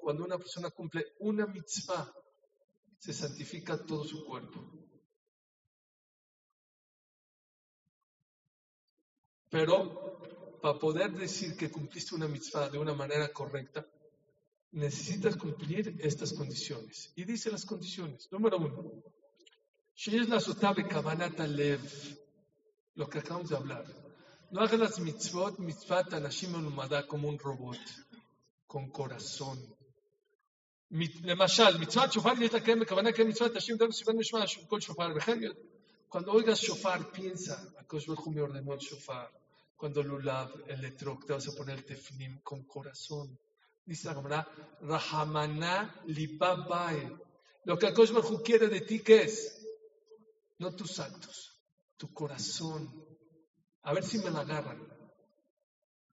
Cuando una persona cumple una mitzvah, se santifica todo su cuerpo. Pero para poder decir que cumpliste una mitzvah de una manera correcta, necesitas cumplir estas condiciones. Y dice las condiciones. Número uno, es la sotabe kavanata lev, lo que acabamos de hablar. No hagas las mitzvot, mitzvot anashim como un robot, con corazón. למשל, מצוות שופר יש לקיים בכוונה לקיים מצוות נשים גם סימן משמע כל שופר וכן cuando oigas shofar piensa, הקדוש ברוך הוא ordenó el shofar cuando lulav, el letrok, te vas a poner el tefnim con corazón. Dice la Gemara, Rahamana libabae. Lo que Akosh Baruj quiere de ti, ¿qué es? No tus actos, tu corazón. A ver si me la agarran.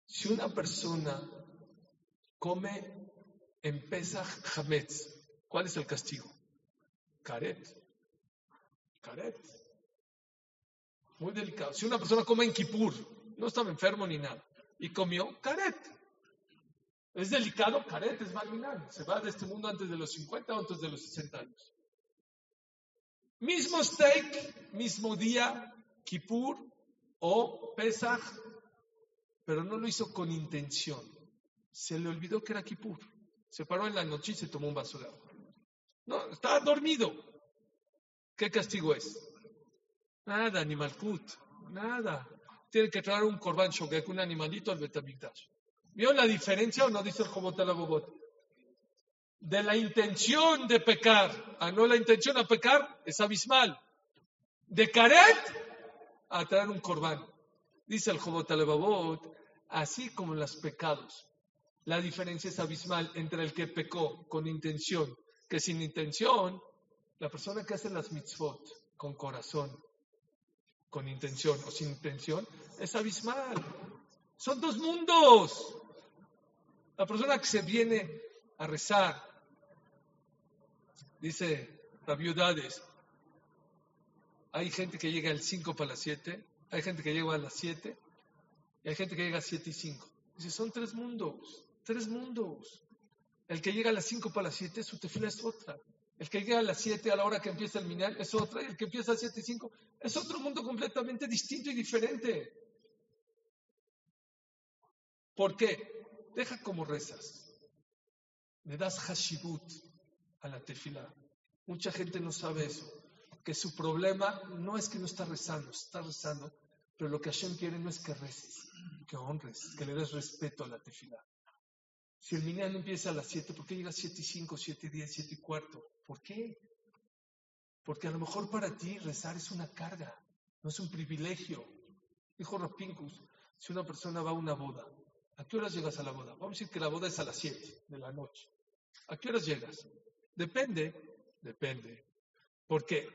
Si una persona come en Pesach Hametz, ¿cuál es el castigo? Karet. Karet. Muy delicado. Si una persona come en Kippur, no estaba enfermo ni nada. Y comió caret. Es delicado, caret es marginal. Se va de este mundo antes de los 50 o antes de los 60 años. Mismo steak, mismo día, Kippur o Pesach, pero no lo hizo con intención. Se le olvidó que era Kippur. Se paró en la noche y se tomó un vaso de agua. No, estaba dormido. ¿Qué castigo es? Nada, ni malkut, nada tiene que traer un corban shogek, un animalito al Betamigdash. ¿Vio la diferencia o no dice el Jobot Bobot? De la intención de pecar a no la intención a pecar es abismal. De caret a traer un corban. Dice el Jobot Bobot, así como en los pecados. La diferencia es abismal entre el que pecó con intención, que sin intención, la persona que hace las mitzvot con corazón, con intención o sin intención, es abismal. Son dos mundos. La persona que se viene a rezar, dice la viudades, hay gente que llega al 5 para las 7, hay gente que llega a las 7 y hay gente que llega a 7 y 5. Dice, son tres mundos, tres mundos. El que llega a las 5 para las 7, su tefila es otra. El que llega a las 7 a la hora que empieza el minar es otra, y el que empieza a las 7 y 5 es otro mundo completamente distinto y diferente. ¿Por qué? Deja como rezas. Le das hashibut la tefila. Mucha gente no sabe eso, que su problema no es que no está rezando, está rezando, pero lo que Hashem quiere no es que reces, que honres, que le des respeto a la tefilá. Si el minyan empieza a las 7, ¿por qué llega a 7 y 5, 7 y 10, 7 y cuarto? ¿Por qué? Porque a lo mejor para ti rezar es una carga, no es un privilegio. Dijo Rapincus, si una persona va a una boda, ¿a qué horas llegas a la boda? Vamos a decir que la boda es a las 7 de la noche. ¿A qué horas llegas? Depende, depende. Porque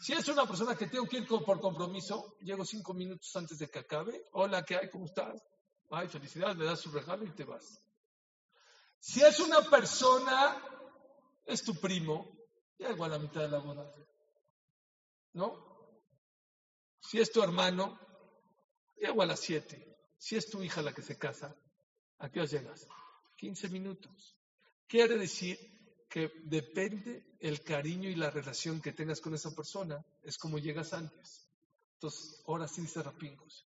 si es una persona que tengo que ir por compromiso, llego cinco minutos antes de que acabe. Hola, ¿qué hay? ¿Cómo estás? Ay, felicidades, le das su regalo y te vas. Si es una persona, es tu primo, llego a la mitad de la boda. ¿No? Si es tu hermano, llego a las siete. Si es tu hija la que se casa, ¿a qué hora llegas? 15 minutos. Quiere decir que depende el cariño y la relación que tengas con esa persona, es como llegas antes. Entonces, ahora sí dice Rapingos,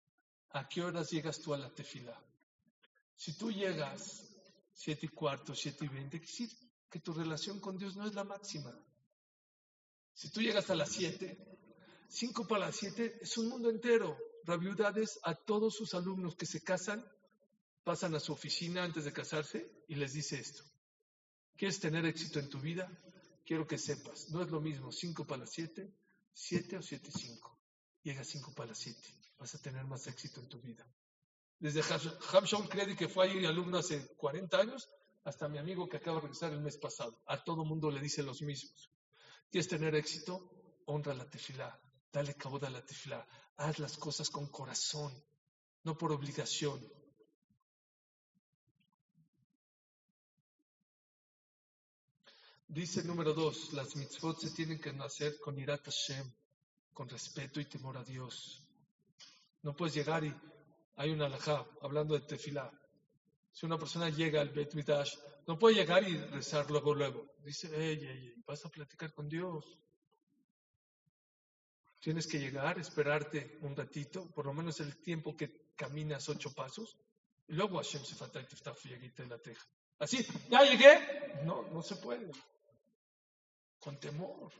¿a qué horas llegas tú a la tefila? Si tú llegas siete y cuarto, siete y veinte, quiere decir que tu relación con Dios no es la máxima. Si tú llegas a las siete, cinco para las siete es un mundo entero. Rabiudades a todos sus alumnos que se casan, pasan a su oficina antes de casarse y les dice esto. ¿Quieres tener éxito en tu vida? Quiero que sepas, no es lo mismo cinco para las siete, siete o siete cinco. Llega cinco para las siete, vas a tener más éxito en tu vida. Desde Hamshon Credit, que fue ahí alumno hace 40 años, hasta mi amigo que acaba de regresar el mes pasado. A todo mundo le dice los mismos. ¿Quieres tener éxito? Honra la tefilá. Dale cabo a la tefilá. Haz las cosas con corazón, no por obligación. Dice el número dos, las mitzvot se tienen que hacer con irat Hashem, con respeto y temor a Dios. No puedes llegar y hay una alajá hablando de tefilá. Si una persona llega al Bet Midash, no puede llegar y rezar luego, luego. Dice, ey, ey, ey, vas a platicar con Dios. Tienes que llegar, esperarte un ratito, por lo menos el tiempo que caminas ocho pasos, y luego Hashem se falta y la teja. Así, ya llegué. No, no se puede. Con temor.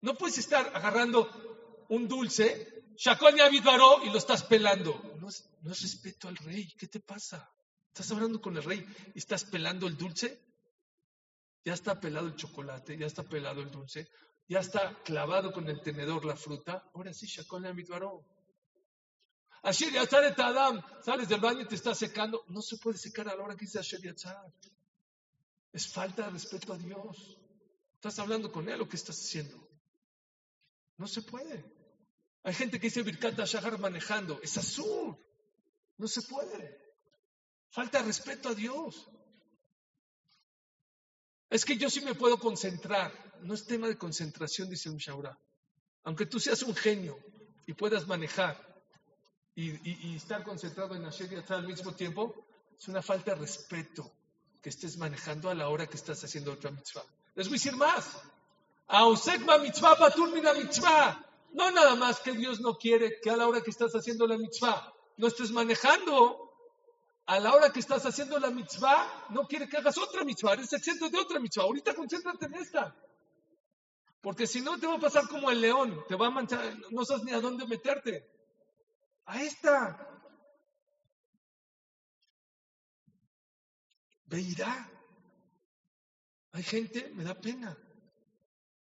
No puedes estar agarrando un dulce Shakol y lo estás pelando. No es, respeto al rey. ¿Qué te pasa? Estás hablando con el rey y estás pelando el dulce. Ya está pelado el chocolate, ya está pelado el dulce, ya está clavado con el tenedor la fruta. Ahora sí, Shakol Amidbaró. Asher Yatzar Adam, sales del baño y te está secando. No se puede secar a la hora que dice Asher Yatzar. Es falta de respeto a Dios. Estás hablando con él o qué estás haciendo. No se puede. Hay gente que dice Birkat Shahar manejando. Es azul. No se puede. Falta respeto a Dios. Es que yo sí me puedo concentrar. No es tema de concentración, dice un Shaura. Aunque tú seas un genio y puedas manejar y, estar concentrado en Hashem y al mismo tiempo, es una falta de respeto que estés manejando a la hora que estás haciendo otra mitzvah. Les voy a decir más. No nada más que Dios no quiere que a la hora que estás haciendo la mitzvah no estés manejando. A la hora que estás haciendo la mitzvah, no quiere que hagas otra mitzvah, eres exento de otra mitzvah. Ahorita concéntrate en esta. Porque si no, te va a pasar como el león, te va a manchar, no sabes ni a dónde meterte. A esta. Veirá. Hay gente, me da pena.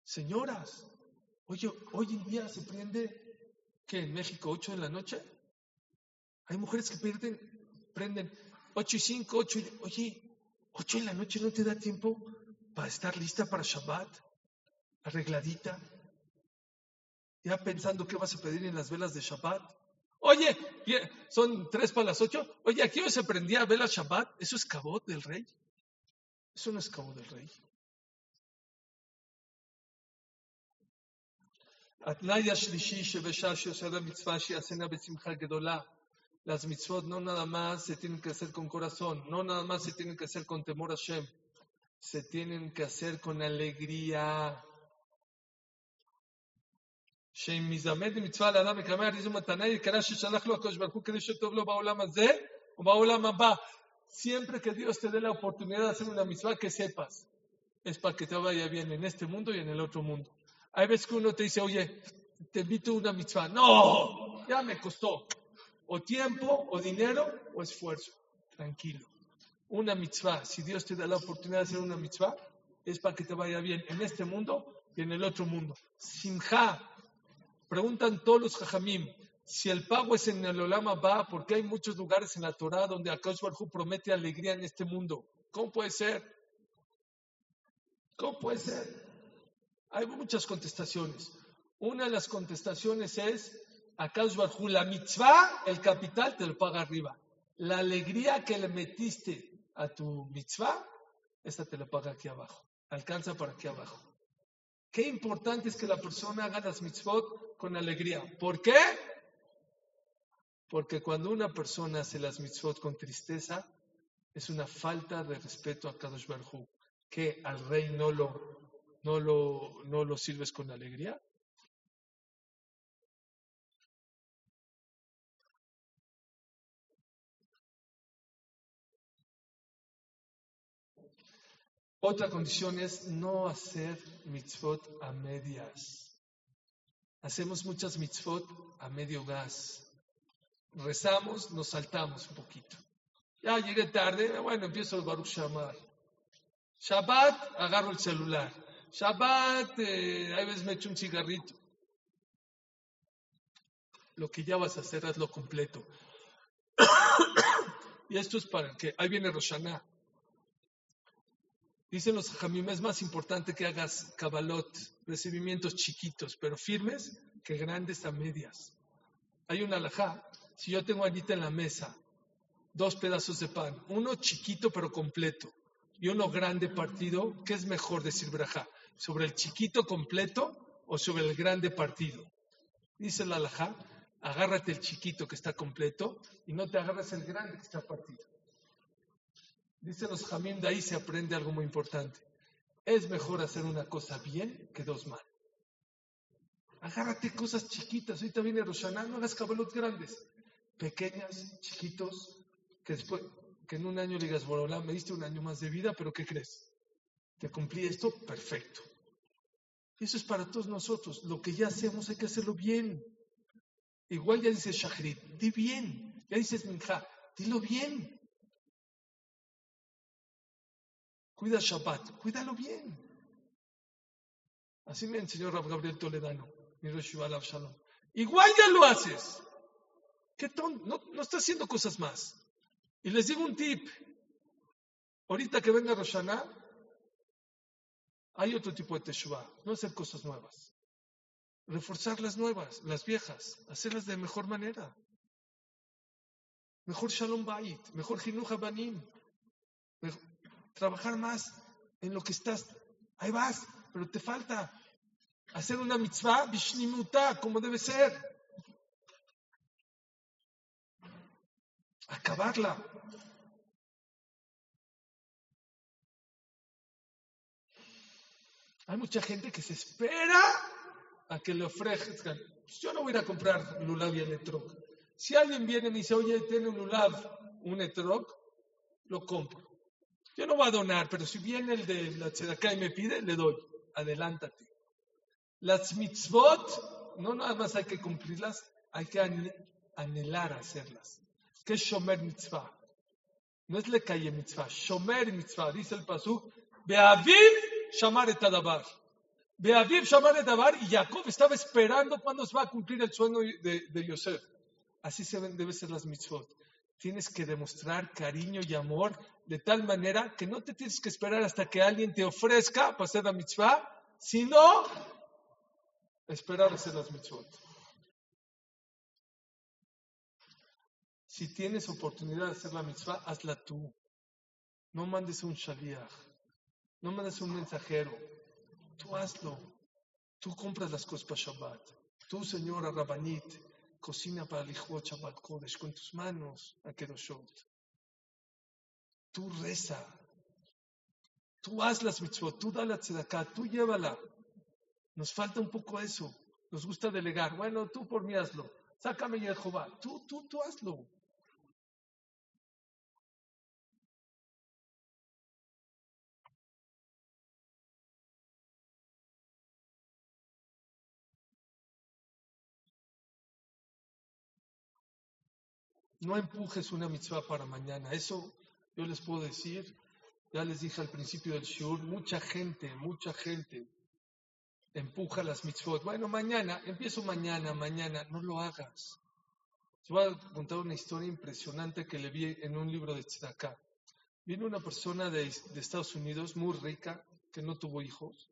Señoras, Oye, hoy en día se prende, ¿qué? En México, 8 de la noche. Hay mujeres que pierden, prenden 8 y 5, 8 y... Oye, 8 en la noche no te da tiempo para estar lista para Shabbat, arregladita, ya pensando qué vas a pedir en las velas de Shabbat. Oye, son tres para las ocho. Oye, aquí hoy se prendía vela Shabbat. ¿Eso es cabot del rey? Eso no es cabot del rey. Las mitzvot no nada más se tienen que hacer con corazón, no nada más se tienen que hacer con temor a Hashem, se tienen que hacer con alegría. Siempre que Dios te dé la oportunidad de hacer una mitzvah, que sepas es para que te vaya bien en este mundo y en el otro mundo. Hay veces que uno te dice, oye, te invito a una mitzvah. No, ya me costó. O tiempo, o dinero, o esfuerzo. Tranquilo. Una mitzvah, si Dios te da la oportunidad de hacer una mitzvah, es para que te vaya bien en este mundo y en el otro mundo. Simha. Preguntan todos los jajamim, si el pago es en el Olama va, porque hay muchos lugares en la Torah donde Akash Barhu promete alegría en este mundo. ¿Cómo puede ser? ¿Cómo puede ser? Hay muchas contestaciones. Una de las contestaciones es, Akash Barhu, la mitzvah, el capital te lo paga arriba. La alegría que le metiste a tu mitzvah, esta te la paga aquí abajo. Alcanza para aquí abajo. Qué importante es que la persona haga las mitzvot con alegría. ¿Por qué? Porque cuando una persona hace las mitzvot con tristeza, es una falta de respeto a Kadosh Baruj que al rey no lo, no lo, no lo sirves con alegría. Otra condición es no hacer mitzvot a medias. Hacemos muchas mitzvot a medio gas. Rezamos, nos saltamos un poquito. Ya llegué tarde, bueno, empiezo el Baruch Shamar. Shabbat, agarro el celular. Shabbat, eh, a veces me echo un cigarrito. Lo que ya vas a hacer, hazlo completo. y esto es para que, ahí viene Roshaná. Dicen los jamim, es más importante que hagas cabalot, recibimientos chiquitos, pero firmes, que grandes a medias. Hay una alajá, si yo tengo ahorita en la mesa dos pedazos de pan, uno chiquito pero completo y uno grande partido, ¿qué es mejor decir brajá? ¿Sobre el chiquito completo o sobre el grande partido? Dice la alajá, agárrate el chiquito que está completo y no te agarres el grande que está partido. Dicen los jamín, de ahí se aprende algo muy importante. Es mejor hacer una cosa bien que dos mal. Agárrate cosas chiquitas. Ahorita viene Roshaná, no hagas cabalot grandes. Pequeñas, chiquitos, que después, que en un año digas, Borolá, me diste un año más de vida, pero ¿qué crees? Te cumplí esto, perfecto. Eso es para todos nosotros. Lo que ya hacemos hay que hacerlo bien. Igual ya dices Shahrid, di bien. Ya dices Minja, dilo bien. Cuida Shabbat, cuídalo bien. Así me enseñó Rab Gabriel Toledano, mi Shalom. Igual ya lo haces. ¿Qué ton? No, está haciendo cosas más. Y les digo un tip. Ahorita que venga Roshaná, hay otro tipo de Teshuvah. No hacer cosas nuevas. Reforzar las nuevas, las viejas. Hacerlas de mejor manera. Mejor Shalom Bait, mejor Jinuja Banim. trabajar más en lo que estás. Ahí vas, pero te falta hacer una mitzvah bishnimuta, como debe ser. Acabarla. Hay mucha gente que se espera a que le ofrezcan. Pues yo no voy a ir a comprar Lulav y Electroc. Si alguien viene y me dice, oye, tiene un Lulav, un Electroc, lo compro. Yo no voy a donar, pero si viene el de la Tzedaká y me pide, le doy. Adelántate. Las mitzvot, no nada más hay que cumplirlas, hay que anhelar hacerlas. ¿Qué es Shomer mitzvah? No es le calle mitzvah, Shomer mitzvah, dice el pasú, Beaviv Shamar et Adabar. Beaviv Shamar et Adabar, y Jacob estaba esperando cuándo se va a cumplir el sueño de, de Yosef. Así se deben ser las mitzvot. Tienes que demostrar cariño y amor de tal manera que no te tienes que esperar hasta que alguien te ofrezca para hacer la mitzvah, sino esperar a hacer las mitzvot. Si tienes oportunidad de hacer la mitzvah, hazla tú. No mandes un shaliach. No mandes un mensajero. Tú hazlo. Tú compras las cosas para Shabbat. Tú, señora Rabanit, cocina para el hijo Shabbat Kodesh con tus manos a Kedoshot. Tú reza. Tú haz las mitzvot. Tú dale a Tú llévala. Nos falta un poco eso. Nos gusta delegar. Bueno, tú por mí hazlo. Sácame Jehová. Tú, tú, tú hazlo. No empujes una mitzvah para mañana. Eso yo les puedo decir, ya les dije al principio del shur, mucha gente, mucha gente empuja las mitzvot. Bueno, mañana, empiezo mañana, mañana, no lo hagas. Les voy a contar una historia impresionante que le vi en un libro de Tzedakah. Vino una persona de, de Estados Unidos muy rica, que no tuvo hijos.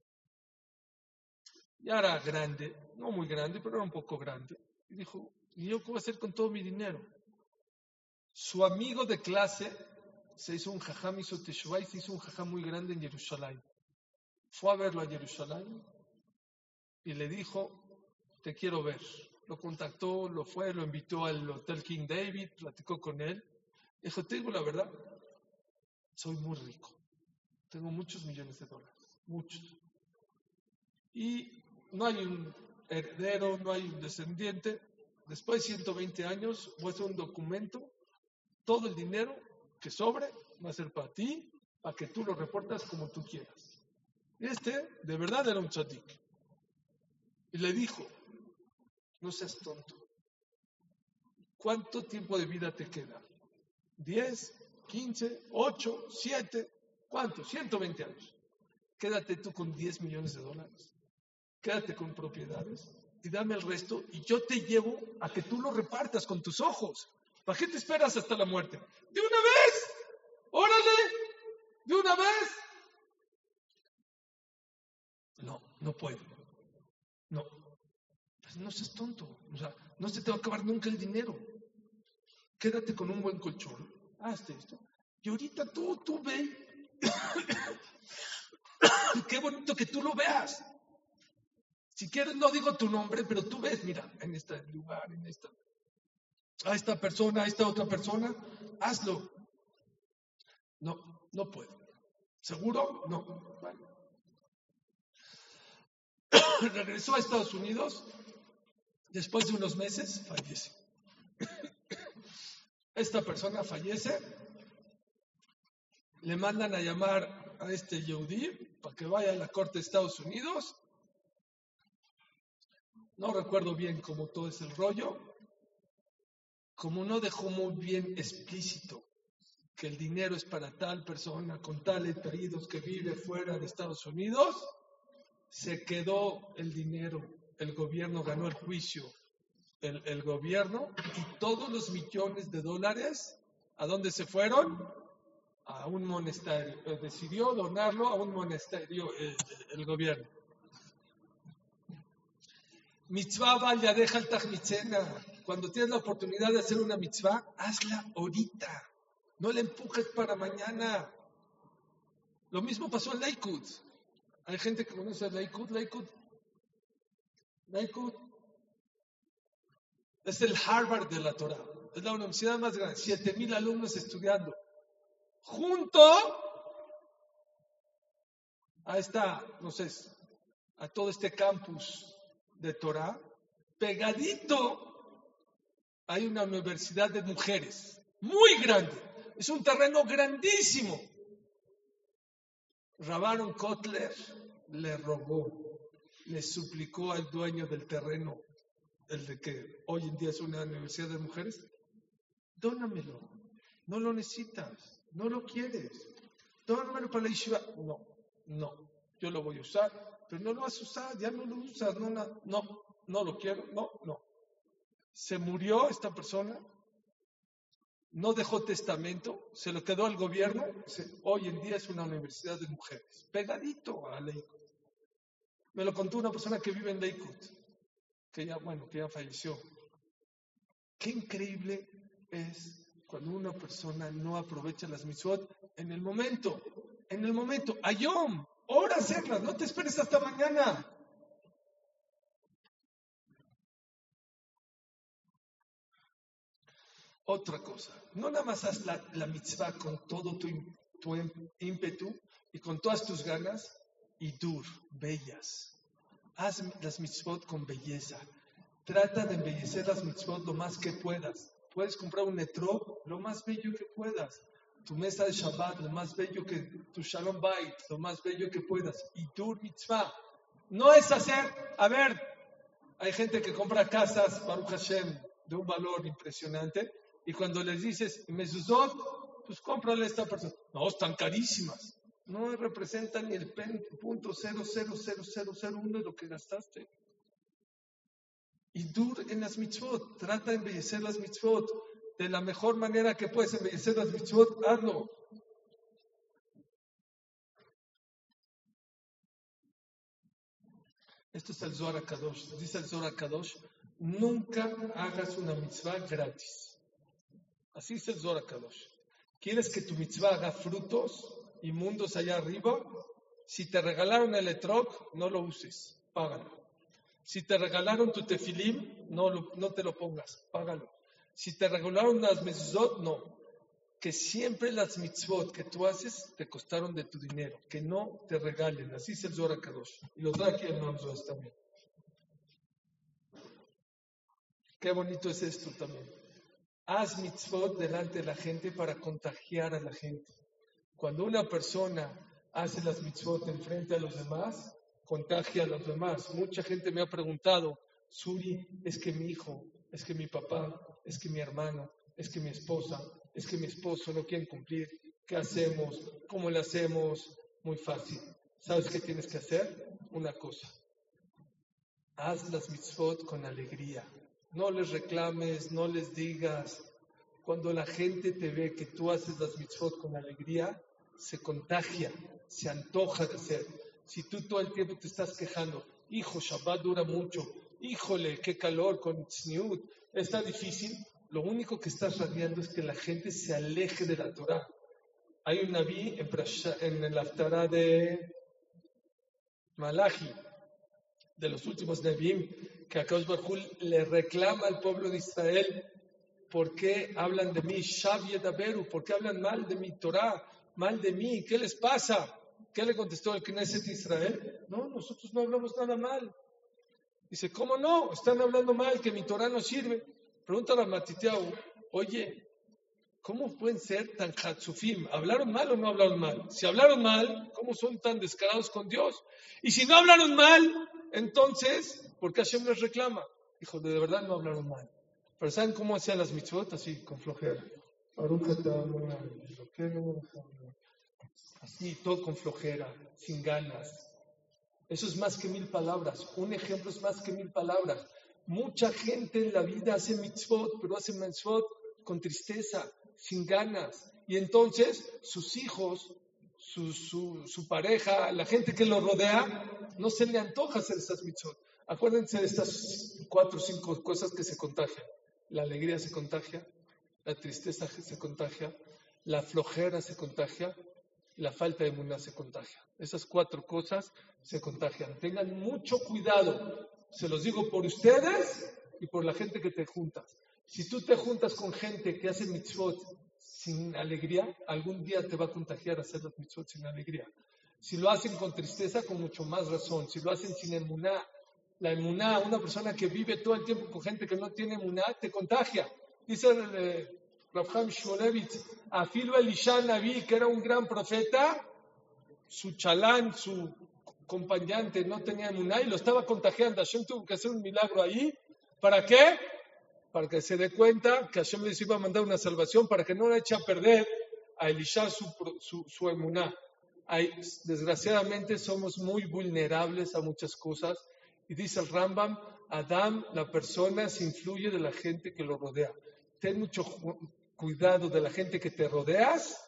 Ya era grande, no muy grande, pero era un poco grande. Y dijo, ¿y yo qué voy a hacer con todo mi dinero? Su amigo de clase se hizo un jajam, hizo Teshuvah y se hizo un jajam muy grande en Jerusalén. Fue a verlo a Jerusalén y le dijo, te quiero ver. Lo contactó, lo fue, lo invitó al Hotel King David, platicó con él. Dijo, te digo la verdad, soy muy rico. Tengo muchos millones de dólares, muchos. Y no hay un heredero, no hay un descendiente. Después de 120 años voy un documento, todo el dinero que sobre va a ser para ti, para que tú lo reportas como tú quieras. Este, de verdad, era un chatik. Y le dijo, no seas tonto. ¿Cuánto tiempo de vida te queda? ¿10, 15, 8, 7? ¿Cuánto? 120 años. Quédate tú con 10 millones de dólares. Quédate con propiedades y dame el resto y yo te llevo a que tú lo repartas con tus ojos. ¿Para qué te esperas hasta la muerte? De una vez. Órale. De una vez. No, no puedo. No. Pues no seas tonto. O sea, no se te va a acabar nunca el dinero. Quédate con un buen colchón. Hazte esto. Y ahorita tú, tú ve. Qué bonito que tú lo veas. Si quieres, no digo tu nombre, pero tú ves, mira, en este lugar, en esta, a esta persona, a esta otra persona, hazlo. No, no puedo. ¿Seguro? No. Regresó a Estados Unidos. Después de unos meses, fallece. Esta persona fallece. Le mandan a llamar a este Yehudi para que vaya a la corte de Estados Unidos no recuerdo bien cómo todo es el rollo. Como no dejó muy bien explícito que el dinero es para tal persona con tales pedidos que vive fuera de Estados Unidos, se quedó el dinero. El gobierno ganó el juicio. El, gobierno y todos los millones de dólares, ¿a dónde se fueron? A un monasterio. Eh, decidió donarlo a un monasterio el, el gobierno. Mitzvah ya deja el. Cuando tienes la oportunidad de hacer una mitzvah, hazla ahorita. No la empujes para mañana. Lo mismo pasó en Lakewood. Hay gente que conoce Lakewood. Lakewood. Lakewood es el Harvard de la Torah. Es la universidad más grande. Siete mil alumnos estudiando. Junto a esta, no sé, a todo este campus de Torah, pegadito hay una universidad de mujeres, muy grande. Es un terreno grandísimo. Rabaron Kotler le rogó, le suplicó al dueño del terreno, el de que hoy en día es una universidad de mujeres, dónamelo, no lo necesitas, no lo quieres, dónamelo para la yeshiva. No, no, yo lo voy a usar pero no lo vas a usar, ya no lo usas, no, no, no lo quiero, no, no. Se murió esta persona, no dejó testamento, se lo quedó al gobierno, hoy en día es una universidad de mujeres, pegadito a Lakewood. Me lo contó una persona que vive en Lakewood, que ya, bueno, que ya falleció. Qué increíble es cuando una persona no aprovecha las mitzvot en el momento, en el momento, ayom, Ahora hacerlas, no te esperes hasta mañana. Otra cosa, no nada más haz la, la mitzvah con todo tu, tu, ímpetu y con todas tus ganas y dur, bellas. Haz las mitzvot con belleza. Trata de embellecer las mitzvot lo más que puedas. Puedes comprar un netro lo más bello que puedas tu mesa de Shabbat, lo más bello que tu Shalom Bait, lo más bello que puedas, y tu mitzvah. No es hacer, a ver, hay gente que compra casas, Baruch Hashem, de un valor impresionante, Y cuando les dices, mezuzot, pues cómprale a esta persona. No, están carísimas. No representan ni el punto uno de lo que gastaste. Y dur en las mitzvot, trata de embellecer las mitzvot. De la mejor manera que puedes embellecer las mitzvot, hazlo. Esto es el Zohar Kadosh. Dice el Zohar Kadosh, nunca hagas una mitzvah gratis. Así dice el Zohar Kadosh. ¿Quieres que tu mitzvah haga frutos y mundos allá arriba? Si te regalaron el etrog, no lo uses, págalo. Si te regalaron tu tefilim, no, no te lo pongas, págalo. Si te regalaron las mezuzot, no que siempre las mitzvot que tú haces te costaron de tu dinero, que no te regalen. Así es el Zohar Kadosh. Y lo trae aquí el también. Qué bonito es esto también. Haz mitzvot delante de la gente para contagiar a la gente. Cuando una persona hace las mitzvot enfrente a los demás, contagia a los demás. Mucha gente me ha preguntado, Suri, es que mi hijo, es que mi papá, es que mi hermano, es que mi esposa, es que mi esposo no quiere cumplir, ¿qué hacemos? ¿Cómo le hacemos? Muy fácil. ¿Sabes qué tienes que hacer? Una cosa. Haz las mitzvot con alegría. No les reclames, no les digas. Cuando la gente te ve que tú haces las mitzvot con alegría, se contagia, se antoja de hacer. Si tú todo el tiempo te estás quejando, hijo, Shabbat dura mucho, híjole, qué calor con Tzniut, está difícil, lo único que estás radiando es que la gente se aleje de la Torah. Hay un Naví en, el Aftará de Malachi, de los últimos Navíim, que a Barjul le reclama al pueblo de Israel ¿por qué hablan de mí? ¿por qué hablan mal de mi Torah? Mal de mí, ¿qué les pasa? ¿Qué le contestó el Knesset de Israel? No, nosotros no hablamos nada mal. Dice, ¿cómo no? Están hablando mal, que mi Torah no sirve. Pregunta a Matitiao, oye, ¿cómo pueden ser tan hatsufim? ¿Hablaron mal o no hablaron mal? Si hablaron mal, ¿cómo son tan descarados con Dios? Y si no hablaron mal, entonces, ¿por qué Hashem les reclama? Dijo, de verdad no hablaron mal. Pero ¿saben cómo hacían las mitzvot? Así, con flojera. Así, todo con flojera, sin ganas. Eso es más que mil palabras. Un ejemplo es más que mil palabras. Mucha gente en la vida hace mitzvot, pero hace mitzvot con tristeza, sin ganas. Y entonces sus hijos, su, su, pareja, la gente que lo rodea, no se le antoja hacer esas mitzvot. Acuérdense de estas cuatro o cinco cosas que se contagian. La alegría se contagia, la tristeza se contagia, la flojera se contagia, la falta de muná se contagia. Esas cuatro cosas se contagian. Tengan mucho cuidado se los digo por ustedes y por la gente que te juntas. Si tú te juntas con gente que hace mitzvot sin alegría, algún día te va a contagiar hacer los mitzvot sin alegría. Si lo hacen con tristeza, con mucho más razón. Si lo hacen sin emuná, la emuná, una persona que vive todo el tiempo con gente que no tiene emuná, te contagia. Dice eh, Rav Shmolevitz, Afilo Elisha Naví, que era un gran profeta, su chalán, su acompañante no tenía emuná y lo estaba contagiando. Hashem tuvo que hacer un milagro ahí. ¿Para qué? Para que se dé cuenta que Hashem les iba a mandar una salvación para que no le eche a perder a Elisha su, su, su emuná. desgraciadamente somos muy vulnerables a muchas cosas. Y dice el Rambam, Adam, la persona, se influye de la gente que lo rodea. Ten mucho cuidado de la gente que te rodeas.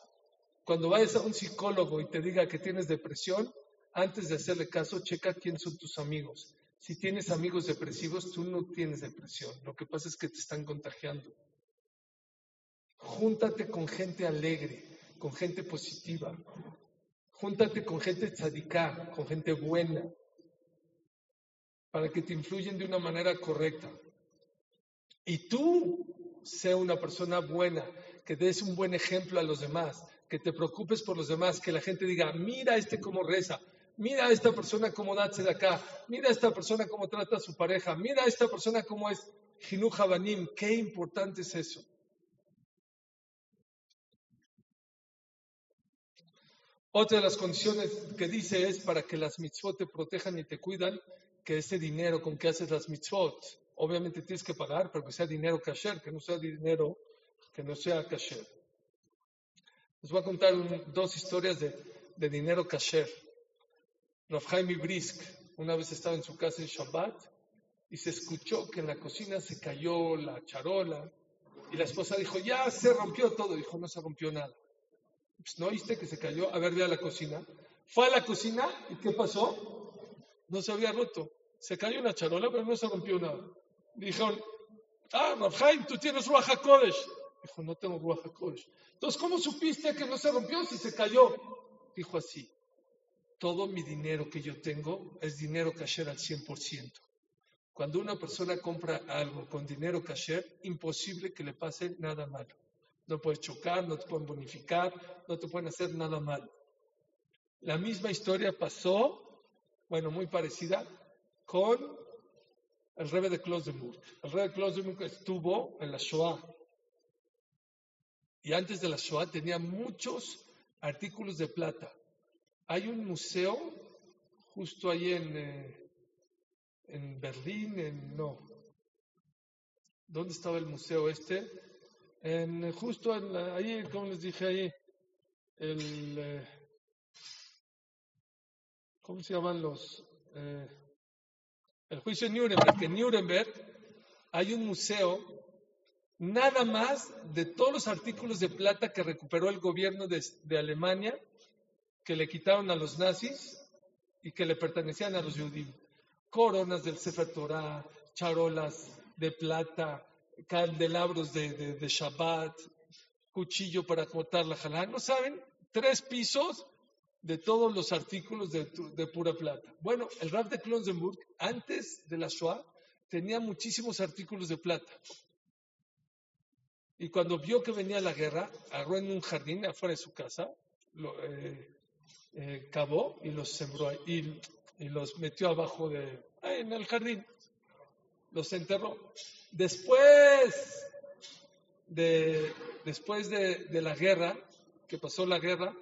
Cuando vayas a un psicólogo y te diga que tienes depresión, antes de hacerle caso, checa quién son tus amigos. Si tienes amigos depresivos, tú no tienes depresión. Lo que pasa es que te están contagiando. Júntate con gente alegre, con gente positiva. Júntate con gente tzadiká, con gente buena, para que te influyen de una manera correcta. Y tú sé una persona buena, que des un buen ejemplo a los demás, que te preocupes por los demás, que la gente diga, mira este cómo reza, Mira a esta persona cómo da de acá. Mira a esta persona cómo trata a su pareja. Mira a esta persona cómo es Jinu Banim. Qué importante es eso. Otra de las condiciones que dice es para que las mitzvot te protejan y te cuidan, que ese dinero con que haces las mitzvot, obviamente tienes que pagar, pero que sea dinero kasher, que no sea dinero que no sea kasher. Les voy a contar dos historias de, de dinero kasher. Rav Jaime Brisk una vez estaba en su casa en Shabbat y se escuchó que en la cocina se cayó la charola y la esposa dijo, ya se rompió todo. Dijo, no se rompió nada. Pues, ¿No oíste que se cayó? A ver, ve a la cocina. Fue a la cocina y ¿qué pasó? No se había roto. Se cayó una charola, pero no se rompió nada. Dijeron, ah, Rav tú tienes Ruach HaKodesh. Dijo, no tengo Ruach HaKodesh. Entonces, ¿cómo supiste que no se rompió si se cayó? Dijo así, todo mi dinero que yo tengo es dinero kasher al 100%. Cuando una persona compra algo con dinero kasher, imposible que le pase nada malo. No puedes chocar, no te pueden bonificar, no te pueden hacer nada malo. La misma historia pasó, bueno, muy parecida, con el rebe de Klosenburg. El rebe de Klosenburg estuvo en la Shoah. Y antes de la Shoah tenía muchos artículos de plata. Hay un museo justo ahí en, eh, en Berlín, no. ¿Dónde estaba el museo este? En, justo en, ahí, como les dije ahí, el, eh, ¿cómo se llaman los? Eh, el juicio de Nuremberg. En Nuremberg hay un museo nada más de todos los artículos de plata que recuperó el gobierno de, Alemania, que le quitaron a los nazis y que le pertenecían a los judíos. Coronas del Sefer Torah, charolas de plata, candelabros de, de, Shabbat, cuchillo para cortar la jalá. ¿No saben? Tres pisos de todos los artículos de, pura plata. Bueno, el rap de Klonsenburg, antes de la Shoah, tenía muchísimos artículos de plata. Y cuando vio que venía la guerra, agarró en un jardín afuera de su casa, lo, eh, eh, cavó y los sembró y, y, los metió abajo de, en el jardín. Los enterró. Después de, después de la guerra, que pasó la guerra,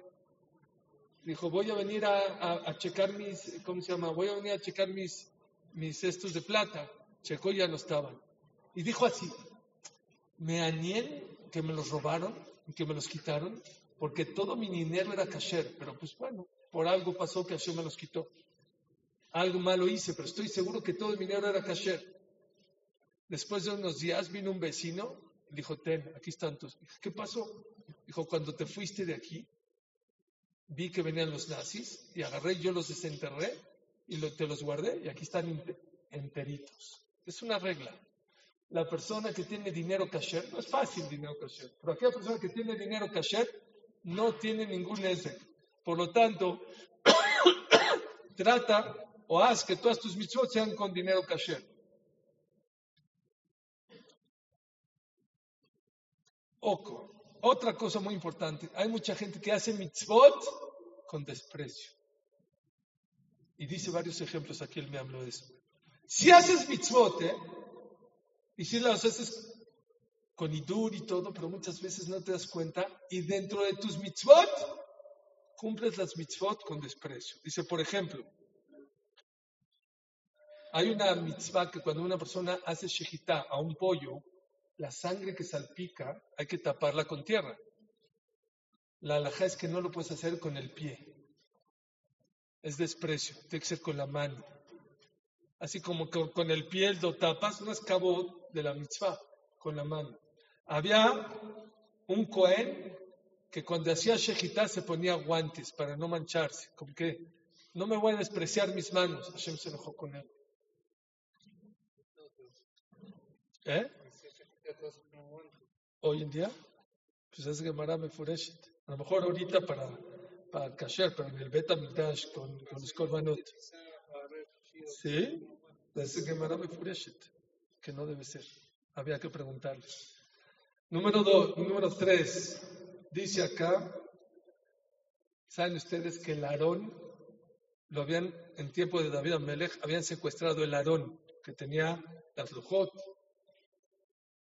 dijo, voy a venir a, checar mis, ¿cómo se llama? Voy a venir a checar mis, mis cestos de plata. Checó ya no estaban. Y dijo así, me añen que me los robaron y que me los quitaron, porque todo mi dinero era kasher, pero pues bueno, por algo pasó que Hashem me los quitó. Algo malo hice, pero estoy seguro que todo mi dinero era kasher. Después de unos días vino un vecino dijo, ten, aquí están tus. ¿Qué pasó? Dijo, cuando te fuiste de aquí, vi que venían los nazis y agarré, yo los desenterré y te los guardé y aquí están enteritos. Es una regla. La persona que tiene dinero kasher, no es fácil dinero kasher, pero aquella persona que tiene dinero kasher no tiene ningún ese. Por lo tanto, trata o haz que todas tus mitzvot sean con dinero kasher. Oco. Otra cosa muy importante, hay mucha gente que hace mitzvot con desprecio. Y dice varios ejemplos, aquí él me habló de eso. Si haces mitzvot, ¿eh? y si las haces con idur y todo, pero muchas veces no te das cuenta, y dentro de tus mitzvot, cumples las mitzvot con desprecio. Dice, por ejemplo, hay una mitzvah que cuando una persona hace shejitá a un pollo, la sangre que salpica hay que taparla con tierra. La alhaja es que no lo puedes hacer con el pie. Es desprecio, tiene que ser con la mano. Así como con, el pie lo tapas, no es cabo de la mitzvah, con la mano. Había un cohen que cuando hacía shejitá se ponía guantes para no mancharse, como que no me voy a despreciar mis manos. Hashem se enojó con él. ¿Eh? Hoy en día, pues es Gemara Mefureshet. A lo mejor ahorita para, para kasher, pero en el Beta Mikdash con, con los Korbanot. Sí, es Gemara Mefureshet, que no debe ser. Había que preguntarles. Número dos, número tres, dice acá, ¿saben ustedes que el Aarón, lo habían, en tiempo de David Amelech, habían secuestrado el Aarón, que tenía las lujot,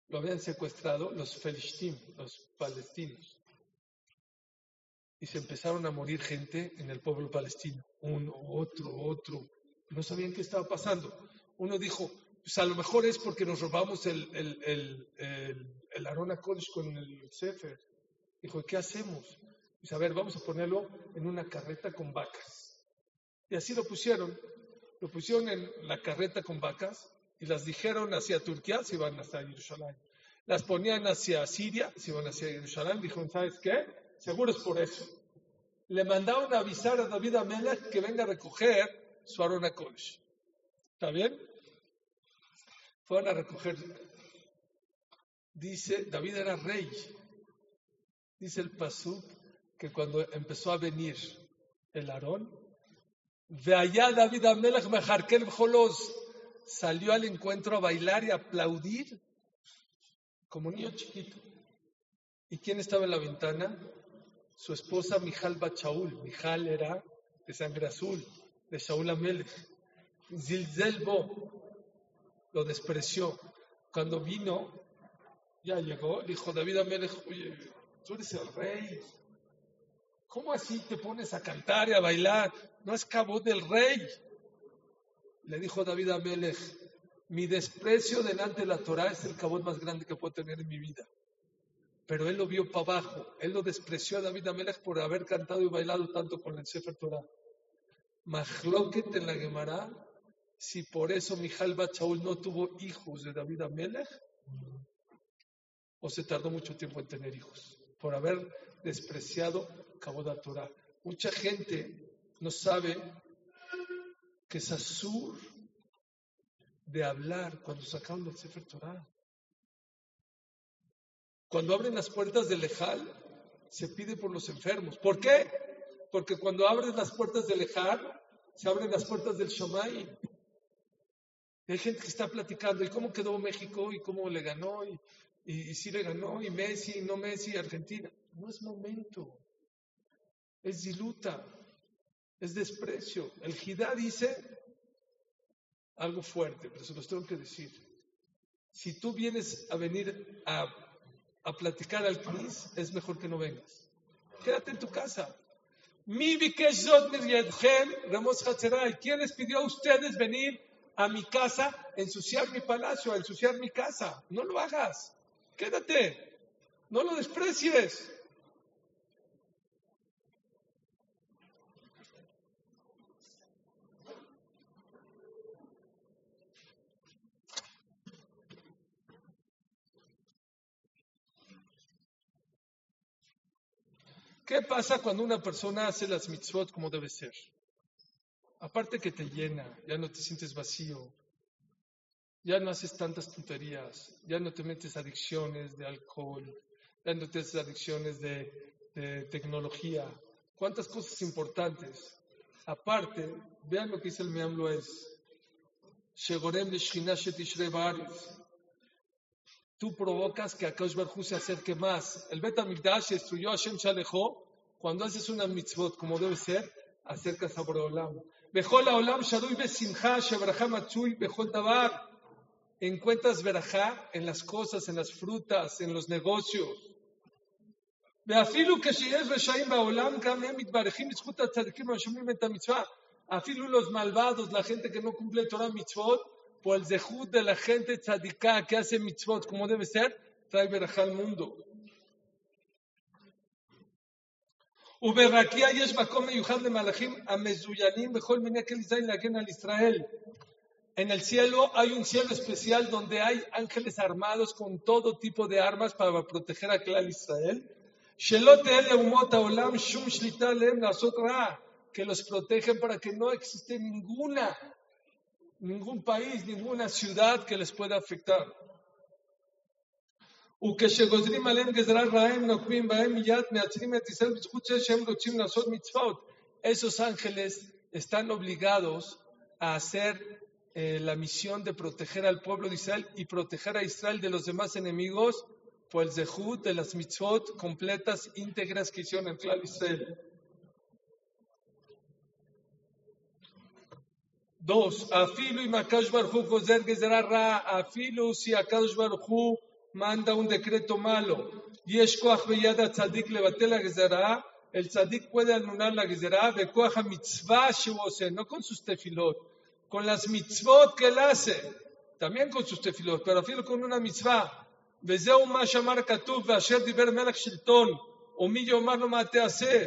lo habían secuestrado los felishtim, los palestinos. Y se empezaron a morir gente en el pueblo palestino, uno, otro, otro. No sabían qué estaba pasando. Uno dijo, pues a lo mejor es porque nos robamos el, el, el, el, Arona Kodesh con el Sefer. Dijo, ¿qué hacemos? Dice, a ver, vamos a ponerlo en una carreta con vacas. Y así lo pusieron. Lo pusieron en la carreta con vacas y las dijeron hacia Turquía, se iban hasta Jerusalén. Las ponían hacia Siria, se iban hacia Jerusalén. Dijeron, ¿sabes qué? Seguro es por eso. Le mandaron a avisar a David Amelech que venga a recoger su Arona Kodesh. ¿Está bien? Fueron a recoger. Dice, David era rey. Dice el Pasuk que cuando empezó a venir el Aarón, de allá David Amelech Mejarkel Jolos salió al encuentro a bailar y aplaudir como niño chiquito. ¿Y quién estaba en la ventana? Su esposa Mijal Bachaul. Mijal era de sangre azul, de Shaul Amelech. Zilzelbo lo despreció. Cuando vino, ya llegó, dijo David Amelech, oye, tú eres el rey. ¿Cómo así te pones a cantar y a bailar? No es cabo del rey. Le dijo David Amelech, mi desprecio delante de la Torah es el cabot más grande que puedo tener en mi vida. Pero él lo vio para abajo. Él lo despreció a David Amelech por haber cantado y bailado tanto con el Sefer Torah. Mahloket en la Gemara si por eso Mijal Bachaul no tuvo hijos de David Amelech, o se tardó mucho tiempo en tener hijos, por haber despreciado Kabod Torah. Mucha gente no sabe que es azur de hablar cuando sacaron del Sefer Torah. Cuando abren las puertas del Ejal, se pide por los enfermos. ¿Por qué? Porque cuando abren las puertas del Ejal, se abren las puertas del Shomai hay gente que está platicando, ¿y cómo quedó México? ¿Y cómo le ganó? ¿Y, y, si le ganó? ¿Y Messi? ¿No Messi? Argentina. No es momento. Es diluta. Es desprecio. El Jidá dice algo fuerte, pero se los tengo que decir. Si tú vienes a venir a, a platicar al CRIS, es mejor que no vengas. Quédate en tu casa. Mi ¿Quién les pidió a ustedes venir a mi casa, ensuciar mi palacio, a ensuciar mi casa. No lo hagas. Quédate. No lo desprecies. ¿Qué pasa cuando una persona hace las mitzvot como debe ser? aparte que te llena, ya no te sientes vacío, ya no haces tantas tonterías, ya no te metes adicciones de alcohol, ya no te metes adicciones de, tecnología, cuántas cosas importantes. Aparte, vean lo que dice el Meamlo es, Tú provocas que Akash Barhu se acerque más. El Bet Amigdash destruyó a Shem Shalejó. Cuando haces una mitzvot como debe ser, acercas a Boreolam. Encuentras verajá en las cosas, en las frutas, en los negocios. Afilu los malvados, la gente que no cumple Torah mitzvot, por el zehut de la gente tzadiká que hace mitzvot como debe ser, trae verajá al mundo. וברקיע יש מקום מיוחד למלאכים המזוינים בכל מיני כלי זין להגן על ישראל. En el cielo hay un cielo especial donde hay ángeles armados con todo tipo de armas para proteger a Clal Israel. Que los protegen para que no existe ninguna, ningún país, ninguna ciudad que les pueda afectar. Esos ángeles están obligados a hacer eh, la misión de proteger al pueblo de Israel y proteger a Israel de los demás enemigos por el zehut de las mitzvot completas, íntegras que hicieron en Israel. Dos, afilu y makash barhu gozer gezerara, afilu si akash barhu manda un decreto malo. Y es tzadik levatel la el tzadik puede anular la gezerá de mitzvah no con sus tefilot, con las mitzvot que él hace. también con sus tefilot, pero afilo con una mitzvah. וזהו מה שאמר כתוב, ואשר דיבר מלך שלטון, ומי יאמר לו מה תעשה.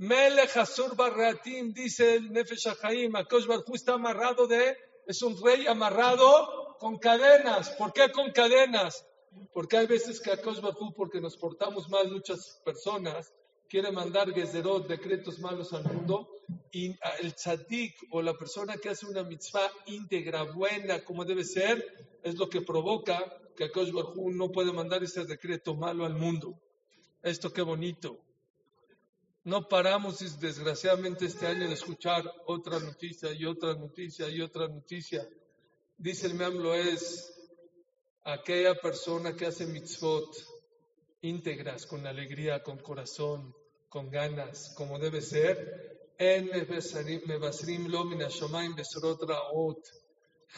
Melech Hasur Barratim, dice el Nefesh Haim, Akosh Barhu está amarrado de, es un rey amarrado con cadenas. ¿Por qué con cadenas? Porque hay veces que Akosh Barhu, porque nos portamos mal muchas personas, quiere mandar Gezerot, decretos malos al mundo, y el tzadik o la persona que hace una mitzvah íntegra, buena, como debe ser, es lo que provoca que Akosh Barhu no puede mandar ese decreto malo al mundo. Esto qué bonito. No paramos, desgraciadamente, este año de escuchar otra noticia y otra noticia y otra noticia. Dice el Meamlo es aquella persona que hace mitzvot íntegras, con alegría, con corazón, con ganas, como debe ser. En Mebasrim lo minashomaim besorot raot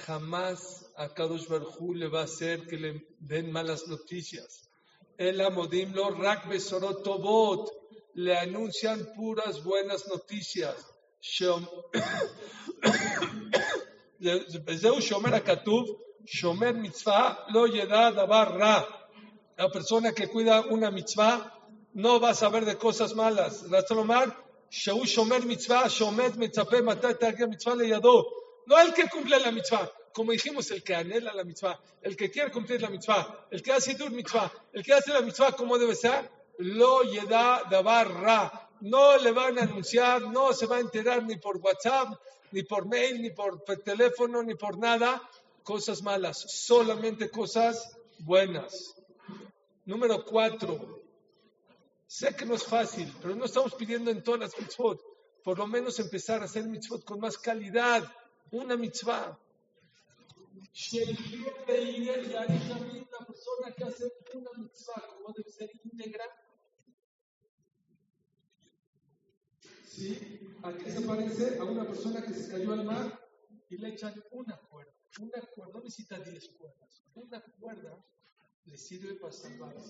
jamás a Kadosh Barjú le va a hacer que le den malas noticias. El Amodim lo rak besorot le anuncian puras buenas noticias. Zeu Shomer Akatuv, Shomer Mitzvah, lo davar ra. La persona que cuida una mitzvah no va a saber de cosas malas. Ratzalomar, Sheu Shomer Mitzvah, Shomet Mitzape Matata Mitzvah le yadó. No el que cumple la mitzvah, como dijimos, el que anhela la mitzvah, el que quiere cumplir la mitzvah, el que hace dur mitzvah, el que hace la mitzvah como debe ser, lo yeda davar ra. No le van a anunciar, no se va a enterar ni por WhatsApp, ni por mail, ni por teléfono, ni por nada, cosas malas, solamente cosas buenas. Número cuatro. Sé que no es fácil, pero no estamos pidiendo en todas las mitzvot. Por lo menos empezar a hacer mitzvot con más calidad una mitzvah. Persona que hace una mitzvah, como debe ser íntegra, ¿sí? ¿A qué se parece? A una persona que se cayó al mar y le echan una cuerda. Una cuerda, no necesita diez cuerdas. Una cuerda le sirve para salvarse.